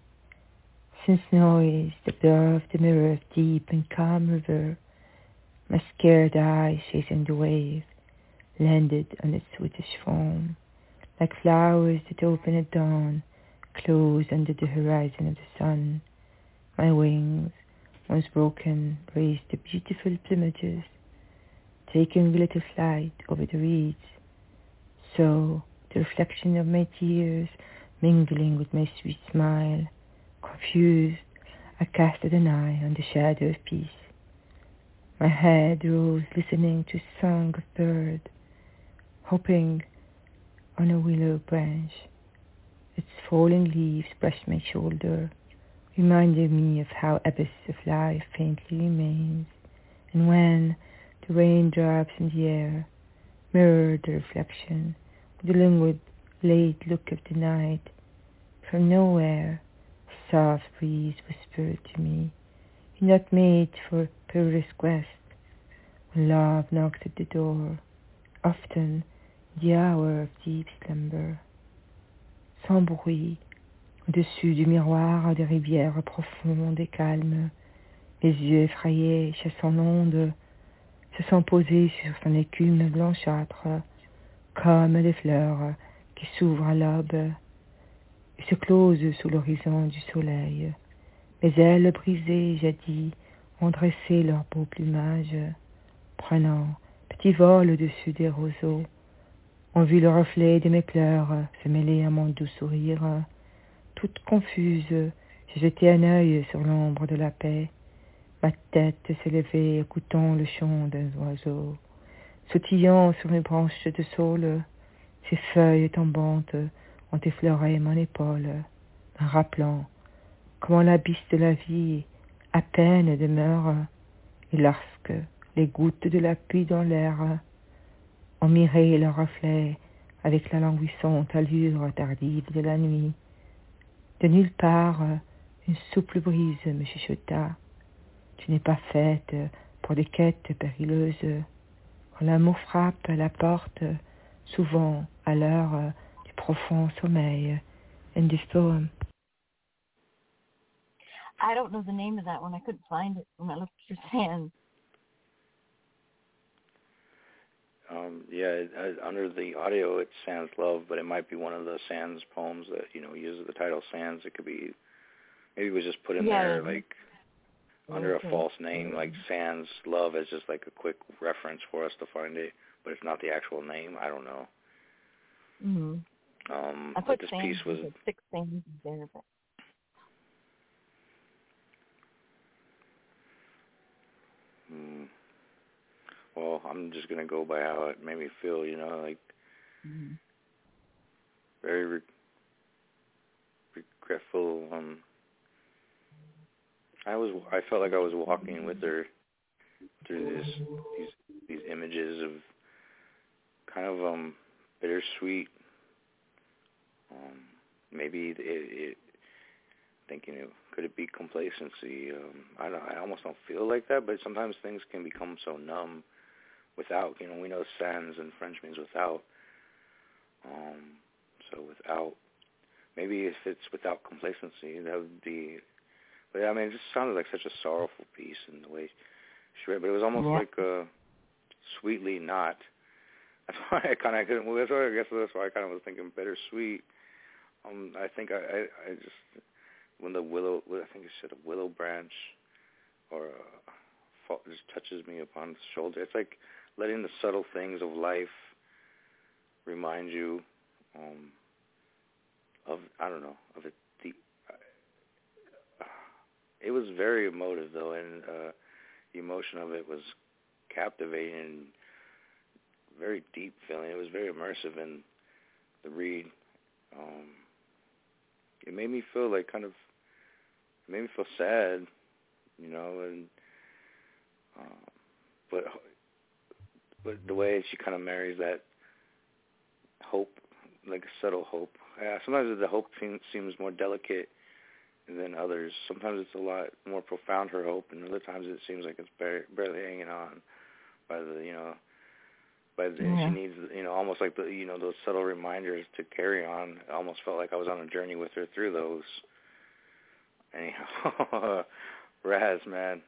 Since noise, the blur of the mirror of deep and calm river, my scared eyes chasing the wave, landed on its sweetish foam, like flowers that open at dawn, close under the horizon of the sun. My wings, once broken, raised the beautiful plumages, taking little flight over the reeds. So, the reflection of my tears mingling with my sweet smile, confused, I casted an eye on the shadow of peace. My head rose listening to song of bird, hoping on a willow branch. Its falling leaves brushed my shoulder, reminding me of how abyss of life faintly remains, and when the raindrops in the air mirrored the reflection with the languid late look of the night, from nowhere a soft breeze whispered to me, You're not made for perilous quest. When love knocked at the door, often the hour of deep slumber. Sans bruit, au-dessus du miroir des rivières profondes et calmes, les yeux effrayés, chassant l'onde, se sont posés sur son écume blanchâtre, comme des fleurs qui s'ouvrent à l'aube et se closent sous l'horizon du soleil. Mes ailes brisées, jadis, ont dressé leur beau plumage, prenant petit vol au-dessus des roseaux, ont vu le reflet de mes pleurs se mêler à mon doux sourire. Toute confuse, j'ai jeté un œil sur l'ombre de la paix. Ma tête levée, écoutant le chant d'un oiseau, sautillant sur une branche de saule. Ses feuilles tombantes ont effleuré mon épaule, rappelant comment l'abysse de la vie à peine demeure, et lorsque les gouttes de la pluie dans l'air ont miré leur reflet avec la languissante allure tardive de la nuit, de nulle part une souple brise me chuchota. Tu n'es pas faite pour des quêtes périlleuses. Quand l'amour frappe à la porte, souvent à l'heure du profond sommeil. This poem. I don't know the name of that one. I couldn't find it when I looked. Um, yeah, it, uh, under the audio it's Sans Love, but it might be one of the Sans poems that you know uses the title Sans. It could be maybe it was just put in Yeah. there like under a false name, like Sans Love, as just like a quick reference for us to find it, but it's not the actual name. I don't know. Mm-hmm. Um, I but put this Sands piece was six Sands there, but Hmm. Well, I'm just gonna go by how it made me feel. You know, like mm-hmm. very re- regretful. Um, I was I felt like I was walking with her through this these these images of kind of um bittersweet. Um, maybe it, it thinking it could it be complacency. Um, I don't I almost don't feel like that, but sometimes things can become so numb without. You know, we know sans in French means without. Um, so without, maybe if it's without complacency, that would be. But I mean, it just sounded like such a sorrowful piece in the way she read. But it was almost Yeah. like uh, sweetly not. That's why I kind of couldn't. Well, that's why I guess that's why I kind of was thinking bittersweet. Um, I think I, I, I just when the willow, I think it said a willow branch, or uh, just touches me upon the shoulder. It's like letting the subtle things of life remind you um, of I don't know of a deep. It was very emotive though, and uh, the emotion of it was captivating and very deep feeling. It was very immersive in the read. Um, it made me feel like kind of it made me feel sad, you know, and uh, but but the way she kind of marries that hope, like a subtle hope. Yeah, sometimes the hope seems, more delicate than others. Sometimes it's a lot more profound her hope, and other times it seems like it's barely, barely hanging on by the you know but then Yeah. she needs, you know, almost like the, you know, those subtle reminders to carry on. I almost felt like I was on a journey with her through those. Anyhow, Raz, man.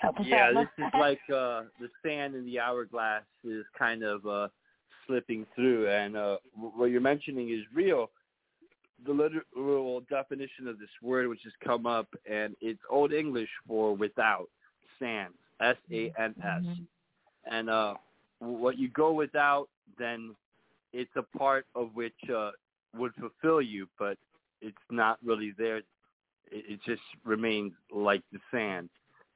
Help us yeah, out. this is like uh the sand in the hourglass is kind of uh slipping through and uh what you're mentioning is real. The literal definition of this word which has come up and it's old English for without, sans, S A N S. And uh what you go without then it's a part of which uh would fulfill you but it's not really there. It, it just remains like the sand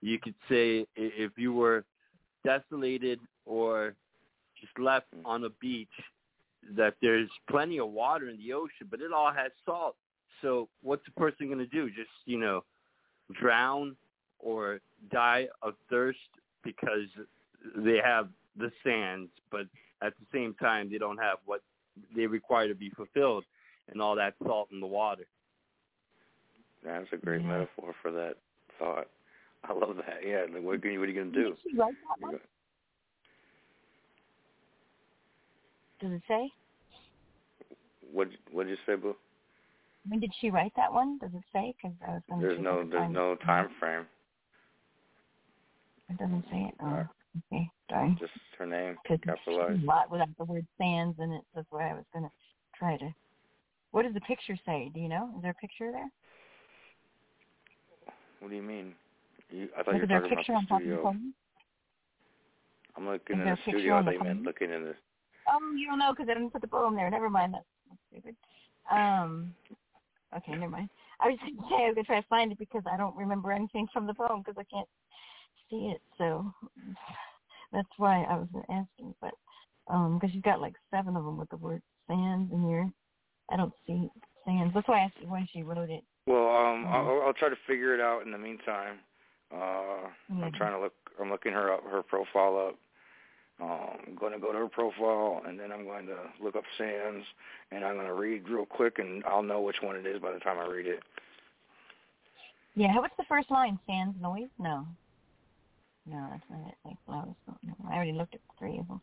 you could say if you were desolated or just left mm. on a beach that there's plenty of water in the ocean but it all has salt. So what's a person going to do? Just you know drown or die of thirst because they have the sands but at the same time they don't have what they require to be fulfilled and all that salt in the water? That's a great metaphor for that thought. I love that. Yeah, like what, are you- what are you gonna do? Did she write that one? Does it say? What what did you say, Boo? When did she write that one? Does it say? Because I was going to There's no there's no time frame. It doesn't say it. Oh, okay. Darn. Just her name capitalized. a lot without the word sands in it. That's why I was going to try to. What does the picture say? Do you know? Is there a picture there? What do you mean? You, I thought Like, you were talking picture about on the top of the studio. phone? I'm looking Is in the studio. I thought you meant looking in the. Oh, you don't know because I didn't put the poem there. Never mind. That's, that's stupid. Um. Okay, never mind. I was going to say I was going to try to find it because I don't remember anything from the poem because I can't see it. So that's why I was asking. But um, because you've got like seven of them with the word sands in here. I don't see sands. That's why I asked you when she wrote it. Well, um, Mhm. I'll, I'll try to figure it out in the meantime. Uh, I'm Mhm. trying to look. I'm looking her up, her profile up. Um, I'm going to go to her profile, and then I'm going to look up Sands, and I'm going to read real quick, and I'll know which one it is by the time I read it. Yeah. What's the first line? Sands noise? No. No, that's not it. Like flowers. No, I already looked at three of them.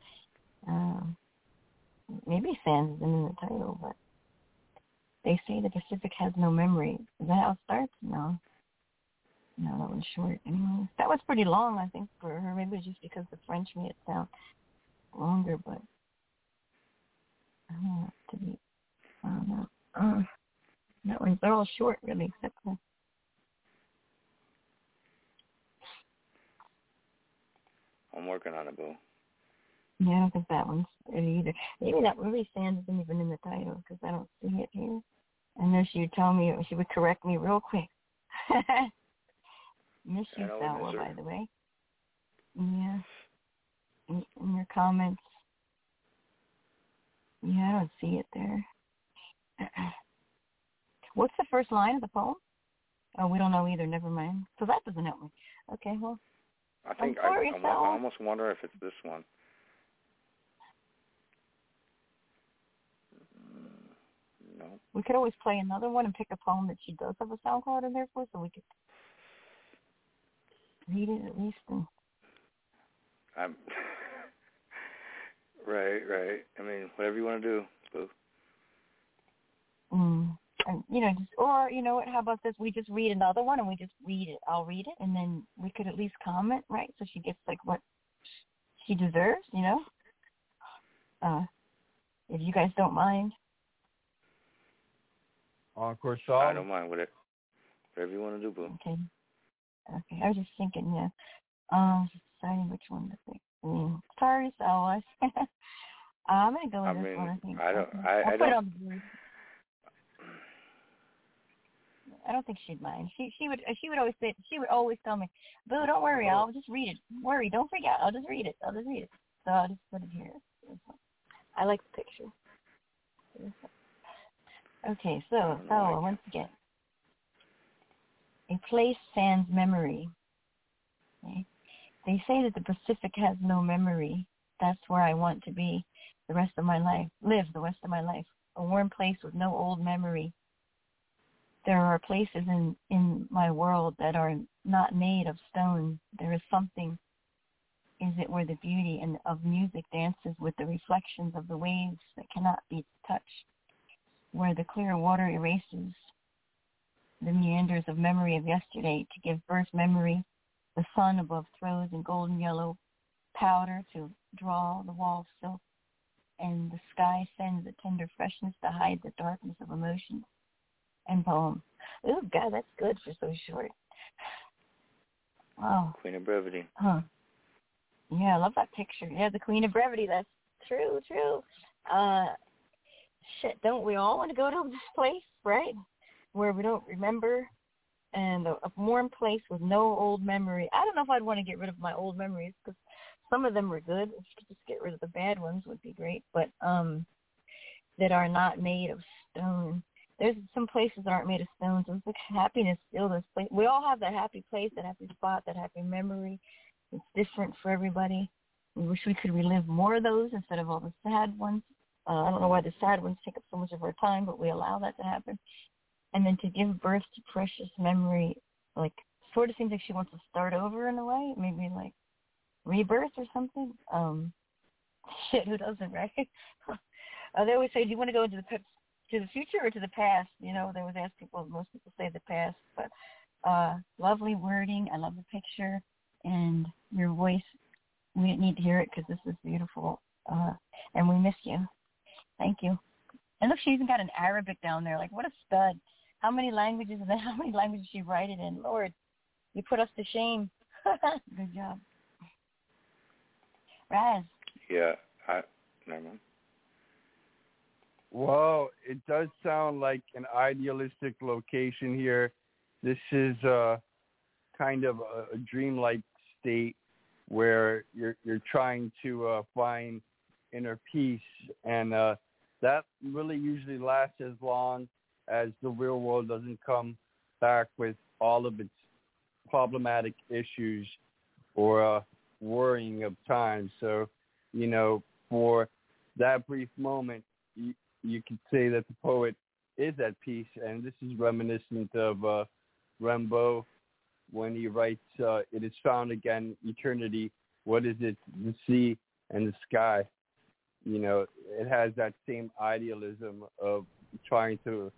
Um, maybe Sands is in the title, but they say the Pacific has no memory. Is that how it starts? No. No, that one's short. Anyway, that was pretty long, I think, for her. Maybe it's just because the French made it sound longer, but I don't know to be. I don't know. Uh, that one's they're all short, really, except for I'm working on it, boo. Yeah, I don't think that one's it either. Maybe that movie Sands isn't even in the title because I don't see it here. And then she would tell me, she would correct me real quick. Miss you, I know, Salwa, by the way. Yeah. In, in your comments. Yeah, I don't see it there. What's the first line of the poem? Oh, we don't know either. Never mind. So that doesn't help me. Okay, well, I think I, I, I almost wonder if it's this one. Mm, No. we could always play another one and pick a poem that she does have a sound card in there for, so we could read it at least. And I'm right, right. I mean, whatever you want to do, boo. Mm. And, you know, just or you know what? How about this? We just read another one, and we just read it. I'll read it, and then we could at least comment, right? So she gets like what she deserves, you know. Uh, if you guys don't mind. Encore I don't mind whatever, whatever you want to do, boo. Okay. Okay. I was just thinking, yeah. Um, deciding which one to pick. Mm. Sorry, Salwa. I'm gonna go with I this mean, one. I think. I don't- I- I'll I don't- on the. I don't think she'd mind. She she would she would always say she would always tell me, Boo, don't worry, I'll just read it. Don't worry, don't freak out. I'll just read it. I'll just read it. So I'll just put it here. I like the picture. Okay, so so once again, a place sans memory. Okay. They say that the Pacific has no memory. That's where I want to be the rest of my life. Live the rest of my life. A warm place with no old memory. There are places in, in my world that are not made of stone. There is something is it where the beauty and of music dances with the reflections of the waves that cannot be touched, where the clear water erases the meanders of memory of yesterday to give birth memory, the sun above throws in golden yellow powder to draw the wall silk, and the sky sends a tender freshness to hide the darkness of emotion and poem. Oh God, that's good for so short. Wow. Queen of Brevity. Huh. Yeah, I love that picture. Yeah, the Queen of Brevity. That's true, true. Uh, shit, don't we all want to go to this place, right? Where we don't remember and a, a warm place with no old memory. I don't know if I'd want to get rid of my old memories because some of them were good. If you could just get rid of the bad ones would be great, but um, that are not made of stone. There's some places that aren't made of stone, so it's like happiness still. This place, we all have that happy place, that happy spot, that happy memory. It's different for everybody. We wish we could relive more of those instead of all the sad ones. Uh, I don't know why the sad ones take up so much of our time, but we allow that to happen. And then to give birth to precious memory, like sort of seems like she wants to start over in a way, maybe like rebirth or something. Um, shit, who doesn't, right? uh, they always say, do you want to go into the to the future or to the past? You know, they always ask people. Most people say the past, but uh, lovely wording. I love the picture and your voice. We need to hear it because this is beautiful, uh, and we miss you. Thank you. And look, she even got an Arabic down there. Like, what a stud! How many languages and then how many languages she write it in? Lord, you put us to shame. Good job. Raz. Yeah, I never mind. Well, it does sound like an idealistic location here. This is uh, kind of a, a dreamlike state where you're you're trying to uh, find inner peace, and uh, that really usually lasts as long as the real world doesn't come back with all of its problematic issues or uh, worrying of time. So, you know, for that brief moment, you, you could say that the poet is at peace, and this is reminiscent of uh, Rimbaud when he writes, uh, "It is found again, eternity. What is it? The sea and the sky." You know, it has that same idealism of trying to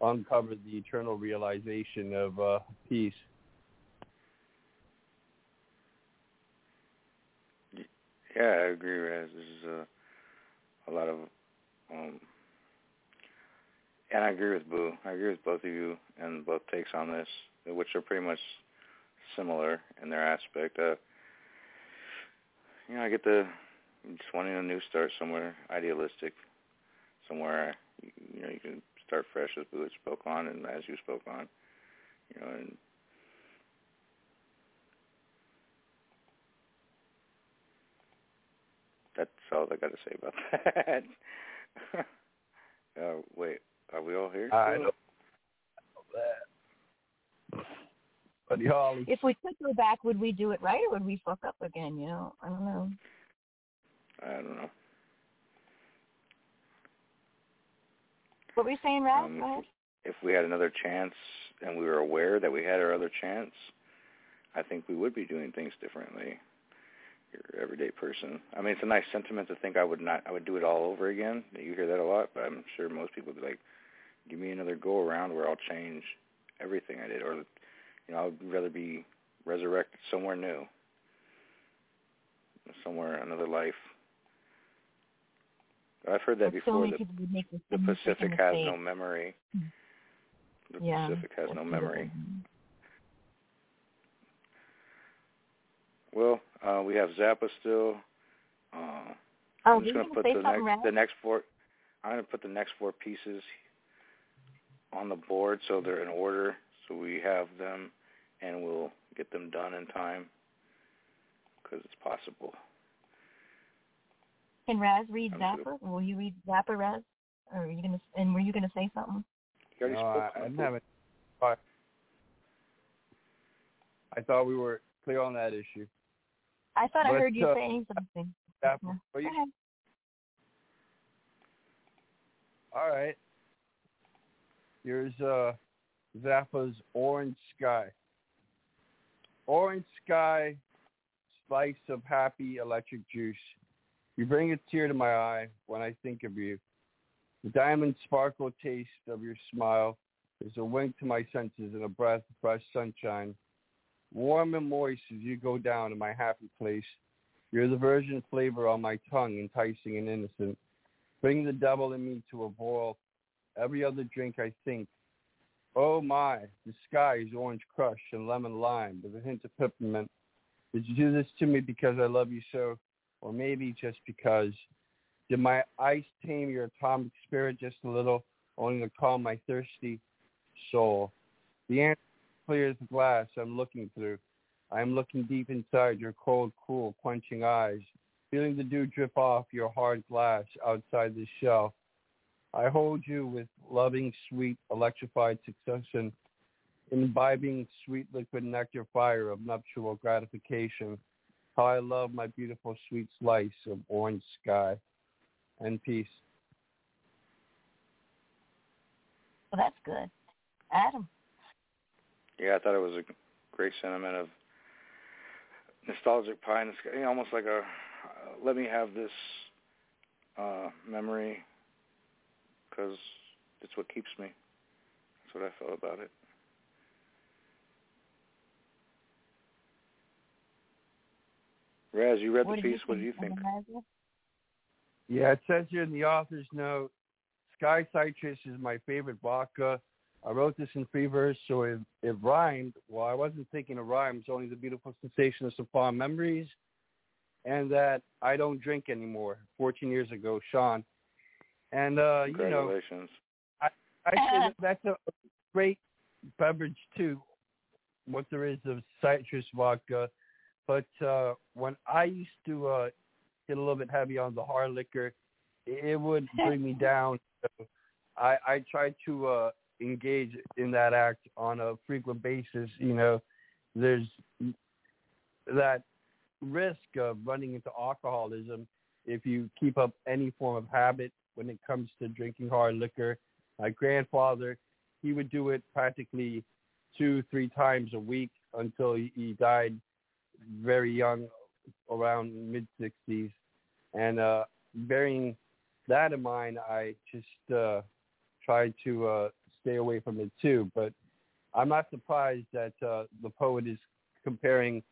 uncover the eternal realization of uh, peace. Yeah, I agree, Raz. This is a, a lot of, um, and I agree with Boo. I agree with both of you and both takes on this, which are pretty much similar in their aspect. Uh, you know, I get the just wanting a new start somewhere idealistic, somewhere you know you can start fresh as Boo spoke on and as you spoke on, you know, and that's all I got to say about that. uh, wait, are we all here? I know that. But y'all, If we could go back, would we do it right or would we fuck up again? You know, I don't know. I don't know. What were you saying, Raz? Um, if we had another chance and we were aware that we had our other chance, I think we would be doing things differently. Your everyday person. I mean, it's a nice sentiment to think I would not, I would do it all over again. You hear that a lot, but I'm sure most people would be like, "Give me another go around where I'll change everything I did," or, you know, I'd rather be resurrected somewhere new, somewhere another life. I've heard that But so before. many That people would make the the Pacific has mistake. no memory. The Yeah, Pacific has no memory. Well, uh, we have Zappa still. Uh, Oh, I'm just gonna gonna put the next the next four. I'm gonna put the next four pieces on the board so they're in order, so we have them, and we'll get them done in time because it's possible. Can Raz read I'm Zappa? Will you read Zappa, Raz? Or are you gonna? And were you gonna say something? You no, I, spoke I on didn't have it. I thought we were clear on that issue. I thought I heard you uh, saying something. Zappa, Yeah. but you- Go ahead. All right. Here's uh, Zappa's Orange Sky. Orange Sky spice of happy electric juice. You bring a tear to my eye when I think of you. The diamond sparkle taste of your smile is a wink to my senses and a breath of fresh sunshine. Warm and moist as you go down to my happy place. You're the virgin flavor on my tongue, enticing and innocent. Bring the devil in me to a boil. Every other drink I think. Oh my, the sky is orange crush and lemon lime with a hint of peppermint. Did you do this to me because I love you so? Or maybe just because? Did my ice tame your atomic spirit just a little, only to calm my thirsty soul? The answer is clear as glass I'm looking through. I am looking deep inside your cold, cool, quenching eyes, feeling the dew drip off your hard glass outside the shell. I hold you with loving, sweet, electrified succession, imbibing sweet liquid nectar fire of nuptial gratification. How I love my beautiful sweet slice of orange sky. And peace. Well, that's good. Adam. Yeah, I thought it was a great sentiment of nostalgic pie in the sky, almost like a uh, let me have this uh, memory because it's what keeps me. That's what I felt about it. Raz, you read what the piece. What do you think? Yeah, it says here in the author's note, Sky Citrus is my favorite vodka. I wrote this in free verse, so it, it rhymed. Well, I wasn't thinking of rhymes, only the beautiful sensation of some fond memories, and that I don't drink anymore. 14 years ago, Sean. And, uh, you know, Congratulations. I, I say that's a great beverage, too, what there is of citrus vodka. But uh, when I used to uh, get a little bit heavy on the hard liquor, it would bring me down. So I, I try to uh, engage in that act on a frequent basis. You know, there's that risk of running into alcoholism if you keep up any form of habit when it comes to drinking hard liquor. My grandfather, he would do it practically two, three times a week until he, he died very young, around mid 60s. And uh, bearing that in mind, I just uh, tried to uh, stay away from it too. But I'm not surprised that uh, the poet is comparing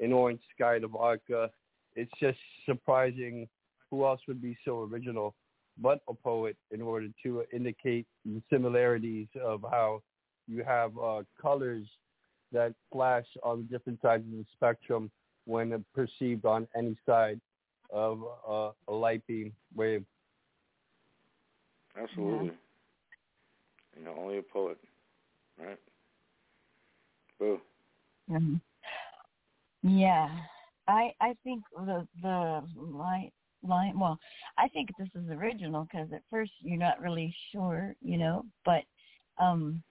an orange sky to vodka. It's just surprising who else would be so original but a poet in order to indicate the similarities of how you have uh, colors that flash on the different sides of the spectrum when perceived on any side of uh, a light beam wave. Absolutely. Yeah. You know, only a poet, right? Boo. Mm-hmm. Yeah, I I think the the line line. Well, I think this is original because at first you're not really sure, you know, but um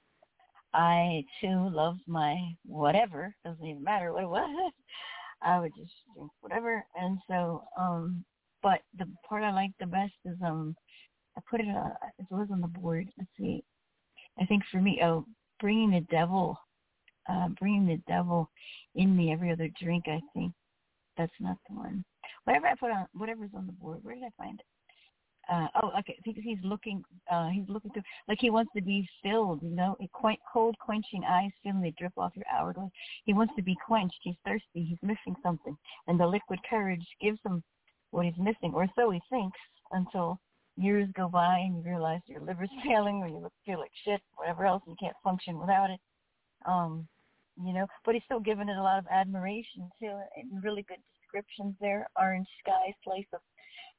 I too love my whatever. Doesn't even matter what it was. I would just drink whatever. And so, um, but the part I like the best is um, I put it. Uh, it was on the board. Let's see. I think for me, oh, bringing the devil, uh, bringing the devil in me every other drink. I think that's not the one. Whatever I put on, whatever's on the board. Where did I find it? Uh oh okay he's looking uh he's looking through like he wants to be filled you know quite cold quenching eyes feeling they drip off your hourglass. He wants to be quenched he's thirsty he's missing something and the liquid courage gives him what he's missing or so he thinks until years go by and you realize your liver's failing or you feel like shit whatever else you can't function without it. Um you know but he's still giving it a lot of admiration too and really good descriptions there orange sky slice of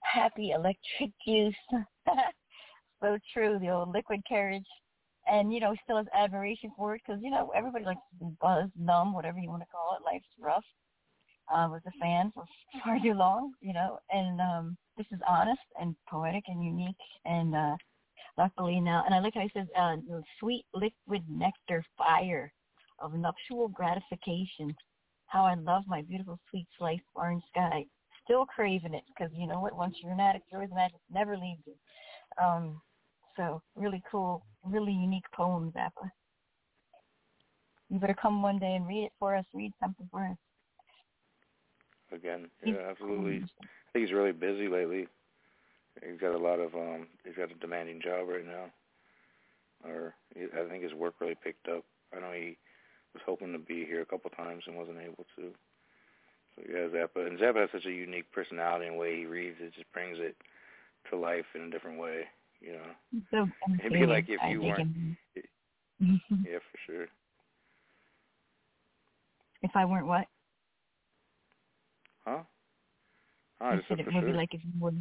happy electric juice. so true, the old liquid carriage. And, you know, still has admiration for it because, you know, everybody likes to be buzzed, numb, whatever you want to call it. Life's rough. I uh, was a fan for far too long, you know, and um this is honest and poetic and unique and uh luckily now and I like how he says uh sweet liquid nectar fire of nuptial gratification. How I love my beautiful sweet slice orange sky still craving it because you know what? Once you're an addict, you're always an addict. Never leaves you. Um, so really cool, really unique poem, Zappa. You better come one day and read it for us. Read something for us. again. Yeah, absolutely. I think he's really busy lately. He's got a lot of um he's got a demanding job right now. Or I think his work really picked up. I know he was hoping to be here a couple times and wasn't able to. So yeah, Zappa and Zappa has such a unique personality and way he reads. It just brings it to life in a different way. You know, So it'd be like if you dig weren't. Yeah, for sure. if I weren't what? Huh? Oh, I I just said it would be like if you were.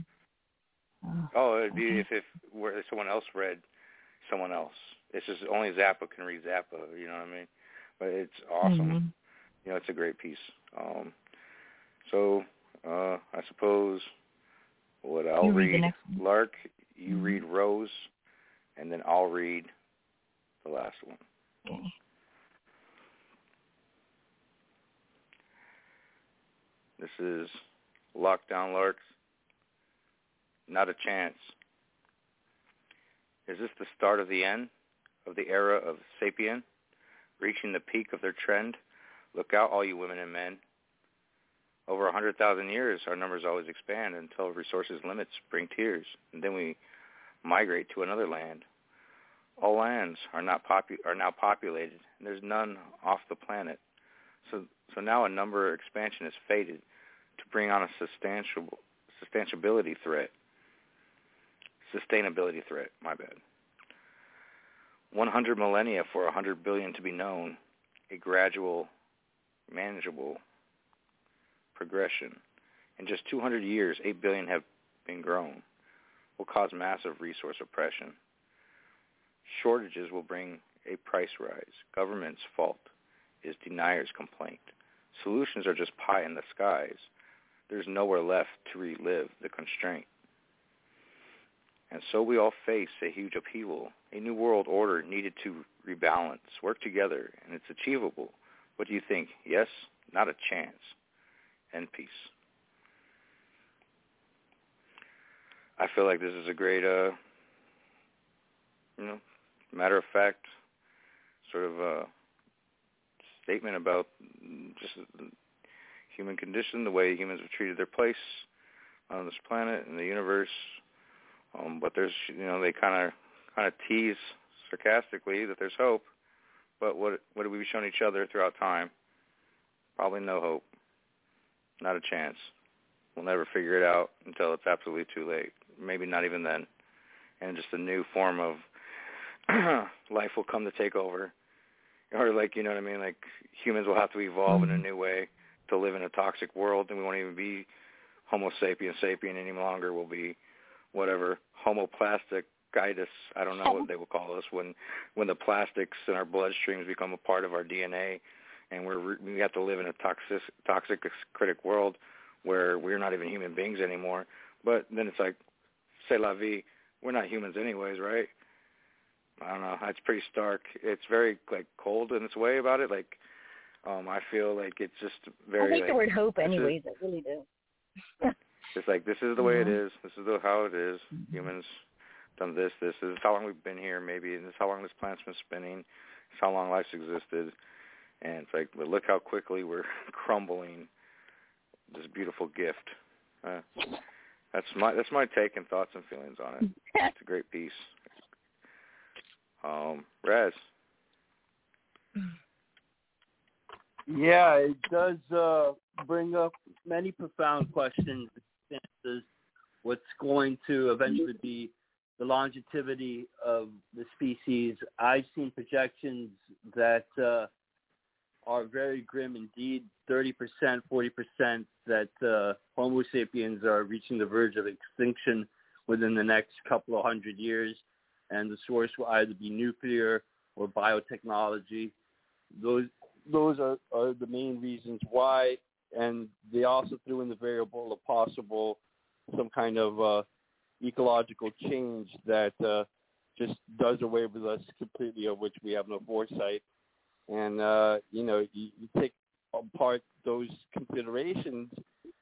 Oh, Oh, it'd be okay. if if where someone else read someone else. It's just only Zappa can read Zappa. You know what I mean? But it's awesome. Mhm. You know, it's a great piece. Um, so uh, I suppose what I'll You read next Lark, you Mhm. read Rose, and then I'll read the last one. Okay. This is Lockdown Larks. Not a chance. Is this the start of the end of the era of sapien, reaching the peak of their trend? Look out, all you women and men. Over a hundred thousand years, our numbers always expand until resources limits bring tears, and then we migrate to another land. All lands are not popu- are now populated, and there's none off the planet. So, so now a number expansion is fated to bring on a substantial sustainability threat. Sustainability threat, my bad. 100 millennia for 100 billion to be known, a gradual, manageable progression. In just 200 years, 8 billion have been grown, will cause massive resource oppression. Shortages will bring a price rise. Government's fault is deniers' complaint. Solutions are just pie in the skies. There's nowhere left to relive the constraint. And so we all face a huge upheaval, a new world order needed to rebalance, work together, and it's achievable. What do you think? Yes? Not a chance. End peace. I feel like this is a great, uh, you know, matter of fact, sort of uh statement about just the human condition, the way humans have treated their place on this planet and the universe. Um, but there's, you know, they kind of kind of tease sarcastically that there's hope. But what what have we shown each other throughout time? Probably no hope. Not a chance. We'll never figure it out until it's absolutely too late. Maybe not even then. And just a new form of life will come to take over. Or like, you know what I mean? Like humans will have to evolve in a mm-hmm. new way to live in a toxic world and we won't even be Homo sapien sapien any longer. We'll be whatever homoplastic guidus. I don't know what they will call us when when the plastics in our bloodstreams become a part of our DNA, and we're we have to live in a toxic toxic critic world where we're not even human beings anymore. But then it's like, c'est la vie. We're not humans anyways, right? I don't know. It's pretty stark. It's very like cold in its way about it. Like, um, I feel like it's just very. I like like, the word hope is- anyways. I really do. it's like this is the way it Mhm. is. This is the, how it is. Humans done this. This this is how long we've been here. Maybe and this is how long this planet's been spinning. It's how long life's existed. And it's like, but look how quickly we're crumbling this beautiful gift. Uh, that's my that's my take and thoughts and feelings on it. It's a great piece. Um, Raz, Yeah, it does uh, bring up many profound questions. Answers what's going to eventually be the longevity of the species. I've seen projections that uh, are very grim indeed. Thirty percent, forty percent that uh, Homo sapiens are reaching the verge of extinction within the next couple of hundred years, and the source will either be nuclear or biotechnology. Those those are, are the main reasons why, and they also threw in the variable of possible some kind of uh, ecological change that uh, just does away with us completely, of which we have no foresight. And uh, you know, you, you take apart those considerations,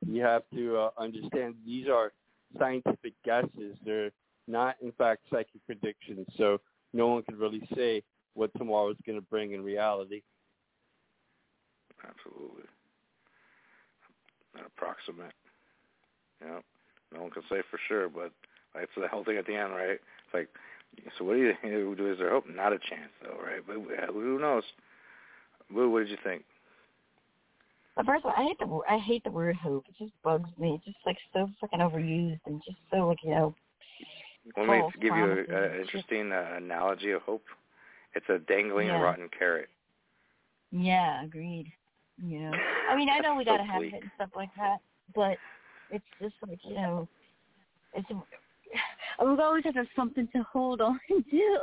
you have to uh, understand these are scientific guesses. They're not, in fact, psychic predictions. So no one can really say what tomorrow is going to bring in reality. absolutely. an approximate. Yep. No one can say for sure, but like it's the whole thing at the end, right? It's like, so what do you do? Is there hope? Not a chance, though, right? But who knows? Boo, what did you think? First of all, I hate the word. I hate the word hope. It just bugs me. It's just like so fucking overused and just so like you know. Let me give you promises. an interesting uh, analogy of hope. It's a dangling Yeah. rotten carrot. Yeah, agreed. You know, I mean, I know we so gotta have it and stuff like that, but it's just like you know, it's. We've always have to have something to hold on to.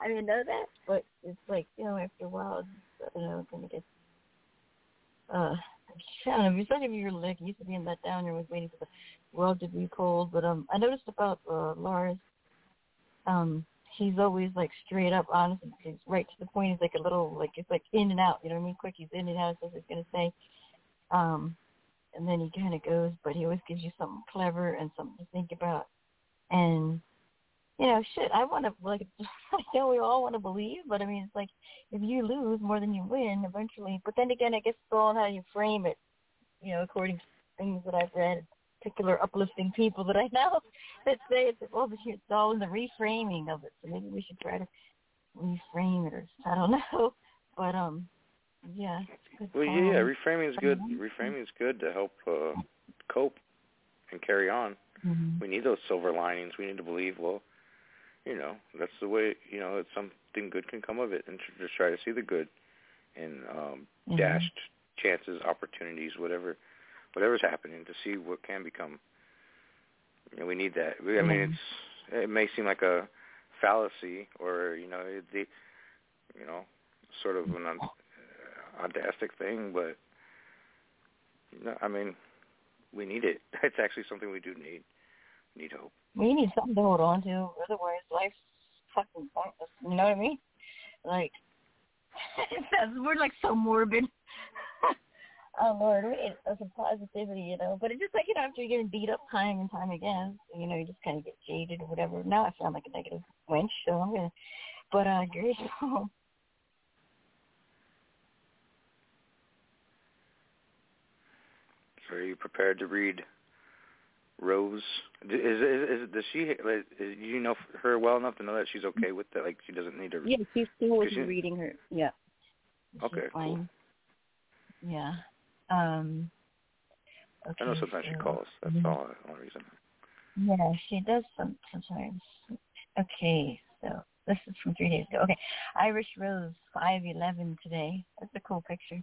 I mean, I know that, but it's like you know, after a while, you know, gonna get. Uh, don't know. Especially if you're like used to being let down, you're waiting for the world to be cold. But um, I noticed about uh, Lars. Um, he's always like straight up honest and he's right to the point. He's like a little like it's like in and out, you know what I mean? Quick, he's in and out, so he's gonna say. Um and then he kinda goes, but he always gives you something clever and something to think about. And you know, shit, I wanna like I know we all wanna believe, but I mean it's like if you lose more than you win eventually but then again I guess it's all how you frame it, you know, according to things that I've read particular uplifting people that I know that say it's well it's all in the reframing of it. So maybe we should try to reframe it or I don't know. But um yeah. good Well, yeah, yeah, reframing is good. Reframing is good to help uh, cope and carry on. Mhm. We need those silver linings. We need to believe, well, you know, that's the way, you know, that something good can come of it, and tr- just try to see the good in um, Mhm. dashed chances, opportunities, whatever, whatever's happening, to see what can become. You know, we need that. We, I mean, Mhm. it's it may seem like a fallacy, or you know, it, the, you know, sort of an un- audastic thing, but no, I mean, we need it. It's actually something we do need. Need hope. We need something to hold on to, otherwise life's fucking pointless. You know what I mean? Like we're like so morbid. oh Lord, we need some positivity, you know. But it's just like you know, after you're getting beat up time and time again, you know, you just kind of get jaded or whatever. Now I sound like a negative wench, so I'm gonna. But uh, agree. So are you prepared to read Rose? Is is, is does she? like, is- Do you know her well enough to know that she's okay with that? Like she doesn't need to. yeah, she's still with she- reading her. Yeah. Okay, She's cool. fine. Yeah. Um. I know okay, sometimes she calls. That's Mhm. all. The only reason. Yeah, she does some, sometimes. Okay, so this is from three days ago. Okay, Irish Rose, 511 today. That's a cool picture.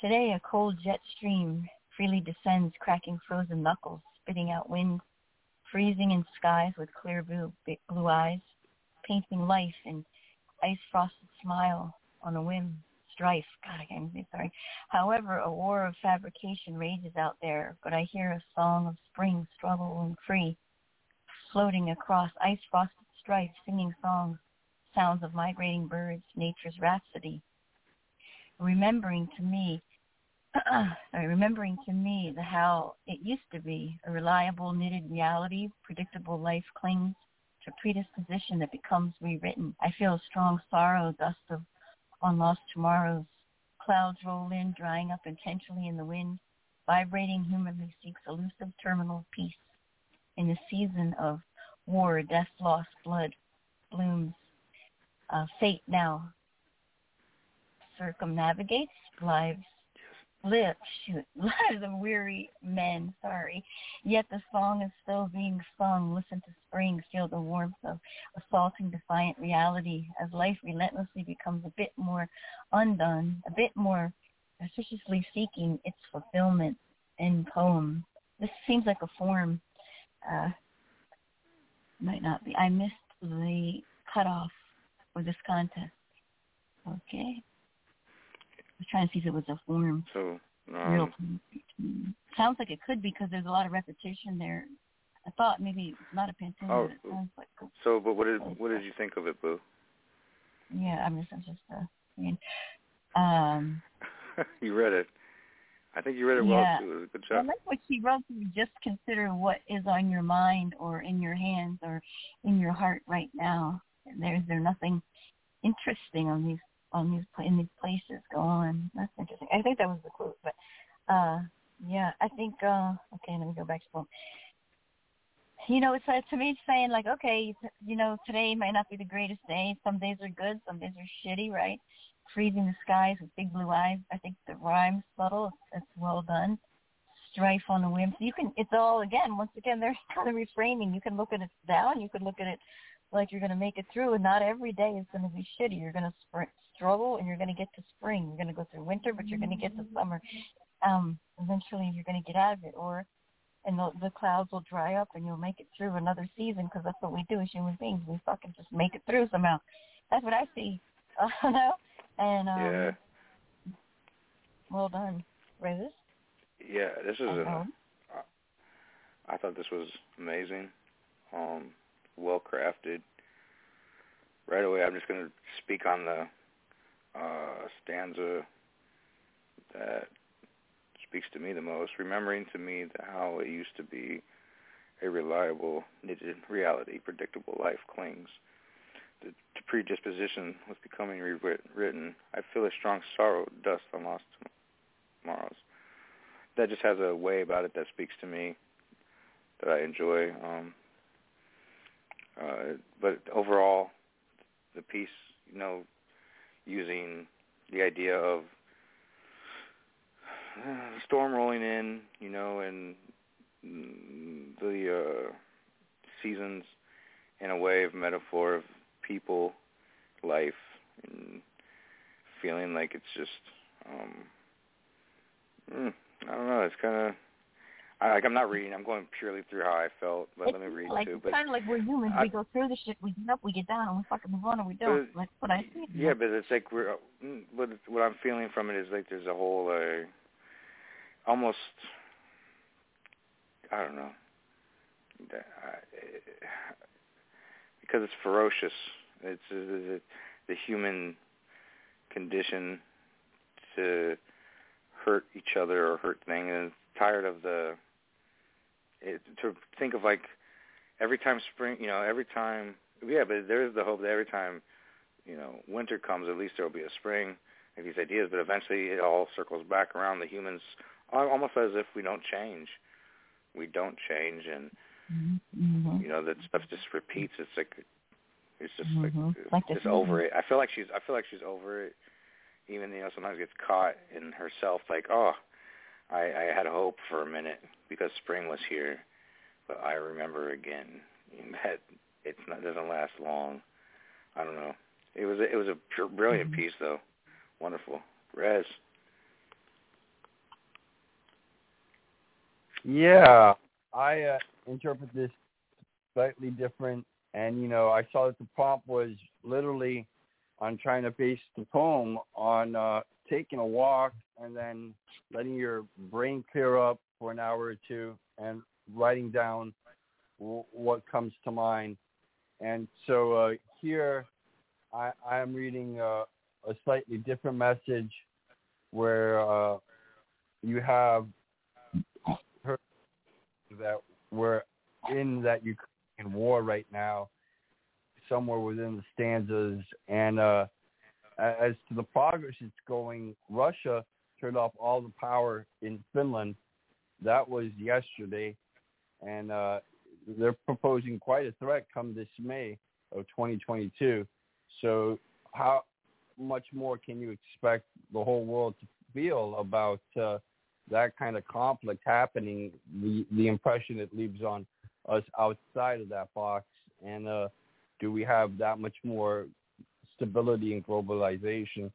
Today, a cold jet stream freely descends, cracking frozen knuckles, spitting out wind, freezing in skies with clear blue, blue eyes, painting life in ice-frosted smile on a whim. Strife. God, I can't say sorry. However, a war of fabrication rages out there, but I hear a song of spring struggle, and free, floating across ice-frosted strife, singing songs, sounds of migrating birds, nature's rhapsody. Remembering to me, sorry, remembering to me the how it used to be, a reliable knitted reality, predictable life clings to predisposition that becomes rewritten. I feel a strong sorrow, dust of on lost tomorrows. Clouds roll in, drying up intentionally in the wind. Vibrating humanly seeks elusive terminal peace. In the season of war, death, loss, blood, blooms. Uh, fate now circumnavigates lives live shoot. Lives of weary men sorry. Yet the song is still being sung. Listen to spring feel the warmth of assaulting defiant reality as life relentlessly becomes a bit more undone a bit more suspiciously seeking its fulfillment in poem. This seems like a form uh might not be. I missed the cutoff for this contest. Okay was trying to see if it was a form. So Real um, time. Sounds like it could be because there's a lot of repetition there. I thought maybe not a pantoum, Oh. but it sounds like a, so, but what did what did you think of it, Boo? yeah. I'm just, I'm just uh, saying. Um, you read it. I think you read it Yeah. well too. It was a good I like what she wrote. To just consider what is on your mind, or in your hands, or in your heart right now. And there's there nothing interesting on these on these in these places. Go on. That's interesting. I think that was the quote, but uh, yeah, I think. uh Okay, let me go back to the. You know, it's to me it's saying like, okay, you know, today might not be the greatest day. Some days are good, some days are shitty, right? Freezing the skies with big blue eyes. I think the rhyme's subtle. It's well done. Strife on the whim. So you can. It's all again. Once again, there's kind of reframing. You can look at it down. You can look at it like you're going to make it through, and not every day is going to be shitty. You're going to struggle, and you're going to get to spring. You're going to go through winter, but you're going to get to summer. Um, eventually, you're going to get out of it, or and the, the clouds will dry up, and you'll make it through another season because that's what we do as human beings. We fucking just make it through somehow. That's what I see. Uh, you know, and um, Yeah. well done, Rose. Yeah, this is a. Uh-oh. I thought this was amazing, um, well crafted. Right away, I'm just going to speak on the uh, stanza that speaks to me the most. Remembering to me how it used to be a reliable, knitted reality, predictable life clings. The, the predisposition was becoming rewritten. I feel a strong sorrow, dust on lost tomorrows that just has a way about it that speaks to me that I enjoy. Um, uh, but overall, the piece, you know, using the idea of uh, storm rolling in, you know, and the uh, seasons in a way of metaphor of people, life, and feeling like it's just um, mm, I don't know. It's kind of I, like I'm not reading. I'm going purely through how I felt. But let me read like too. But kind of like we're humans. I- we go through the shit. We get up, we get down, and we fucking move on, and we don't. But- Like what I see. yeah, but it's like we're. mm, What what I'm feeling from it is like there's a whole uh, almost. I don't know. That- I- Because it's ferocious. It's uh, the, the human condition to hurt each other or hurt things, and tired of the. It, to think of like every time spring, you know, every time. Yeah, but there is the hope that every time you know, winter comes, at least there will be a spring, like these ideas, but eventually it all circles back around the humans, almost as if we don't change. We don't change, and Mm-hmm. you know that stuff just repeats. It's like it's just Mhm. like, Like just over it. I feel like she's I feel like she's over it. Even you know sometimes gets caught in herself, like oh, I I had hope for a minute because spring was here, but I remember again that it's not doesn't last long. I don't know. It was a, it was a pure, brilliant piece though. Wonderful. Raz. Yeah, I uh, interpret this slightly different, and you know, I saw that the prompt was literally on trying to base the poem on uh, taking a walk and then letting your brain clear up for an hour or two and writing down w- what comes to mind. And so uh, here, I, I'm reading uh, a slightly different message where uh, you have her that we're in that Ukrainian war right now, somewhere within the stanzas. And uh, as to the progress it's going, Russia turned off all the power in Finland. That was yesterday, and uh, they're proposing quite a threat come this May of 2022. So, how much more can you expect the whole world to feel about uh, that kind of conflict happening? The the impression it leaves on us outside of that box, and uh, do we have that much more stability and globalization?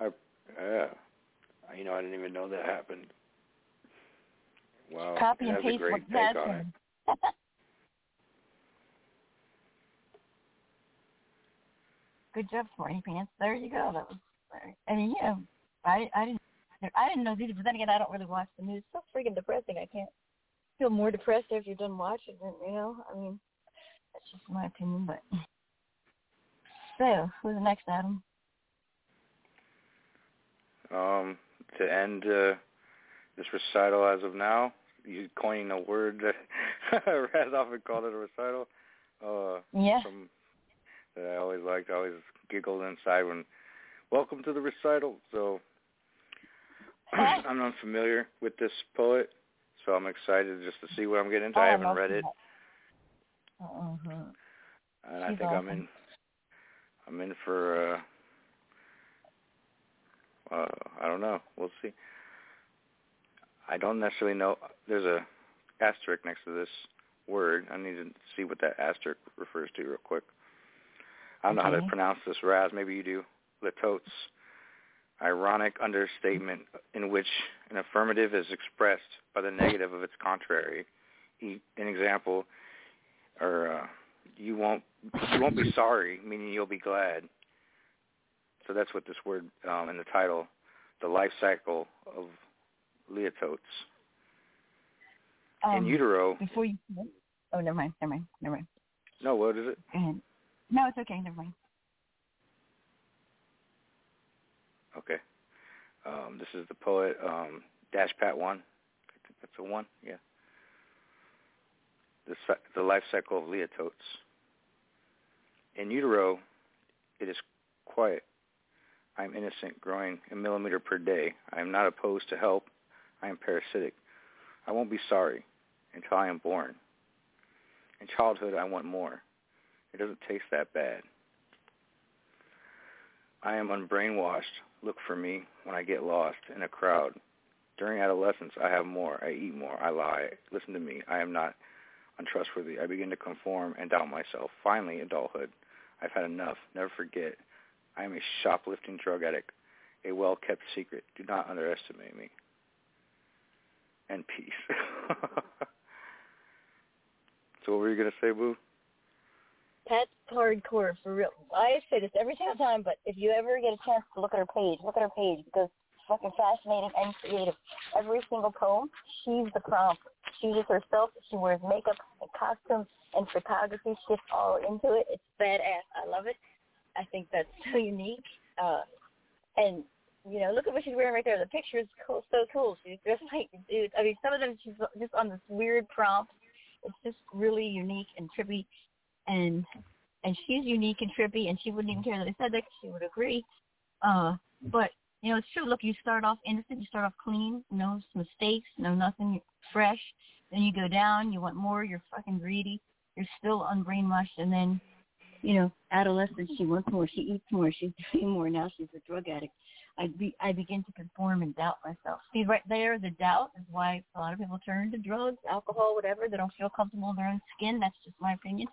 I yeah. You know, I didn't even know that happened. Wow. Copy and a paste great what take Dad on it. said. Good job, Smarty Pants. There you go. That was. I mean, yeah, I I didn't I didn't know either. But then again, I don't really watch the news. It's so freaking depressing. I can't feel more depressed after you're done watching it. You know, I mean, that's just my opinion. But so, who's next, Adam? Um, to end uh, this recital as of now, you coining a word that Raz often called it a recital. Uh, Yeah. From that I always liked. I always giggled inside when, "Welcome to the recital." So, I'm unfamiliar with this poet, so I'm excited just to see what I'm getting into. Oh, I I haven't read it, Uh-huh. and I She's think I'm in. I'm in for. uh uh I don't know. We'll see. I don't necessarily know. There's a asterisk next to this word. I need to see what that asterisk refers to real quick. I don't know how to pronounce this. Raz, maybe you do. Latotes. Ironic understatement in which an affirmative is expressed by the negative of its contrary. E- An example, or uh, you won't you won't be sorry, meaning you'll be glad. So that's what this word um, in the title, the life cycle of leototes. in Um, utero, Before you. Oh, never mind. Never mind. Never mind. no, what is it? Go ahead. No, it's okay. Never mind. Okay. Um, this is the poet um, Dash Pat One. I think that's a one. Yeah. The the life cycle of leototes. In utero, it is quiet. I am innocent, growing a millimeter per day. I am not opposed to help. I am parasitic. I won't be sorry until I am born. In childhood, I want more. It doesn't taste that bad. I am unbrainwashed. Look for me when I get lost in a crowd. During adolescence, I have more. I eat more. I lie. Listen to me. I am not untrustworthy. I begin to conform and doubt myself. Finally, adulthood. I've had enough. Never forget. I am a shoplifting drug addict. A well-kept secret. Do not underestimate me. And peace. so what were you going to say, Boo? That's hardcore for real. I say this every single time, but if you ever get a chance to look at her page, look at her page because fucking fascinating and creative. Every single poem, she's the prompt. She is herself. She wears makeup and costumes and photography. She's all into it. It's badass. I love it. I think that's so unique. Uh, and you know, look at what she's wearing right there. The picture is cool, so cool. She's just like, dude. I mean, some of them she's just on this weird prompt. It's just really unique and trippy and and she's unique and trippy, and she wouldn't even care that I said that 'cause she would agree. Uh, but you know, it's true. Look, you start off innocent, you start off clean, no mistakes, no nothing, fresh. Then you go down, you want more, you're fucking greedy, you're still unbrainwashed, and then, you know, adolescence, she wants more, she eats more, she's doing more. Now she's a drug addict. I be I begin to conform and doubt myself. See, right there, the doubt is why a lot of people turn to drugs, alcohol, whatever. They don't feel comfortable in their own skin. That's just my opinion.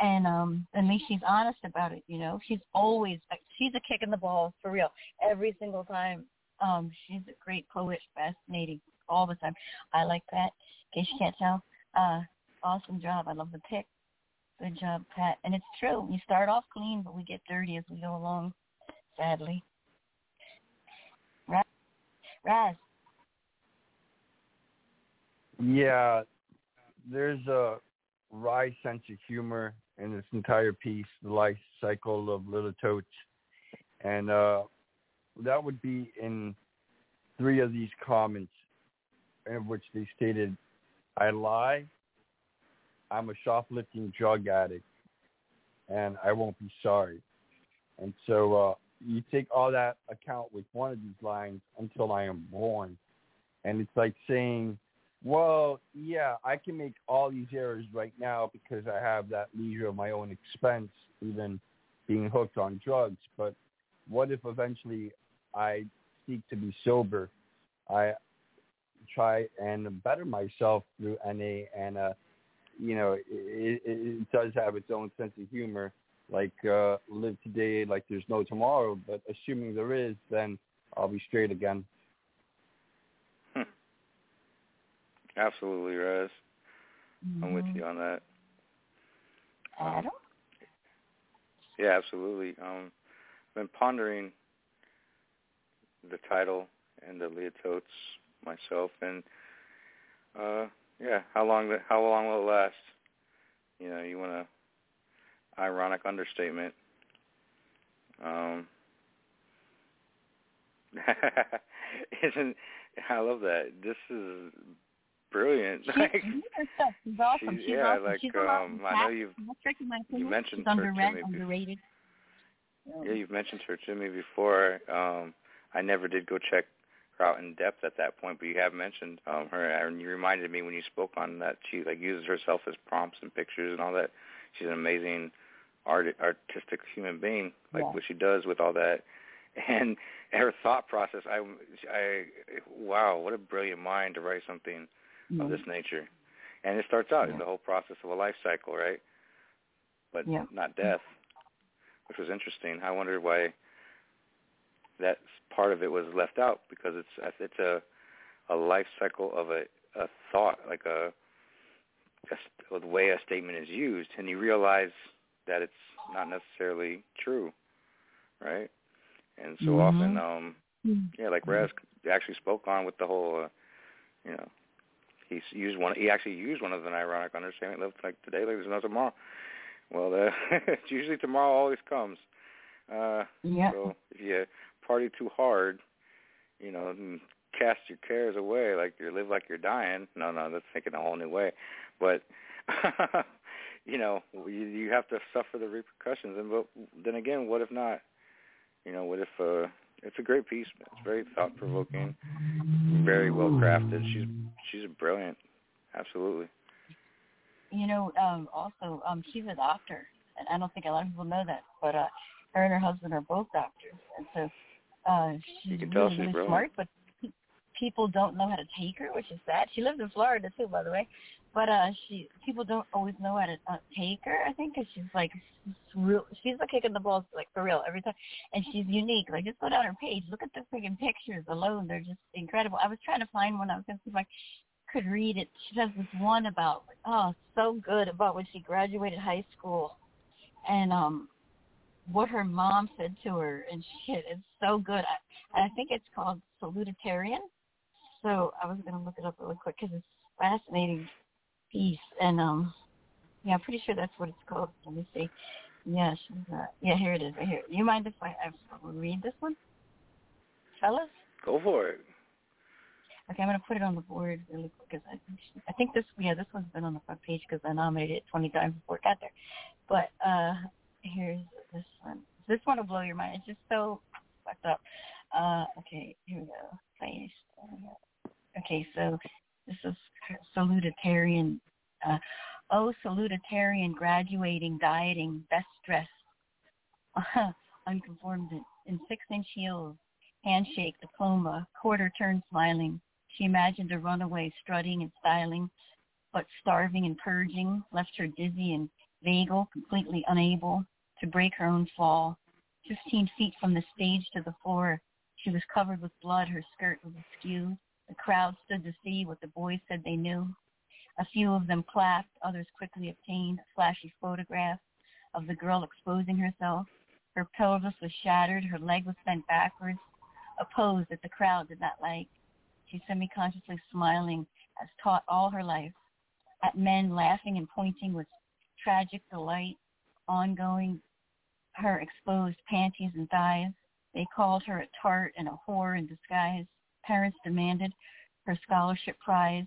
And um, at least she's honest about it. You know, she's always she's a kick in the balls for real every single time. Um, she's a great poet, fascinating all the time. I like that. In case you can't tell, uh, awesome job. I love the pick. Good job, Pat. And it's true. We start off clean, but we get dirty as we go along. Sadly. Yeah, there's a wry sense of humor in this entire piece, the life cycle of Little Totes, and uh, that would be in three of these comments, in which they stated, "I lie, I'm a shoplifting drug addict, and I won't be sorry." And so uh, you take all that account with one of these lines until I am born, and it's like saying well, yeah, I can make all these errors right now because I have that leisure of my own expense, even being hooked on drugs. But what if eventually I seek to be sober? I try and better myself through NA, and uh, you know, it, it, it does have its own sense of humor. Like uh, live today like there's no tomorrow, but assuming there is, then I'll be straight again. Absolutely, Raz. I'm with you on that. Adam. Yeah, absolutely. Um, I've been pondering the title and the Leototes myself, and uh, yeah, how long the, how long will it last? You know, you want a ironic understatement. Um, isn't I love that. This is brilliant. She's, Like. She's awesome. she's- She's yeah, awesome. like, she's um, I know you've- That's tricky, in my opinion. mentioned she's her me underrated. Yeah, you've mentioned her to me before. Um, I never did go check her out in depth at that point. But you have mentioned um, her, and you reminded me when you spoke on that she like uses herself as prompts and pictures and all that. She's an amazing art artistic human being, like Yeah. what she does with all that, and her thought process. I, I, wow, what a brilliant mind to write something of this nature. And it starts out as the whole process of a life cycle, right? But Yeah. not death, which was interesting. I wondered why that part of it was left out because it's it's a a life cycle of a a thought, like a, a the way a statement is used, and you realize that it's not necessarily true, right? And so Mhm. often, um, yeah, like Raz actually spoke on with the whole, uh, you know, he's used one. He actually used one of an ironic understatement. Live like today, like there's no tomorrow. Well, uh, it's usually tomorrow always comes. Uh, Yep. So if you party too hard, you know, and cast your cares away, like you live like you're dying. No, no, that's thinking a whole new way. But you know, you, you have to suffer the repercussions. And but then again, what if not? You know, what if uh it's a great piece. It's very thought provoking, very well crafted. She's she's brilliant. Absolutely. You know, um, also, um, she's a doctor, and I don't think a lot of people know that, but uh, her and her husband are both doctors, and so uh, she's really, she's really smart, but people don't know how to take her, which is sad. She lives in Florida too, by the way, but uh, she people don't always know how to uh, take her. I think because she's like real. She's like kicking the balls like for real every time, and she's unique. Like just go down her page, look at the freaking pictures alone. They're just incredible. I was trying to find one. I was gonna see if I could read it. She has this one about oh, so good about when she graduated high school, and um, what her mom said to her and shit. It's so good. I, I think it's called Salutatorian. So I was gonna look it up really quick because it's fascinating piece, and um, yeah, I'm pretty sure that's what it's called. Let me see. Yes. uh, yeah, here it is, right here. You mind if I, I read this one, fellas? Go for it. Okay, I'm gonna put it on the board really quick because I, I think this yeah this one's been on the front page because I nominated it 20 times before it got there. But uh here's this one. This one will blow your mind. It's just so fucked up. Uh okay, here we go. Okay, so this is salutatorian. Uh, oh, salutatorian, graduating, dieting, best dressed, unconformed in six-inch heels, handshake, diploma, quarter turn smiling. She imagined a runaway strutting and styling, but starving and purging left her dizzy and vagal, completely unable to break her own fall. Fifteen feet from the stage to the floor, she was covered with blood. Her skirt was askew. The crowd stood to see what the boys said they knew. A few of them clapped. Others quickly obtained a flashy photograph of the girl exposing herself. Her pelvis was shattered. Her leg was bent backwards, a pose that the crowd did not like. She semi-consciously smiling, as taught all her life, at men laughing and pointing with tragic delight, ongoing her exposed panties and thighs. They called her a tart and a whore in disguise. Parents demanded her scholarship prize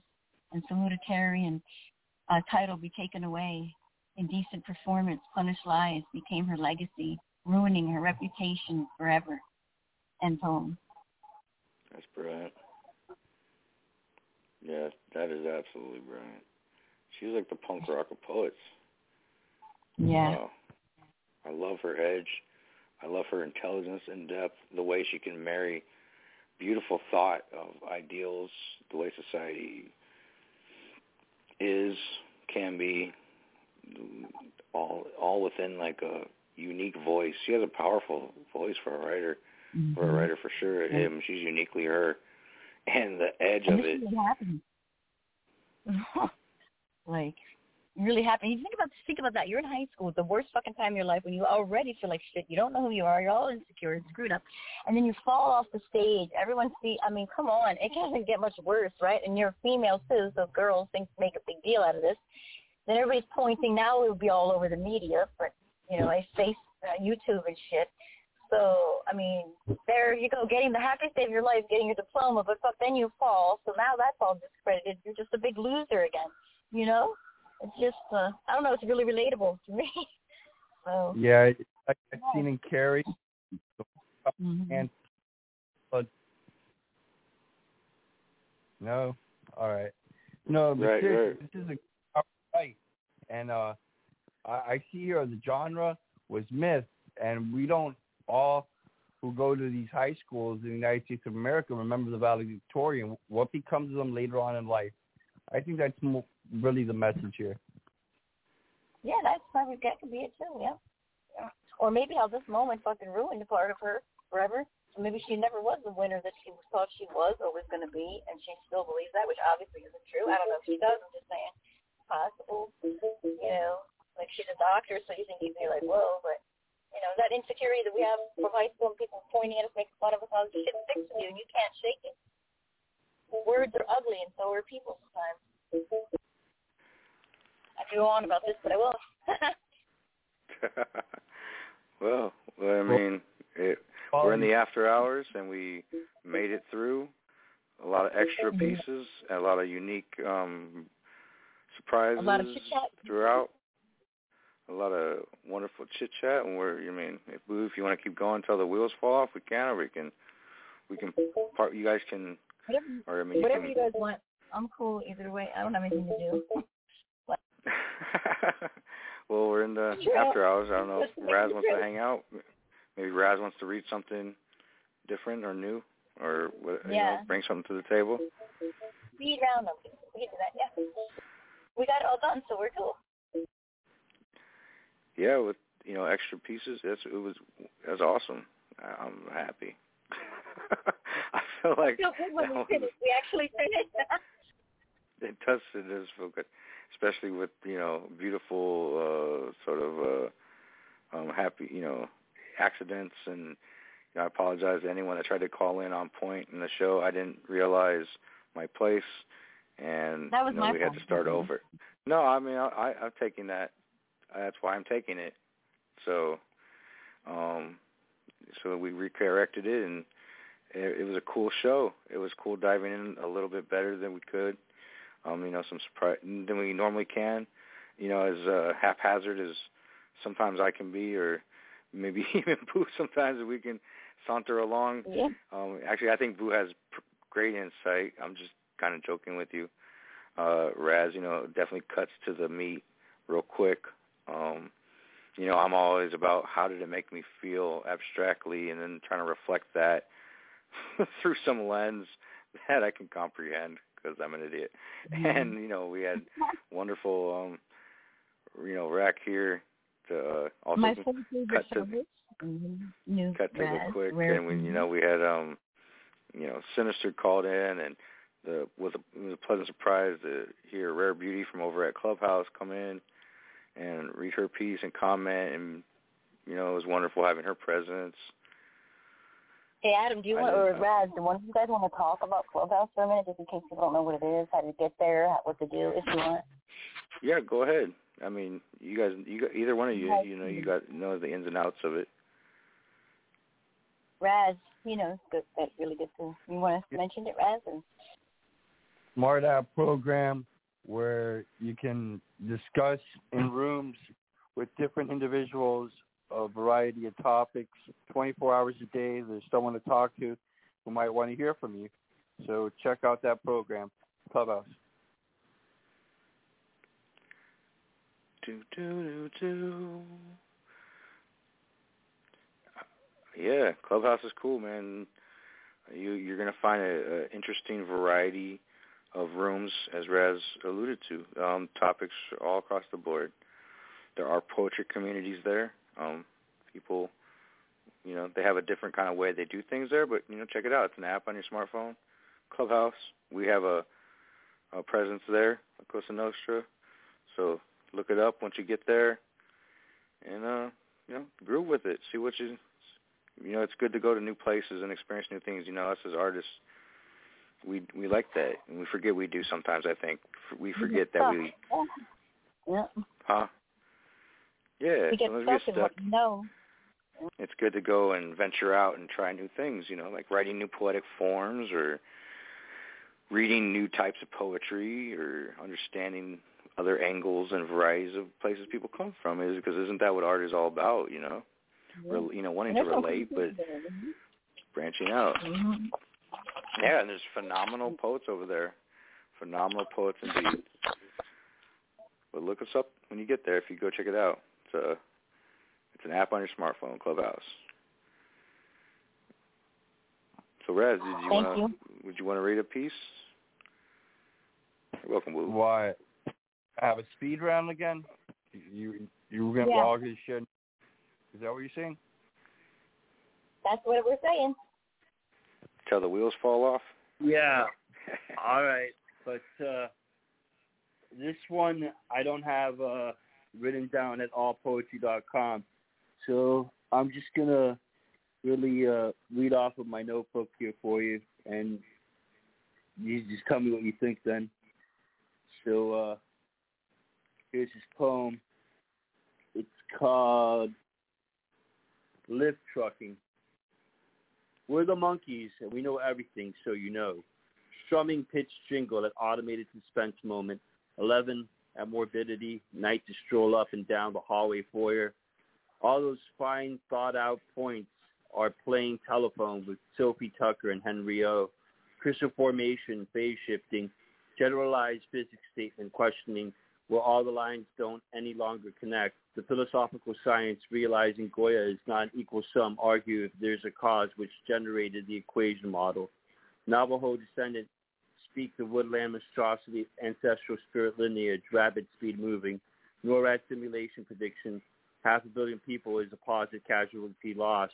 and salutatorian uh, title be taken away. Indecent performance, punished lies became her legacy, ruining her reputation forever. End poem. That's brilliant. Yeah, that is absolutely brilliant. She's like the punk rock of poets. Yeah. Wow. I love her edge. I love her intelligence and depth, the way she can marry beautiful thought of ideals, the way society is, can be, all all within like a unique voice. She has a powerful voice for a writer, for a writer for sure. Um, she's uniquely her, and the edge And of it. really like, really happened. You think about think about that. You're in high school, the worst fucking time of your life when you already feel like shit. You don't know who you are. You're all insecure and screwed up, and then you fall off the stage. Everyone see. I mean, come on. It can't get much worse, right? And you're a female too, so girls think make a big deal out of this. Then everybody's pointing. Now it would be all over the media, but you know, I face uh, YouTube and shit. So, I mean, there you go, getting the happiest day of your life, getting your diploma, but fuck, then you fall. So now that's all discredited. You're just a big loser again. You know? It's just, uh, I don't know, it's really relatable to me. So, Yeah, I, I've seen in Carrie, Mm-hmm. and but No. All right. No, but Right, seriously, this is a right, and uh, I, I see here the genre was myth, and we don't all who go to these high schools in the United States of America remember the valedictorian. What becomes of them later on in life? I think that's mo- really the message here. Yeah, that's probably that could be it too. Yeah. Or maybe how this moment fucking ruined a part of her forever. So maybe she never was the winner that she thought she was or was going to be, and she still believes that, which obviously isn't true. I don't know if she does. I'm just saying, possible. You know, like she's a doctor, so you think you'd be like, whoa, but you know that insecurity that we have from high school and people pointing at us, making fun of us, this shit sticks with you, and you can't shake it. Words are ugly, and so are people sometimes. I could go on about this, but I won't. well, well, I mean, it, we're in the after hours, and we made it through. A lot of extra pieces, a lot of unique um surprises A lot of throughout. A lot of wonderful chit chat, and we're. I mean, if Boo, if you want to keep going until the wheels fall off, we can, or we can, we can. Part. You guys can, Whatever, or I mean, you whatever can, you guys want, I'm cool either way. I don't have anything to do. well, we're in the Sure. after hours. I don't know if Raz wants to hang out. Maybe Raz wants to read something different or new, or you know, bring something to the table. Them. We can do that. Yeah. We got it all done, so we're cool. Yeah, with you know extra pieces. That's it was was awesome. I'm happy. Feel like good when we was-. We actually finished. it does it does feel good, especially with you know beautiful uh sort of uh um happy you know accidents and you know, I apologize to anyone that tried to call in on point in the show. I didn't realize my place and That was you know, my we had to start over. No, I mean I, I I'm taking that. That's why I'm taking it. So, um, so we recorrected it and it, it was a cool show. It was cool diving in a little bit better than we could. Um, you know, some surprise than we normally can. You know, as uh, haphazard as sometimes I can be, or maybe even Boo. Sometimes we can saunter along. Yeah. Um, actually, I think Boo has pr- great insight. I'm just kind of joking with you. Uh, Raz, you know, definitely cuts to the meat real quick. Um, you know, I'm always about how did it make me feel abstractly, and then trying to reflect that through some lens that I can comprehend because I'm an idiot. And you know, we had wonderful, um, you know, rack here to uh, also My cut to. Mm-hmm. Cut to quick, rare and we, you know, we had um, you know, Sinister called in, and the with a, it was a pleasant surprise to hear Rare Beauty from over at Clubhouse come in and read her piece and comment, and you know, it was wonderful having her presence. Hey Adam, do you I want or. Raz, do one of you guys want to talk about Clubhouse for a minute, just in case people don't know what it is, how to get there, what to do, if you want? Yeah, go ahead. I mean, you guys, you got, either one of you, you know, you got know the ins and outs of it. Raz, you know, good, that really good too. You want to mention it, Raz? Or? Smart app program where you can discuss in rooms with different individuals a variety of topics 24 hours a day. There's someone to talk to who might want to hear from you. So check out that program, Clubhouse. Do do do do. Yeah, Clubhouse is cool, man. You you're gonna find an interesting variety of rooms, as Raz alluded to. Um, topics all across the board. There are poetry communities there. Um, people, you know, they have a different kind of way they do things there, but you know, check it out. It's an app on your smartphone. Clubhouse. We have a, a presence there, Cosa Nostra. So look it up once you get there, and uh, you know, groove with it. See what you, you know, it's good to go to new places and experience new things. You know, us as artists, we we like that, and we forget we do sometimes. I think we forget that we, Yeah. huh? Yeah, We get stuck in what we know. It's good to go and venture out and try new things. You know, like writing new poetic forms or reading new types of poetry or understanding other angles and varieties of places people come from is because isn't that what art is all about you know Rel- you know wanting to relate but branching out Mhm. Yeah, and there's phenomenal poets over there. Phenomenal poets indeed. But look us up when you get there if you go check it out. It's a it's an app on your smartphone, Clubhouse. So Raz, did you Thank wanna you. would you want to read a piece? You're welcome, Woo. Why? Have a speed round again? You you were gonna Yeah. log his shit? Is that what you're saying? That's what we're saying. Till the wheels fall off. Yeah. All right. But uh this one I don't have uh written down at allpoetry.com. So I'm just gonna really uh read off of my notebook here for you and you just tell me what you think then. So uh here's his poem. It's called Lift Trucking. We're the monkeys, and we know everything, so you know. Strumming pitch jingle at automated suspense moment. 11 at morbidity, night to stroll up and down the hallway foyer. All those fine thought out points are playing telephone with Sophie Tucker and Henry O. Crystal formation, phase shifting, generalized physics statement questioning where all the lines don't any longer connect. The philosophical science realizing Goya is not an equal sum argue if there's a cause which generated the equation model. Navajo descendant speak the woodland monstrosity, ancestral spirit lineage, rapid speed moving. NORAD simulation prediction, half a billion people is a positive casualty loss.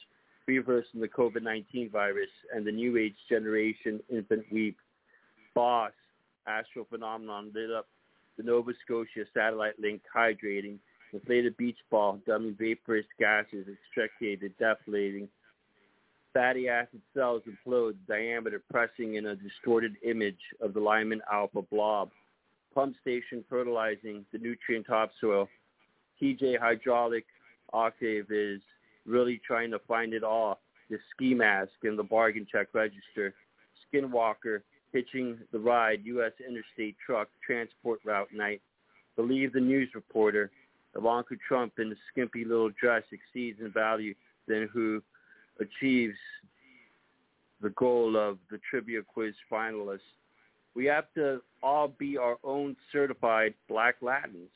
Reverse in the COVID-19 virus and the new age generation infant weep. Boss, astral phenomenon lit up the Nova Scotia satellite link hydrating, inflated beach ball, dummy vaporous gases, extracted, deflating. Fatty acid cells implode, diameter pressing in a distorted image of the Lyman alpha blob. Pump station fertilizing the nutrient topsoil. TJ hydraulic octave is really trying to find it all. The ski mask and the bargain check register. Skinwalker hitching the ride, U.S. interstate truck transport route night. Believe the news reporter. Ivanka Trump in the skimpy little dress exceeds in value than who achieves the goal of the trivia quiz finalists. We have to all be our own certified black Latins.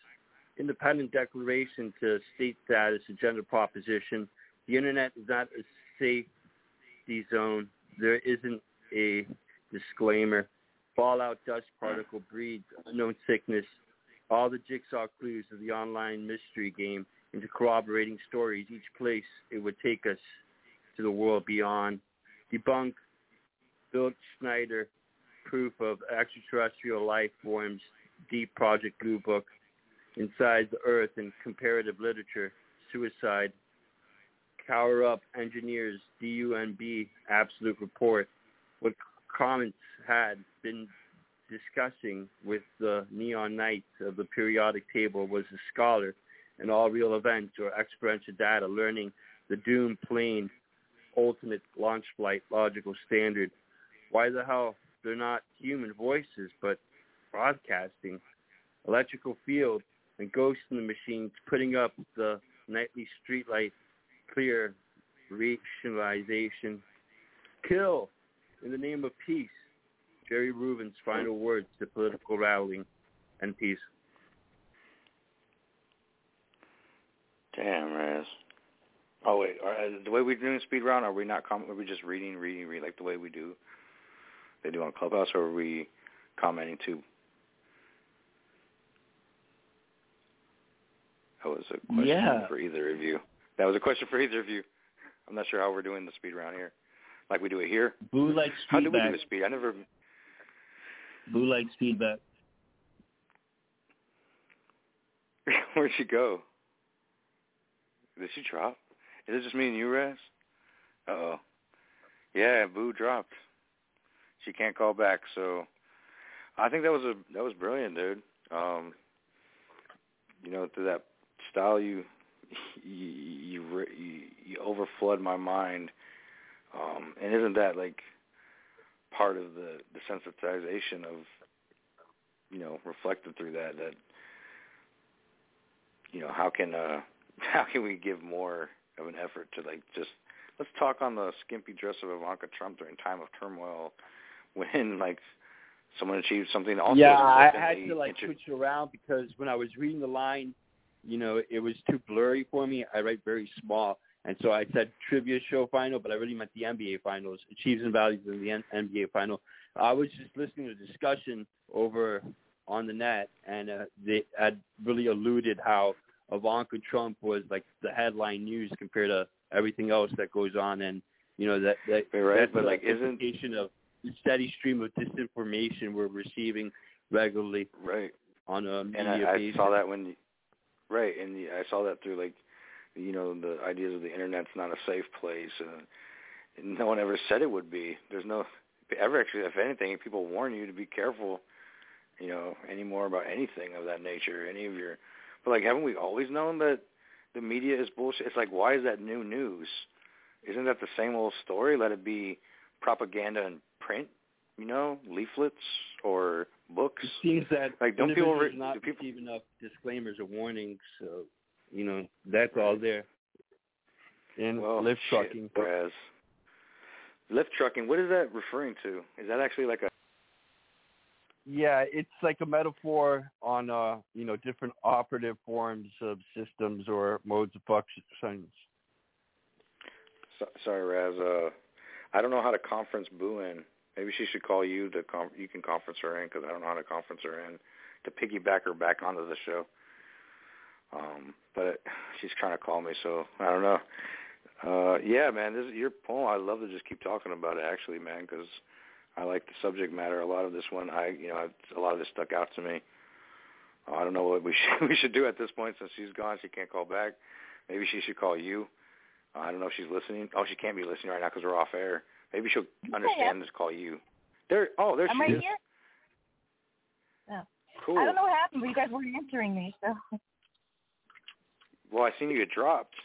Independent declaration to state status gender proposition. The internet is not a safety zone. There isn't a disclaimer. Fallout dust particle breeds unknown sickness. All the jigsaw clues of the online mystery game into corroborating stories, each place it would take us to the world beyond. Debunk Phil Schneider proof of extraterrestrial life forms, deep project blue book, inside the earth in comparative literature, suicide, cower up engineers, DUNB, absolute report. What comments had been discussing with the neon knights of the periodic table was a scholar in all real events or experiential data learning the doom plane ultimate launch flight logical standard. Why the hell they're not human voices but broadcasting? Electrical field and ghosts in the machines putting up the nightly streetlight clear rationalization. Kill in the name of peace. Jerry Rubin's final words to political rallying and peace. Damn, Raz. Oh wait, are, uh, the way we're doing speed round, are we not? Com- are we just reading, reading, reading like the way we do? They do on Clubhouse, or are we commenting too? That was a question Yeah. for either of you. That was a question for either of you. I'm not sure how we're doing the speed round here, like we do it here. Blue How do we do the speed? I never. Blue likes feedback. Where'd she go? Did she drop? Is it just me and you, Raz? Uh oh. Yeah, Boo dropped. She can't call back, so I think that was a that was brilliant, dude. Um, you know, through that style, you you you, you, you overflood my mind, um, and isn't that like part of the desensitization of you know reflected through that that you know how can uh how can we give more of an effort to like just let's talk on the skimpy dress of Ivanka Trump during time of turmoil when like someone achieves something also yeah, I had to like inter- switch around because when I was reading the line, you know, it was too blurry for me. I write very small, and so I said trivia show final, but I really meant the NBA finals, achieves and values in the N- NBA final. I was just listening to the discussion over on the net, and uh, they had really alluded how Ivanka Trump was like the headline news compared to everything else that goes on, and you know that that right, that's but, like, isn't- implication of the steady stream of disinformation we're receiving regularly right. on a media and I, I saw that when you, right and the, I saw that through like you know the ideas of the internet's not a safe place uh, and no one ever said it would be. There's no ever actually if anything people warn you to be careful you know anymore about anything of that nature any of your but like haven't we always known that the media is bullshit it's like why is that new news isn't that the same old story let it be propaganda in print you know leaflets or books It seems that like don't people re- not do people receive enough disclaimers or warnings, so you know that's all there. And well, lift shit, trucking. Raz. Lift trucking. What is that referring to? Is that actually like a? Yeah, it's like a metaphor on uh, you know, different operative forms of systems or modes of functions. So, sorry, Raz. Uh, I don't know how to conference Boo in. Maybe she should call you to com- you can conference her in because I don't know how to conference her in to piggyback her back onto the show. Um, but she's trying to call me, so I don't know. Uh, yeah, man, this is your poem. I love to just keep talking about it, actually, man, because I like the subject matter. A lot of this one, I you know, a lot of this stuck out to me. Uh, I don't know what we should we should do at this point since she's gone. She can't call back. Maybe she should call you. Uh, I don't know if she's listening. Oh, she can't be listening right now because we're off air. Maybe she'll understand and just call you. There. Oh, there I'm she right is. here. Oh. Cool. I don't know what happened, but you guys weren't answering me, so Well, I seen you get dropped.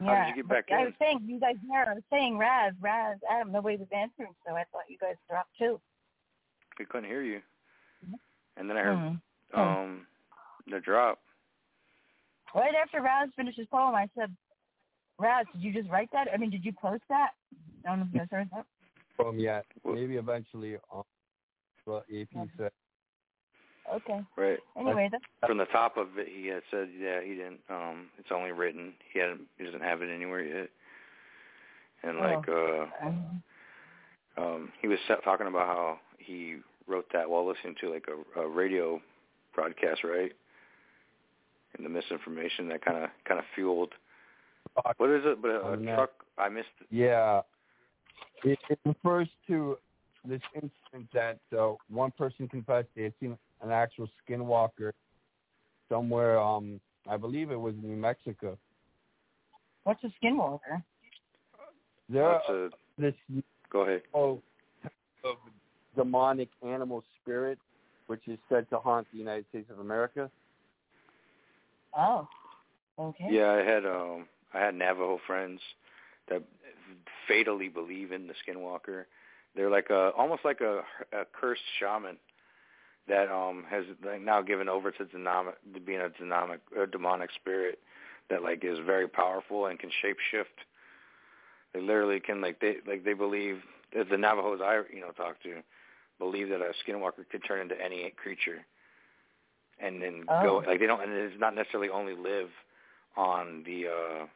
How yeah. did you get back but I in? was saying you guys there. I was saying Raz, Raz, Adam. Nobody was answering, so I thought you guys dropped too. We couldn't hear you. And then I heard Mm. um the drop. Right after Raz finished his poem, I said, Raz, did you just write that? I mean, did you post that? I don't know if you guys heard that. From yet, maybe eventually on what AP said. Okay. Right. Anyway, that's From the top of it, he had said, yeah, he didn't. Um, it's only written. He hadn't. He doesn't have it anywhere yet. And Oh. like, uh, um, um, he was sa- talking about how he wrote that while listening to like a, a radio broadcast, right? And the misinformation that kind of kind of fueled. What is it? But a, a On truck. I missed. It. Yeah. It, it refers to this incident that uh, one person confessed they had seen an actual skinwalker somewhere. Um, I believe it was in New Mexico. what's a skinwalker? There That's are a, this go ahead. oh, of demonic animal spirit, which is said to haunt the United States of America. Oh. Okay. Yeah, I had um I had Navajo friends that fatally believe in the skinwalker. They're like a almost like a, a cursed shaman that um has like now given over to demonic to being a demonic a demonic spirit that like is very powerful and can shape shift. They literally can like they like they believe that the Navajos I you know talk to believe that a skinwalker could turn into any creature and then go Oh. like they don't and it's not necessarily only live on the uh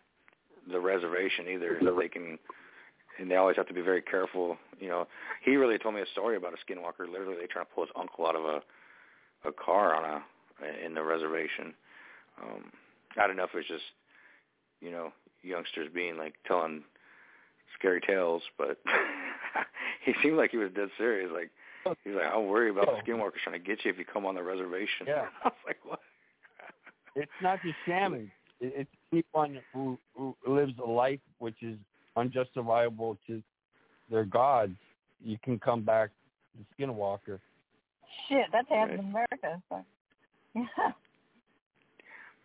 the reservation either. They can and they always have to be very careful. You know, he really told me a story about a skinwalker. Literally, they trying to pull his uncle out of a a car on a in the reservation. Um, I don't know if it was just you know youngsters being like telling scary tales, but he seemed like he was dead serious. Like he's like, I'm worried about the skinwalkers trying to get you if you come on the reservation. Yeah. I was like, what? It's not just shamans. It- It's anyone who, who lives a life which is unjustifiable to their gods. You can come back to Skinwalker. Shit, that's happened in America. So. Yeah.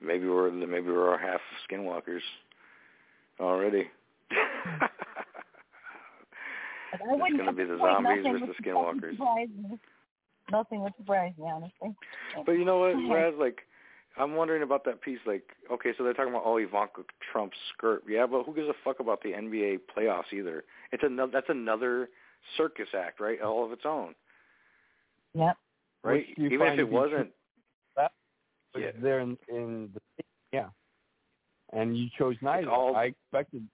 Maybe we're maybe we're half skinwalkers already. I It's gonna be the zombies nothing versus would skinwalkers. Nothing would surprise me, honestly. But you know what, Raz? Like, I'm wondering about that piece. Like, okay, so they're talking about oh Ivanka Trump's skirt. Yeah, but who gives a fuck about the NBA playoffs either? It's another. That's another circus act, right? All of its own, Yep. right? Even if it wasn't, That Yeah. there in, in the yeah, and you chose neither. all- I expected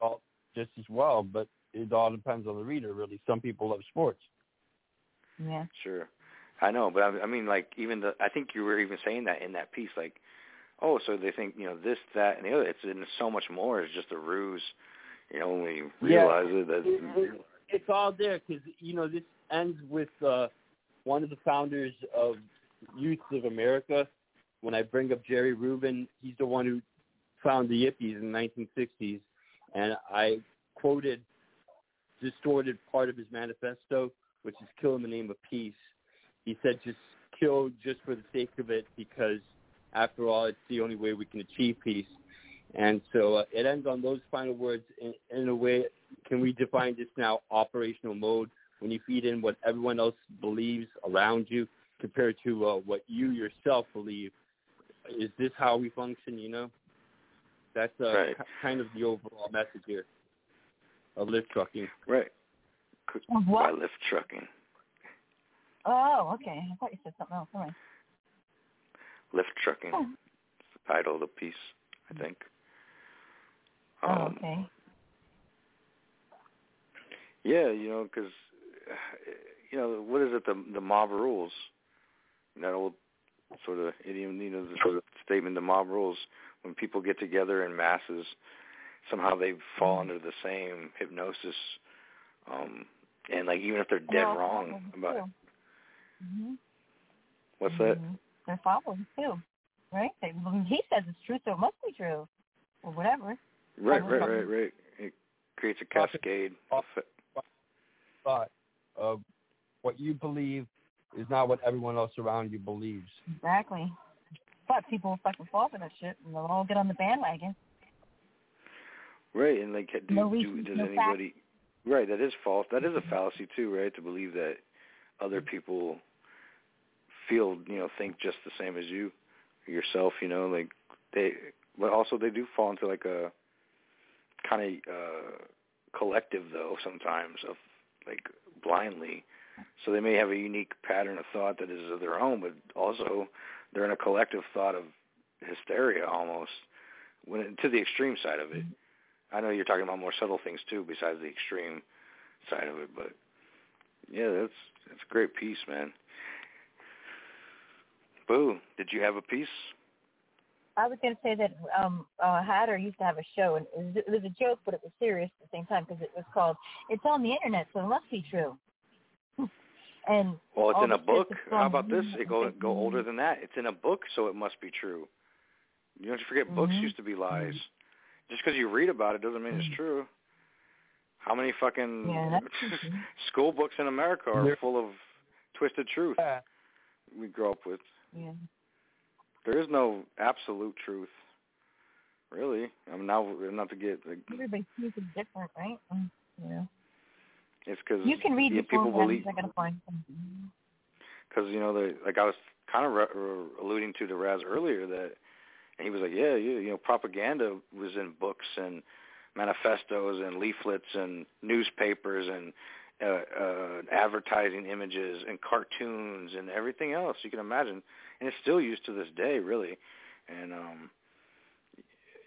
all just as well, but it all depends on the reader. Really, some people love sports. Yeah. Sure, I know, but I, I mean, like even the I think you were even saying that in that piece, like, oh, so they think you know this, that, and the other. It's and so much more. It's just a ruse, you know, when you Yeah. realize it. That It- it- it's all there because you know this ends with uh, one of the founders of Youth of America. When I bring up Jerry Rubin, he's the one who found the Yippies in the 1960s, and I quoted distorted part of his manifesto, which is "Kill in the name of peace." He said, "Just kill just for the sake of it, because after all, it's the only way we can achieve peace." And so uh, it ends on those final words. In, in a way, can we define this now operational mode when you feed in what everyone else believes around you compared to uh, what you yourself believe? Is this how we function? You know, that's uh, Right. ki- kind of the overall message here of lift trucking. right. Of By lift trucking, Oh, okay. I thought you said something else. All right. lift trucking. Oh. It's the title of the piece, I think. Oh, Um, okay. Yeah, you know, because you know what is it? The the mob rules. That old sort of idiom, you know, the sort of statement, the mob rules. When people get together in masses, somehow they fall under the same hypnosis. Um, and like even if they're dead Well, wrong about hmm what's that? Mhm. They're following too, right? They, well, he says it's true, so it must be true, or whatever. Right, Follow right, right, right. It creates a cascade. effect. Thought of what you believe is not what everyone else around you believes. Exactly. But people will fucking fall for that shit, and they'll all get on the bandwagon. Right, and like, do, No do does no anybody? Right, that is false. That is a fallacy too, right? To believe that other Mm-hmm. people feel, you know, think just the same as you, yourself. You know, like they, but also they do fall into like a kind of uh, collective though sometimes of like blindly. So they may have a unique pattern of thought that is of their own, but also they're in a collective thought of hysteria almost, when to the extreme side of it. I know you're talking about more subtle things too, besides the extreme side of it, but yeah, that's that's a great piece, man. Boo, did you have a piece? I was going to say that um uh Hatter used to have a show, and it was, it was a joke, but it was serious at the same time because it was called "It's on the Internet, so it must be true." and Well, it's in a book. How about this? It go go older than that. It's in a book, so it must be true. You don't forget books Mhm. used to be lies. Just because you read about it doesn't mean it's true. How many fucking Yeah, school books in America are There- full of twisted truth we grow up with? Yeah. There is no absolute truth, really. I mean, now not to get like Everybody sees it different, right? Yeah. It's because You can read yeah, before people ones. believe gotta find something. because you know the like I was kind of re- re- alluding to the Raz earlier that, and he was like, yeah, you, you know, propaganda was in books and manifestos and leaflets and newspapers and uh, uh, advertising images and cartoons and everything else you can imagine, and it's still used to this day, really, and um.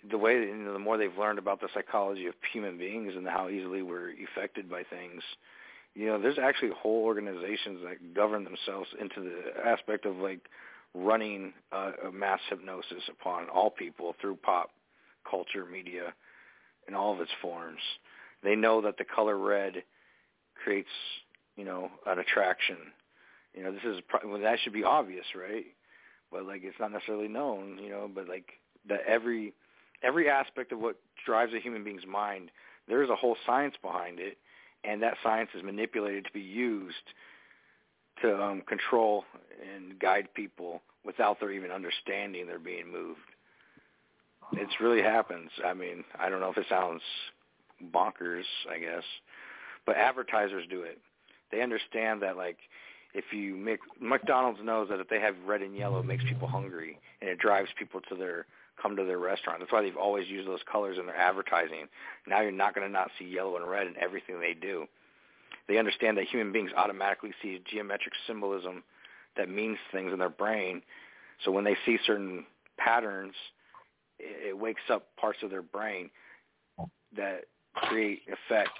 The way you know, the more they've learned about the psychology of human beings and how easily we're affected by things, you know, there's actually whole organizations that govern themselves into the aspect of like running uh, a mass hypnosis upon all people through pop culture, media, in all of its forms. They know that the color red creates, you know, an attraction. You know, this is well, that should be obvious, right? But like, it's not necessarily known, you know. But like, that every every aspect of what drives a human being's mind, there is a whole science behind it, and that science is manipulated to be used to um, control and guide people without their even understanding they're being moved. It's really happens. I mean, I don't know if it sounds bonkers, I guess, but advertisers do it. They understand that like if you make McDonald's knows that if they have red and yellow, it makes people hungry and it drives people to their come to their restaurant. That's why they've always used those colors in their advertising. Now you're not going to not see yellow and red in everything they do. they understand that human beings automatically see geometric symbolism that means things in their brain. So when they see certain patterns, it, wakes up parts of their brain that create effects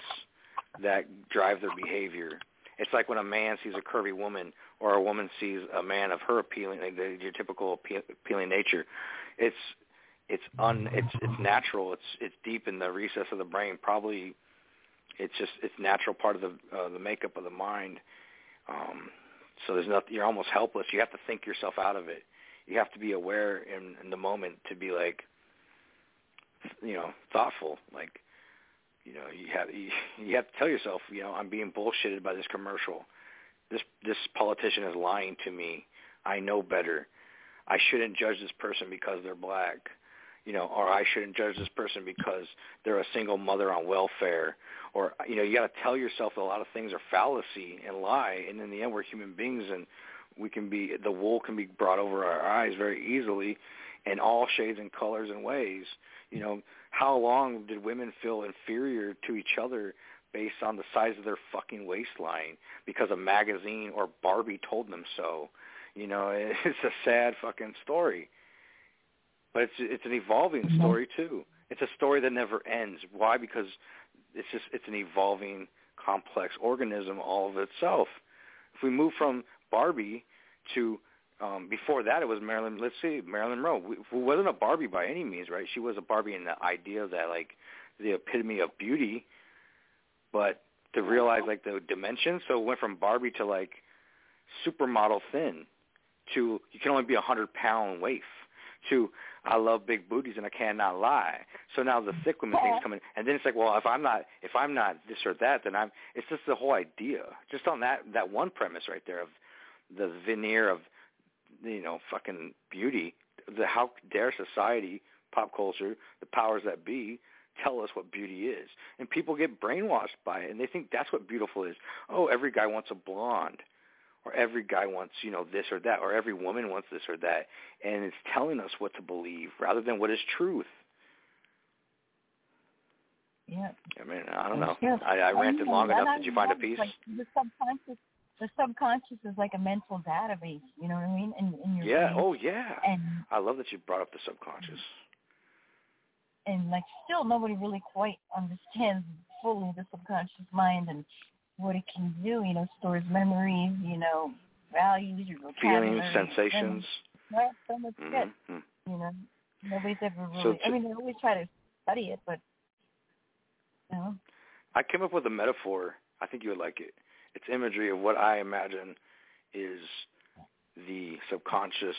that drive their behavior. It's like when a man sees a curvy woman or a woman sees a man of her appealing, like the, your typical appealing nature. It's it's un it's it's natural. It's it's deep in the recess of the brain. Probably it's just it's natural part of the uh, the makeup of the mind. Um, so there's nothing. You're almost helpless. You have to think yourself out of it. You have to be aware in, in the moment to be like, you know, thoughtful. Like, you know, you have you, you have to tell yourself, you know, I'm being bullshitted by this commercial. This this politician is lying to me. I know better. I shouldn't judge this person because they're black you know, or I shouldn't judge this person because they're a single mother on welfare, or you know, you got to tell yourself that a lot of things are fallacy and lie, and in the end, we're human beings, and we can be the wool can be brought over our eyes very easily, in all shades and colors and ways. You know, how long did women feel inferior to each other based on the size of their fucking waistline because a magazine or Barbie told them so? You know, it's a sad fucking story but it's it's an evolving Mm-hmm. story too. It's a story that never ends. Why? Because it's just it's an evolving, complex organism all of itself. If we move from Barbie to um, before that, it was Marilyn. Let's see, Marilyn Monroe. Who wasn't a Barbie by any means, right? She was a Barbie in the idea that like the epitome of beauty, but to realize like the dimensions. So it went from Barbie to like supermodel thin to you can only be a hundred pound waif to I love big booties and I cannot lie. So now the thick women thing's coming, and then it's like, well, if I'm not if I'm not this or that, then I'm. It's just the whole idea, just on that that one premise right there of the veneer of you know fucking beauty. The how dare society, pop culture, the powers that be tell us what beauty is, and people get brainwashed by it, and they think that's what beautiful is. Oh, every guy wants a blonde or every guy wants, you know, this or that, or every woman wants this or that, and it's telling us what to believe rather than what is truth. Yeah. I mean, I don't know. Yes. I, I ranted long enough. Did you find a piece? Like the subconscious, the subconscious is like a mental database. You know what I mean? In, in your Yeah. brain. Oh, yeah. And I love that you brought up the subconscious. and like still nobody really quite understands fully the subconscious mind and what it can do. You know, stores memories. You know, values, your Feelings, sensations. Right, so much shit. Mhm. You know, nobody's ever really. So I mean, they always try to study it, but you know, I came up with a metaphor. I think you would like it. It's imagery of what I imagine is the subconscious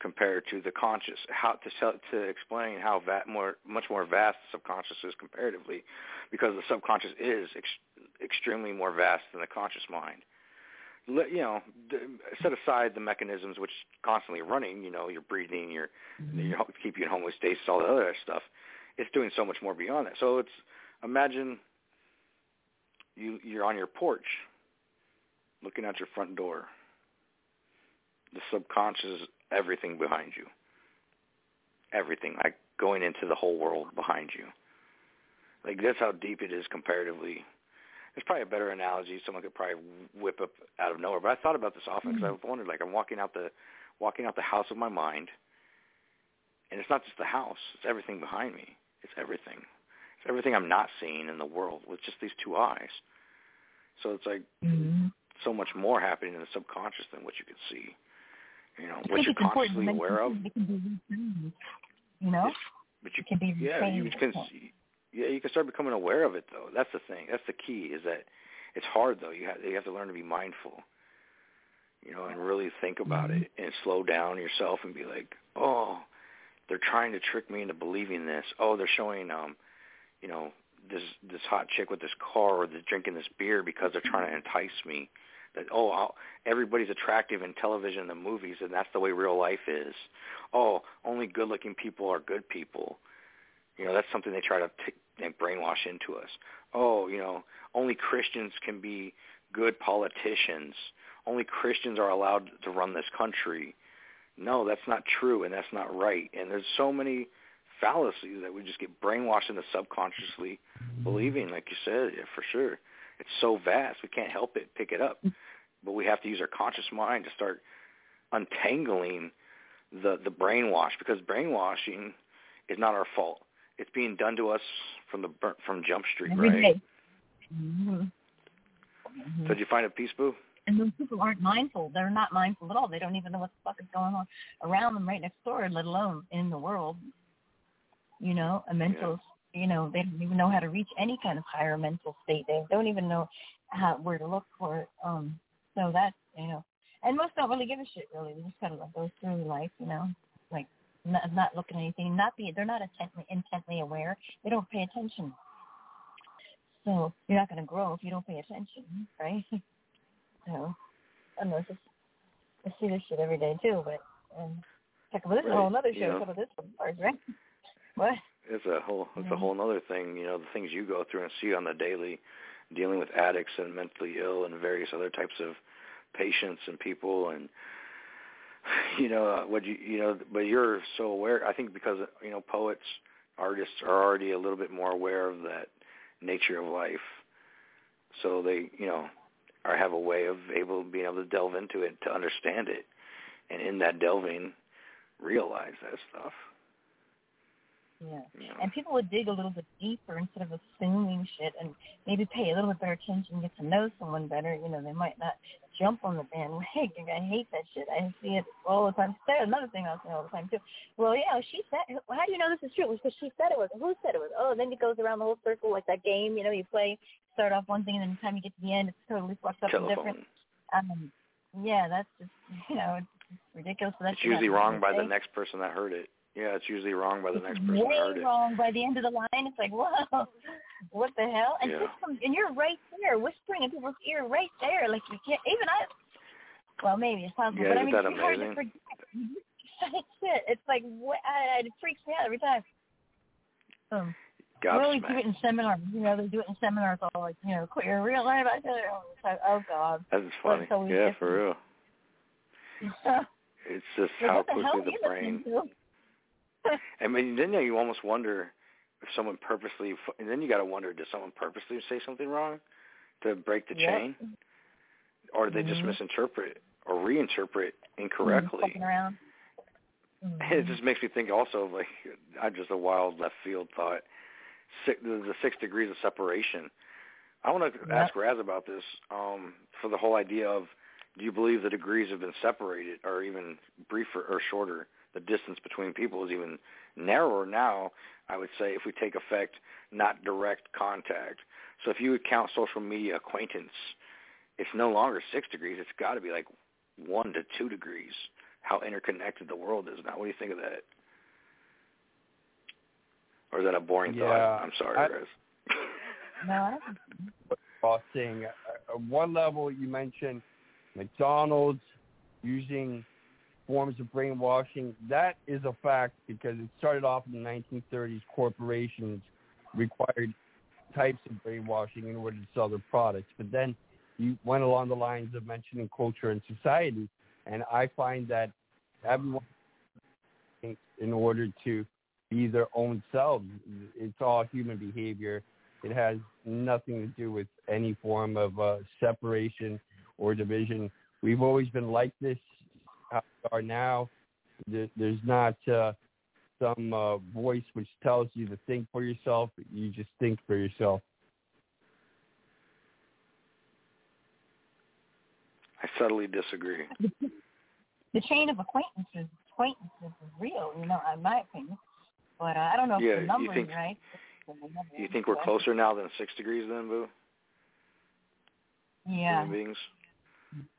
compared to the conscious. How to tell, to explain how va- more much more vast the subconscious is comparatively, because the subconscious is ex- extremely more vast than the conscious mind. Let, you know, d- set aside the mechanisms which constantly running. You know, your breathing, your mm-hmm. your keep you in homeostasis, all the other stuff. It's doing so much more beyond that. So it's imagine you you're on your porch looking at your front door. The subconscious is everything behind you. Everything like going into the whole world behind you. Like that's how deep it is comparatively. There's probably a better analogy. Someone could probably whip up out of nowhere. But i thought about this often because i've mm-hmm. wondered like i'm walking out the walking out the house of my mind and it's not just the house. It's everything behind me. It's everything. it's everything i'm not seeing in the world with just these two eyes so it's like so much more happening in the subconscious than what you can see. You know, what you're it's important to consciously aware of. too, It can be retrained. You know, But you can be yeah, you can see, yeah, you can start becoming aware of it though. That's the thing. That's the key is that it's hard though. You have you have to learn to be mindful. You know, and really think about it and slow down yourself and be like, "Oh, they're trying to trick me into believing this. Oh, they're showing um, you know, this this hot chick with this car or they're drinking this beer because they're trying to entice me." That oh, I'll, everybody's attractive in television and the movies, and that's the way real life is. Oh, only good-looking people are good people. You know, that's something they try to t- they brainwash into us. Oh, you know, only Christians can be good politicians. Only Christians are allowed to run this country. No, that's not true, and that's not right. And there's so many fallacies that we just get brainwashed into subconsciously believing, like you said, yeah, for sure. it's so vast we can't help it pick it up. But we have to use our conscious mind to start untangling the the brainwash because brainwashing is not our fault. It's being done to us from the from Jump Street, Every right? day. Mm-hmm. So did you find a peace boo? And those people aren't mindful. They're not mindful at all. They don't even know what the fuck is going on around them right next door, let alone in the world. You know, a mental, you know, they don't even know how to reach any kind of higher mental state. They don't even know how where to look for it. Um, so that, you know, and most don't really give a shit. Really, they just kind of like go through life, you know, like not, not looking at anything, not be. They're not intently intently aware. They don't pay attention. So you're not going to grow if you don't pay attention, right? So, know. It's I see this shit every day too, but um, heck, well, this is a whole Right, other show. know. Some of this one, right? What? It's a whole it's a whole other thing, you know, the things you go through and see on the daily, dealing with addicts and mentally ill and various other types of patients and people and you know uh, what you you know but you're so aware i think because you know poets artists are already a little bit more aware of that nature of life. So they you know are have a way of able being able to delve into it to understand it. And in that delving realize that stuff Yeah. And people would dig a little bit deeper instead of assuming shit and maybe pay a little bit better attention, and get to know someone better. You know, they might not jump on the bandwagon. I hate that shit. I see it all the time. There's another thing I say all the time too. Well, yeah, she said. Well, how do you know this is true? Because she said it was. Who said it was? Oh, then it goes around the whole circle like that game. You know, you play, start off one thing, and then by the time you get to the end, it's totally fucked up and different. Um, yeah, that's just you know, it's ridiculous. So that's it's usually wrong by the next person that heard it yeah it's usually wrong by the next person way heard it wrong by the end of the line. It's like, whoa, what the hell? And Yeah. some, and you're right there, whispering in people's ear, right there. Like you can't even I. Well, maybe it's possible, Yeah, but I mean, it's hard to forget. Shit, it's like what? I, it freaks me out every time. Um, they always do it in seminars. You know, they do it in seminars all like, you know, quit your real life. I tell you the time. Oh God. That's funny. That's always Yeah, different. for real. It's just how the quickly the you brain. I mean, then you almost wonder if someone purposely. And then you got to wonder: Did someone purposely say something wrong to break the Yep. chain, or did they just Mhm. misinterpret or reinterpret incorrectly? Fucking around. It just makes me think also of like I just a wild left field thought. Six, the, the six degrees of separation. I want to Yep. ask Raz about this um, for the whole idea of do you believe the degrees have been separated or even briefer or shorter? The distance between people is even narrower now. I would say if we take effect, not direct contact. So if you would count social media acquaintance, it's no longer six degrees. It's got to be like one to two degrees. How interconnected the world is now. What do you think of that? Or is that a boring Yeah, thought? I'm sorry, I- Raz. No, I don't crossing. Uh, uh, one level you mentioned McDonald's using forms of brainwashing. That is a fact because it started off in the 1930s. Corporations required types of brainwashing in order to sell their products, but then you went along the lines of mentioning culture and society, and I find that everyone in order to be their own selves. It's all human behavior. It has nothing to do with any form of uh, separation or division. We've always been like this. How we are now. There, there's not uh, some uh, voice which tells you to think for yourself. You just think for yourself. I subtly disagree. the chain of acquaintances acquaintances is real, you know, in my opinion. But uh, I don't know if Yeah, the you number think- is right. You think we're closer now than six degrees then, Boo? Yeah. Human beings?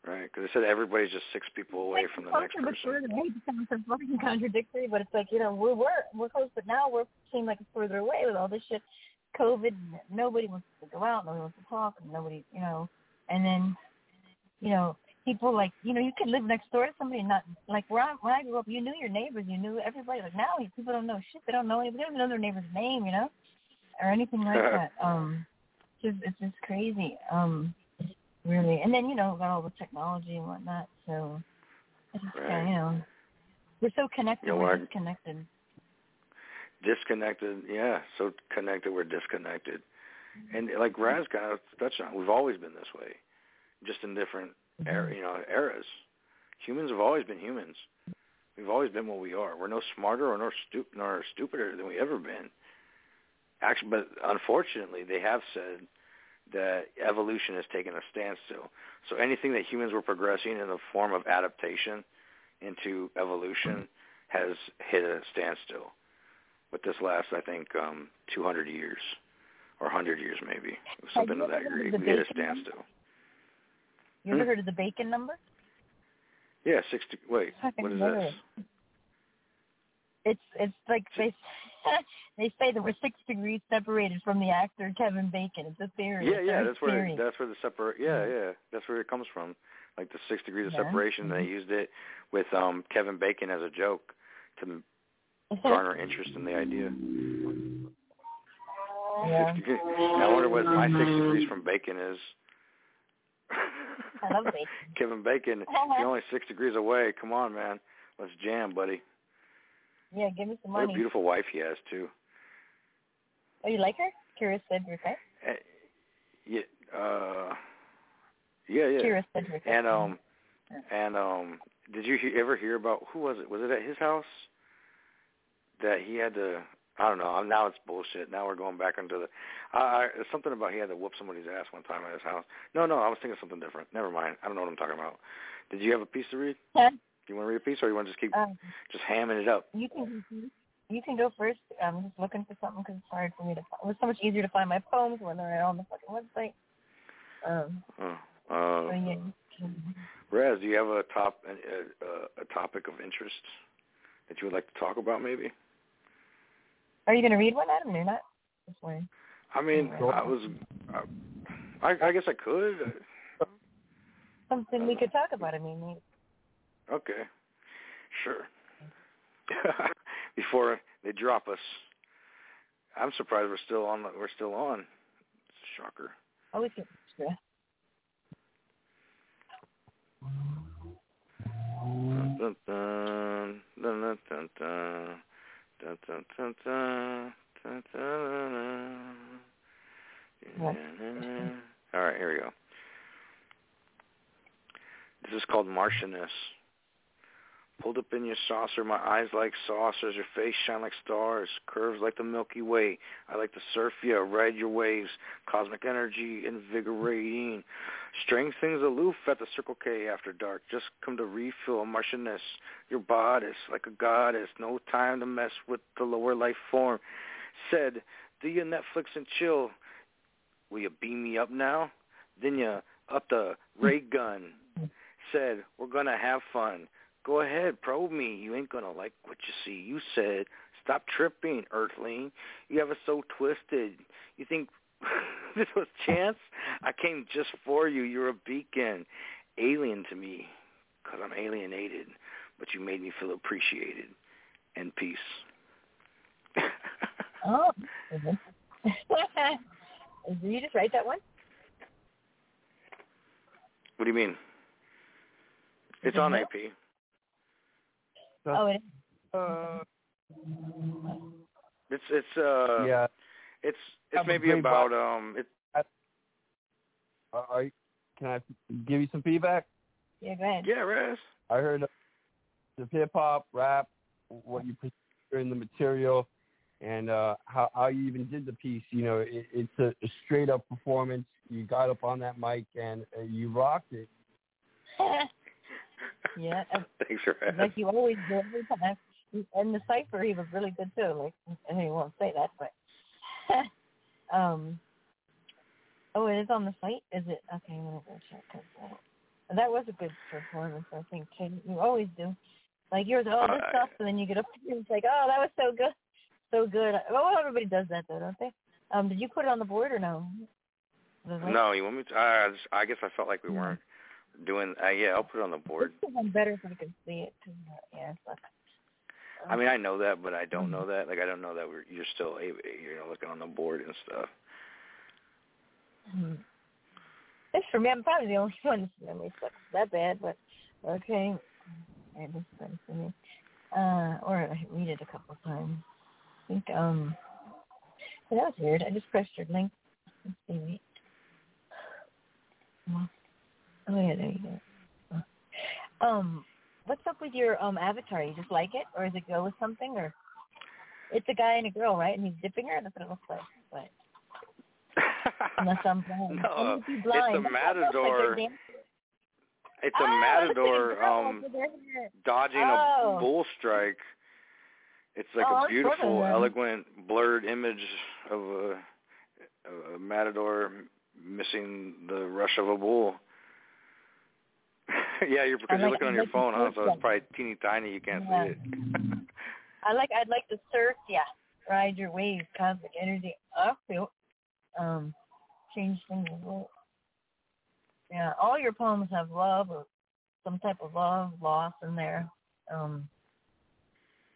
Right, because they said everybody's just six people away from the next closer, but person. further. I hate to sound so fucking contradictory, but it's like you know we're we're we're close, but now we're seem like further away with all this shit. COVID, nobody wants to go out, nobody wants to talk, nobody, you know, and then, you know, people like, you know, you could live next door to somebody and not like where I when I grew up, you knew your neighbors, you knew everybody. Like now, people don't know shit. They don't know anybody. They don't even know their neighbor's name, you know, or anything like that. Um, just it's just crazy. Um, really. And then you know, got all the technology and whatnot. So, just Right. you know, we're so connected, You know, we're disconnected. Disconnected, yeah. So connected, we're disconnected. and like mm-hmm. Raz kind of touched on, we've always been this way, just in different mm-hmm. era, you know, eras. Humans have always been humans. We've always been what we are. We're no smarter or nor stu- nor stupider than we ever been. Actually, but unfortunately, they have said that evolution has taken a standstill. So anything that humans were progressing in the form of adaptation into evolution has hit a standstill. With this last, I think, um, 200 years or 100 years maybe, something of that degree. We hit a standstill. You ever Hmm? heard of the bacon number? Yeah, 60. Wait, what is this? It's it's like they they say that we're six degrees separated from the actor Kevin Bacon. It's a theory. Yeah, yeah, that's where theory. that's where the separ. Yeah, yeah, that's where it comes from. Like the six degrees of Yeah. Mm-hmm. separation. They used it with um Kevin Bacon as a joke to garner interest in the idea. Yeah. Six degrees. I wonder what my six degrees from bacon is. I love bacon. Kevin Bacon, you're only six degrees away. Come on, man. Let's jam, buddy. Yeah, give me some What a beautiful wife he has too. Oh, you like her? Kyra Sedgwick, right? Eh, Yeah, uh, yeah, yeah. Kyra Sedgwick. And um, and um, did you he- ever hear about who was it? Was it at his house that he had to? I don't know. Now it's bullshit. Now we're going back into the. I, I something about he had to whoop somebody's ass one time at his house. No, no, I was thinking something different. Never mind. I don't know what I'm talking about. Did you have a piece to read? Huh? Do you want to read a piece, or you want to just keep Um, just hamming it up? you can you can go first. I'm just looking for something because it's hard for me to. Find. It was so much easier to find my poems when they're on the fucking website. Um, Oh, so uh, yeah. Raz, do you have a top a, a, a topic of interest that you would like to talk about? Maybe. Are you gonna read one, Adam? You're not. This morning. I mean, I was. I, I guess I could. Something we could talk about. I mean, Okay, sure. Before they drop us, I'm surprised we're still on. We're still on. Shocker. always get extra. Dun, dun, dun, dun, dun, dun, dun, dun, dun, dun, dun, dun, dun. All right, here we go. This is called Martianness. Pulled up in your saucer, my eyes like saucers, your face shine like stars, curves like the Milky Way. I like to surf you, ride your waves, cosmic energy, invigorating. Straying things aloof at the Circle K after dark. Just come to refill Martianness, your bodice like a goddess. No time to mess with the lower life form. Said, do your Netflix and chill. Will you beam me up now? Then you up the ray gun. Said, we're gonna have fun. Go ahead, probe me. You ain't gonna like what you see. You said, stop tripping, Earthling. You have it so twisted. You think this was chance? I came just for you. You're a beacon. Alien to me, because I'm alienated. But you made me feel appreciated. And peace. Oh. Did you just write that one? What do you mean? It's on AP. Oh, it is. Uh, It's it's uh yeah. it's Have it's a maybe about vibe. um it Are, are you, can I give you some feedback? Yeah, go ahead. yeah, Raz. I heard of the hip hop, rap, what you put in the material, and uh, how how you even did the piece. You know, it, it's a, a straight up performance. You got up on that mic and uh, you rocked it. yeah, Thanks for having. like you always do every time. And the cipher, he was really good too. Like, I mean, he won't say that, but um. Oh, it is on the site. Is it? Okay, I'm gonna go check. 'cause, uh, that was a good performance, I think. Too. You always do. Like yours, oh, this Uh, stuff, and then you get up and it's like, oh, that was so good, so good. Well, everybody does that though, don't they? Um, did you put it on the board or no? No, you want me to? I I guess I felt like we weren't doing. Uh, yeah, I'll put it on the board. I'm better if I can see it. uh, yeah, it's like, I mean, I know that, but I don't know that. Like, I don't know that we're, you're still able, you know looking on the board and stuff. hmm. It's for me. I'm probably the only one whose memory sucks that bad, but okay. It is fun for me. Uh, or I read it a couple of times. I think um, that was weird. I just pressed your link. Let's see, wait. Oh yeah, there you go. Um, what's up with your um avatar? You just like it, or does it go with something, or it's a guy and a girl, right? And he's dipping her. That's what it looks like. But unless I'm blind, No, I must be it's a That's it like. matador. It's a Oh, it looks like a matador um with their hair. dodging Oh. a bull strike. It's like Oh, a beautiful, eloquent, blurred image of a, a matador missing the rush of a bull. yeah, you're because I you're like- looking I on your like phone, huh? So it's probably teeny tiny. You can't Yeah. see it. I like I'd like to surf, yeah. Ride your waves, cosmic energy up you. Um change things a little. Yeah, all your poems have love or some type of love, loss in there. Um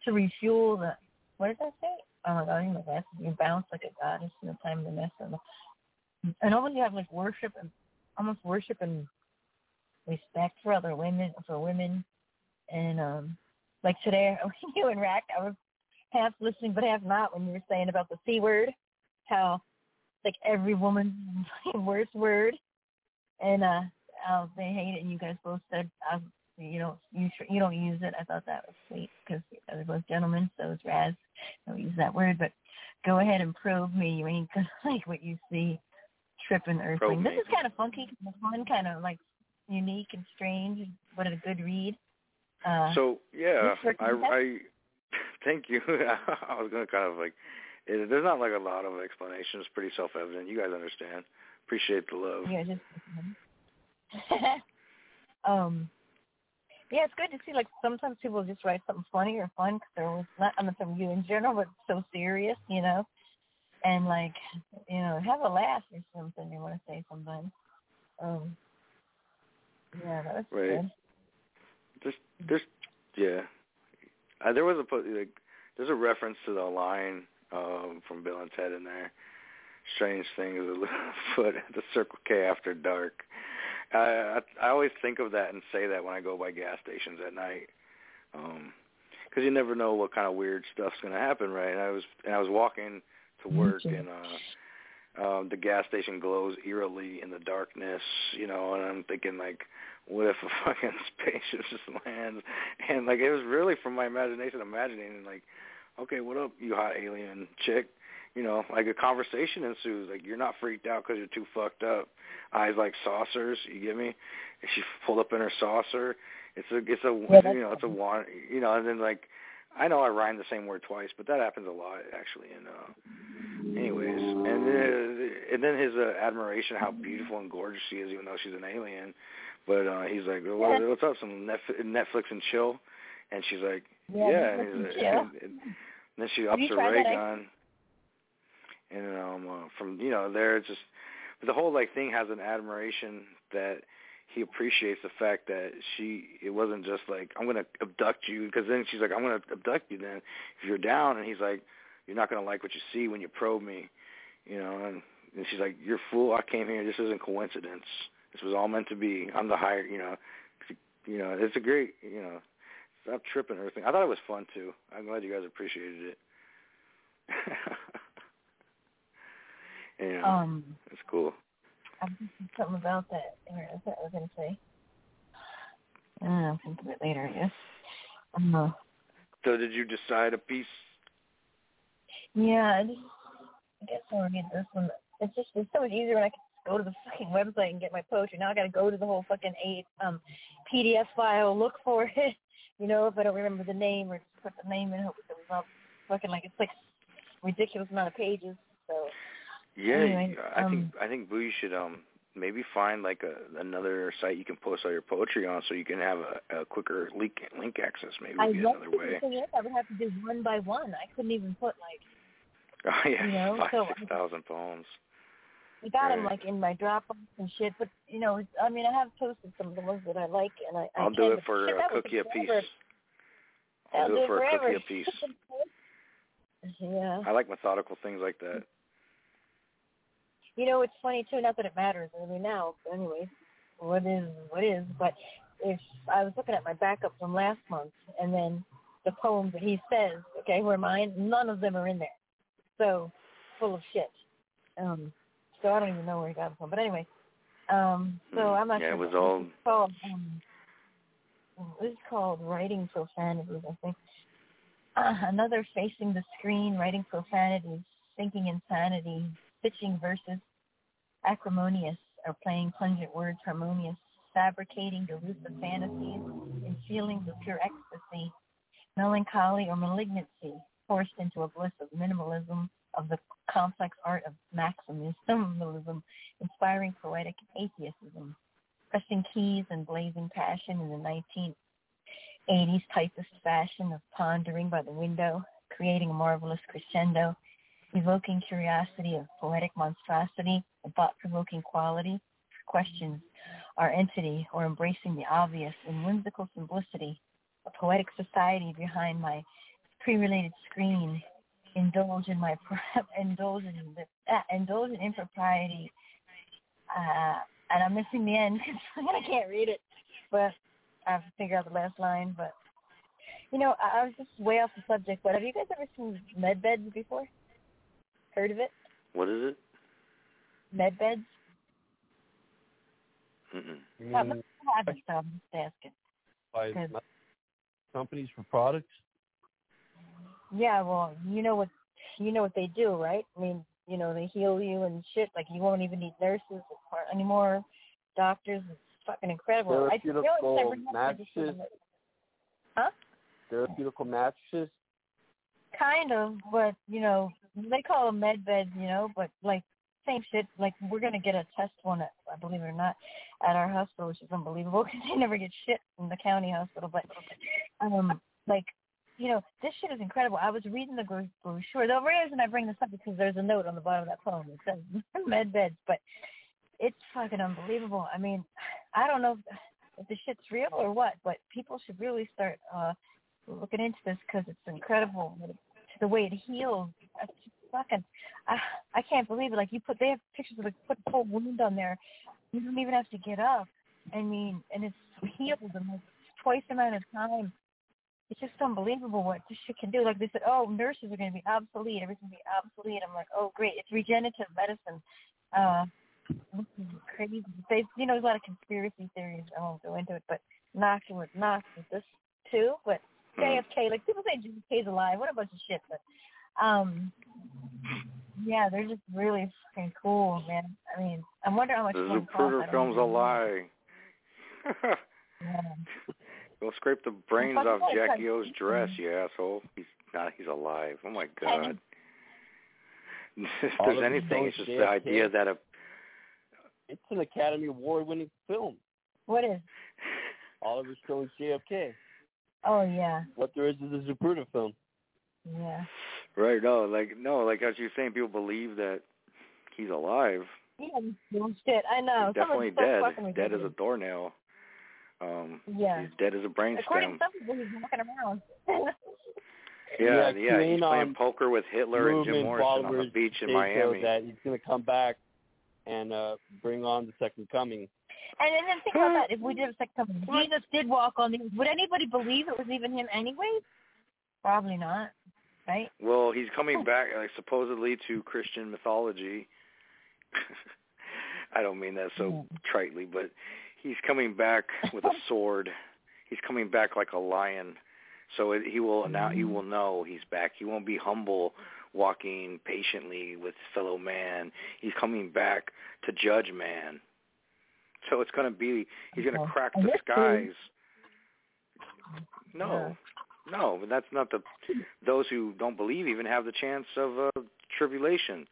to refuel the what does that say? Oh my god, I know that you bounce like a goddess in the time of the mess and and almost you have like worship and almost worship and respect for other women for women and um like today when you and Rack I was half listening but half not when you were saying about the C word, how like every woman's worst word and uh how they hate it and you guys both said uh, you don't you you don't use it. I thought that was sweet because they're both gentlemen, so is Raz. Don't use that word, but go ahead and probe me. You ain't gonna like what you see. Tripping Earthling. Probe This me. is kind of funky, kind of fun, kind of like unique and strange, but a good read. Uh, So yeah, I. I thank you. I was gonna kind of like, it, there's not like a lot of explanation. It's pretty self-evident. You guys understand. Appreciate the love. Yeah, just um, yeah, it's good to see. Like sometimes people just write something funny or fun because they're always not. I mean, from you in general, but so serious, you know. And like, you know, have a laugh or something. You want to say sometimes. Um, yeah, that was Right. good. Just, there's, yeah. Uh, there was a like, there's a reference to the line um, from Bill and Ted in there. Strange things afoot at the Circle K after dark. I, I I always think of that and say that when I go by gas stations at night, because you never know what kind of weird stuff's gonna happen, right? And I was and I was walking to work and uh um the gas station glows eerily in the darkness, you know, and I'm thinking like what if a fucking spaceship just lands and like it was really from my imagination imagining and like, okay, what up, you hot alien chick? You know, like a conversation ensues. Like you're not freaked out because you're too fucked up. Eyes like saucers. You get me? And she pulled up in her saucer. It's a, it's a, Yeah, you know, it's a one. You know, and then like, I know I rhymed the same word twice, but that happens a lot actually. And uh, anyways, and then and then his uh, admiration how beautiful and gorgeous she is, even though she's an alien. But uh he's like, well, what, what's up? Some Netf- Netflix and chill. And she's like, Yeah, yeah. And, he's like, and, and then she ups her ray gun. And um uh, from you know there it's just the whole like thing has an admiration that he appreciates the fact that she it wasn't just like I'm gonna abduct you because then she's like I'm gonna abduct you then if you're down and he's like you're not gonna like what you see when you probe me you know and and she's like you're a fool I came here this isn't coincidence this was all meant to be I'm the higher you know you know it's a great you know stop tripping or everything I thought it was fun too I'm glad you guys appreciated it you know Um, it's cool I'm thinking something about that. Where is that I was gonna say? I don't know. I'll think of it later. I guess. Um, so did you decide a piece Yeah, I just I guess I'll read this one. It's just it's so much easier when I can go to the fucking website and get my poetry. Now I got to go to the whole fucking eight um PDF file, look for it. You know, if I don't remember the name or just put the name in, hope it comes up. Fucking like it's like ridiculous amount of pages. So Yeah, Anyway, I um, think I think Boo, you should um maybe find like a another site you can post all your poetry on, so you can have a, a quicker link link access. Maybe I would be another the way. thing is I would have to do one by one. I couldn't even put like Oh yeah, You know, five so- six thousand poems. I got them like in my Dropbox and shit. But you know, I mean, I have posted some of the ones that I like, and I I I'll can, do it for shit, a cookie a piece. forever. I'll do it for a cookie a piece. Yeah. I like methodical things like that. You know, it's funny too. Not that it matters really now. But anyways, what is what is? But if I was looking at my backup from last month, and then the poems that he says, okay, were mine. None of them are in there. So full of shit. Um, so I don't even know where he got it from. But anyway, um, so I'm not Mm, yeah, sure. it was all called, um, this is called writing profanities, I think. Uh, another facing the screen, writing profanities, thinking insanity, pitching verses, acrimonious, or playing pungent words harmonious, fabricating delusive fantasies and feelings of pure ecstasy, melancholy or malignancy, forced into a bliss of minimalism, of the complex art of maximalism, inspiring poetic atheism, pressing keys and blazing passion in the 1980s typist fashion of pondering by the window, creating a marvelous crescendo, evoking curiosity of poetic monstrosity and thought-provoking quality, questions our entity or embracing the obvious in whimsical simplicity, a poetic society behind my pre-related screen, indulge in my indulge in the, uh, indulge in impropriety, uh, and I'm missing the end because I can't read it, but I have to figure out the last line. But you know, I, I was just way off the subject. But have you guys ever seen med beds before? Heard of it? what is it? Med beds? Mm-mm. You mean I haven't, so I'm just asking. by Good. companies for products? Yeah, well, you know what you know what they do, right? I mean, you know, they heal you and shit. Like you won't even need nurses or anymore, doctors. It's fucking incredible. I, the only time I Therapeutical bring up I mattresses? Huh? Therapeutical mattresses? Kind of, but you know, they call them med beds, you know, but like same shit. Like we're gonna get a test one, at, I believe it or not, at our hospital, which is unbelievable because they never get shit in the county hospital. But um, like you know, this shit is incredible. I was reading the brochure. The reason I bring this up because there's a note on the bottom of that poem that says med beds, but it's fucking unbelievable. I mean, I don't know if, the shit's real or what, but people should really start uh looking into this because it's incredible the way it heals. It's fucking, I, I can't believe it. Like you put, they have pictures of like put the whole wound on there. You don't even have to get up. I mean, and it's healed in like twice the amount of time. It's just unbelievable what this shit can do. Like they said, oh, nurses are going to be obsolete. Everything's going to be obsolete. I'm like, oh, great. It's regenerative medicine. Uh, this is crazy. They, you know, there's a lot of conspiracy theories. I won't go into it, but Knox with Knox with this too. But JFK, like people say JFK's alive. What a bunch of shit. But um, yeah, they're just really fucking cool, man. I mean, I'm wondering how much The. Zapruder I film's a lie. Yeah. Go scrape the brains off Jackie that. O's dress, mm-hmm. you asshole. He's not. He's alive. Oh my god. if there's anything, it's just the idea that a It's an Academy Award winning film. What is? Oliver Stone's JFK. Oh yeah, What there is is a Zapruder film. yeah. right. No, like no, like as you're saying, people believe that he's alive. Yeah, doing shit. I know. he's definitely dead. fucking Dead as a doornail. Um, Yeah. he's dead as a According brainstem. to some people, he's walking around. Yeah, Yeah, yeah. He's playing poker with Hitler and Jim Morrison on the beach in say Miami. that he's going to come back and uh bring on the second coming. And then think about that. If we did a second coming, Jesus did walk on the. Would anybody believe it was even him anyway? Probably not. Right? Well, he's coming back like, supposedly to Christian mythology. I don't mean that so tritely, but he's coming back with a sword. He's coming back like a lion. So it, he will now he will know he's back. He won't be humble walking patiently with fellow man. He's coming back to judge man. So it's going to be he's going to crack the skies. No. No, but that's not the those who don't believe even have the chance of uh, tribulation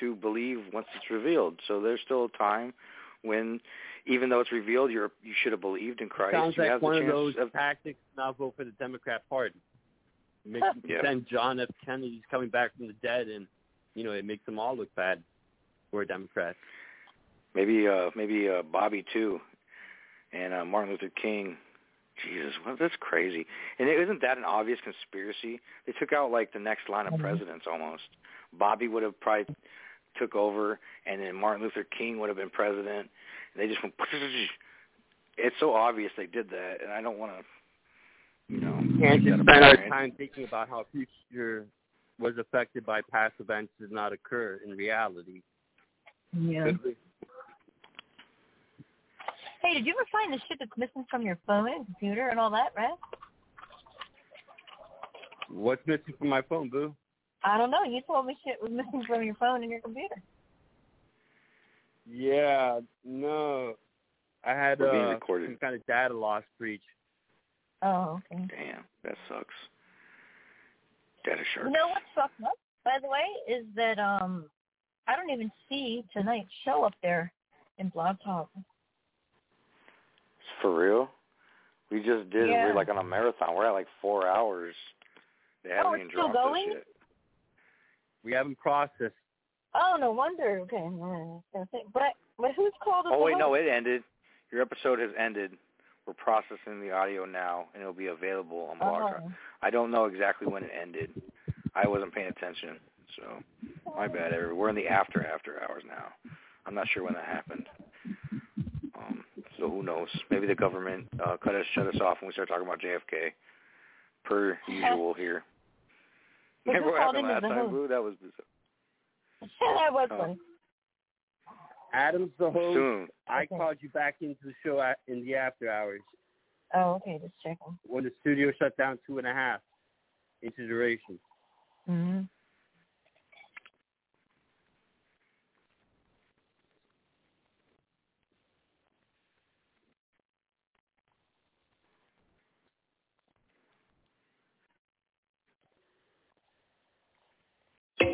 to believe once it's revealed. So there's still a time when even though it's revealed you're you should have believed in Christ. Sounds you like one of those of tactics now vote for the Democrat Party. Make, Yeah. Pretend John F. Kennedy's coming back from the dead, and you know it makes them all look bad. We're Democrats. maybe uh maybe uh Bobby too and uh Martin Luther King. Jesus, well, that's crazy. And isn't that an obvious conspiracy? They took out like the next line of presidents almost. Bobby would have probably took over, and then Martin Luther King would have been president. And they just went. It's so obvious they did that, and I don't want to, you know. Can't just spend our time thinking about how future was affected by past events did not occur in reality. Yeah. Hey, did you ever find the shit that's missing from your phone and computer and all that, right? What's missing from my phone, Boo? I don't know. You told me shit was missing from your phone and your computer. Yeah, no. I had We're being uh, recorded. some kind of data loss breach. Oh, okay. Damn, that sucks. Data shark. You know what's fucked up, by the way, is that um I don't even see tonight's show up there in Blog Talk. For real? We just did. Yeah. We're like on a marathon. We're at like four hours. They haven't Oh, even it's still going? that shit. We haven't processed. Oh, no wonder. Okay, yeah, I was gonna say, but but who's called? as Oh wait, no, it ended. Your episode has ended. We're processing the audio now, and it'll be available on Blog Talk. Oh. I don't know exactly when it ended. I wasn't paying attention, so my bad. everyone. We're in the after after hours now. I'm not sure when that happened. Um, so who knows? Maybe the government uh, cut us, shut us off when we start talking about JFK, per usual here. But Remember what called happened last the time, host? Boo? That was bizarre. that was Oh. funny. Adam's the host. Soon. I Okay. called you back into the show at, in the after hours Oh, okay, just checking. when the studio shut down two and a half into duration. Mm-hmm.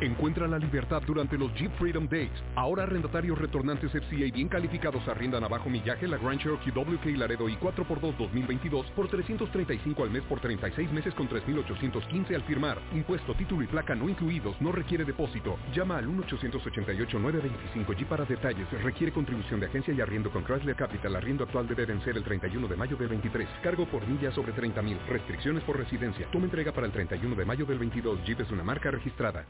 Encuentra la libertad durante los Jeep Freedom Days. Ahora arrendatarios retornantes FCA bien calificados arriendan a bajo millaje la Grand Cherokee WK Laredo y 4x2 2022 por 335 al mes por 36 meses con 3.815 al firmar. Impuesto, título y placa no incluidos, no requiere depósito. Llama al 1-888-925 Jeep para detalles. Requiere contribución de agencia y arriendo con Chrysler Capital. Arriendo actual debe vencer el 31 de mayo del 23. Cargo por milla sobre 30.000. Restricciones por residencia. Toma entrega para el 31 de mayo del 22. Jeep es una marca registrada.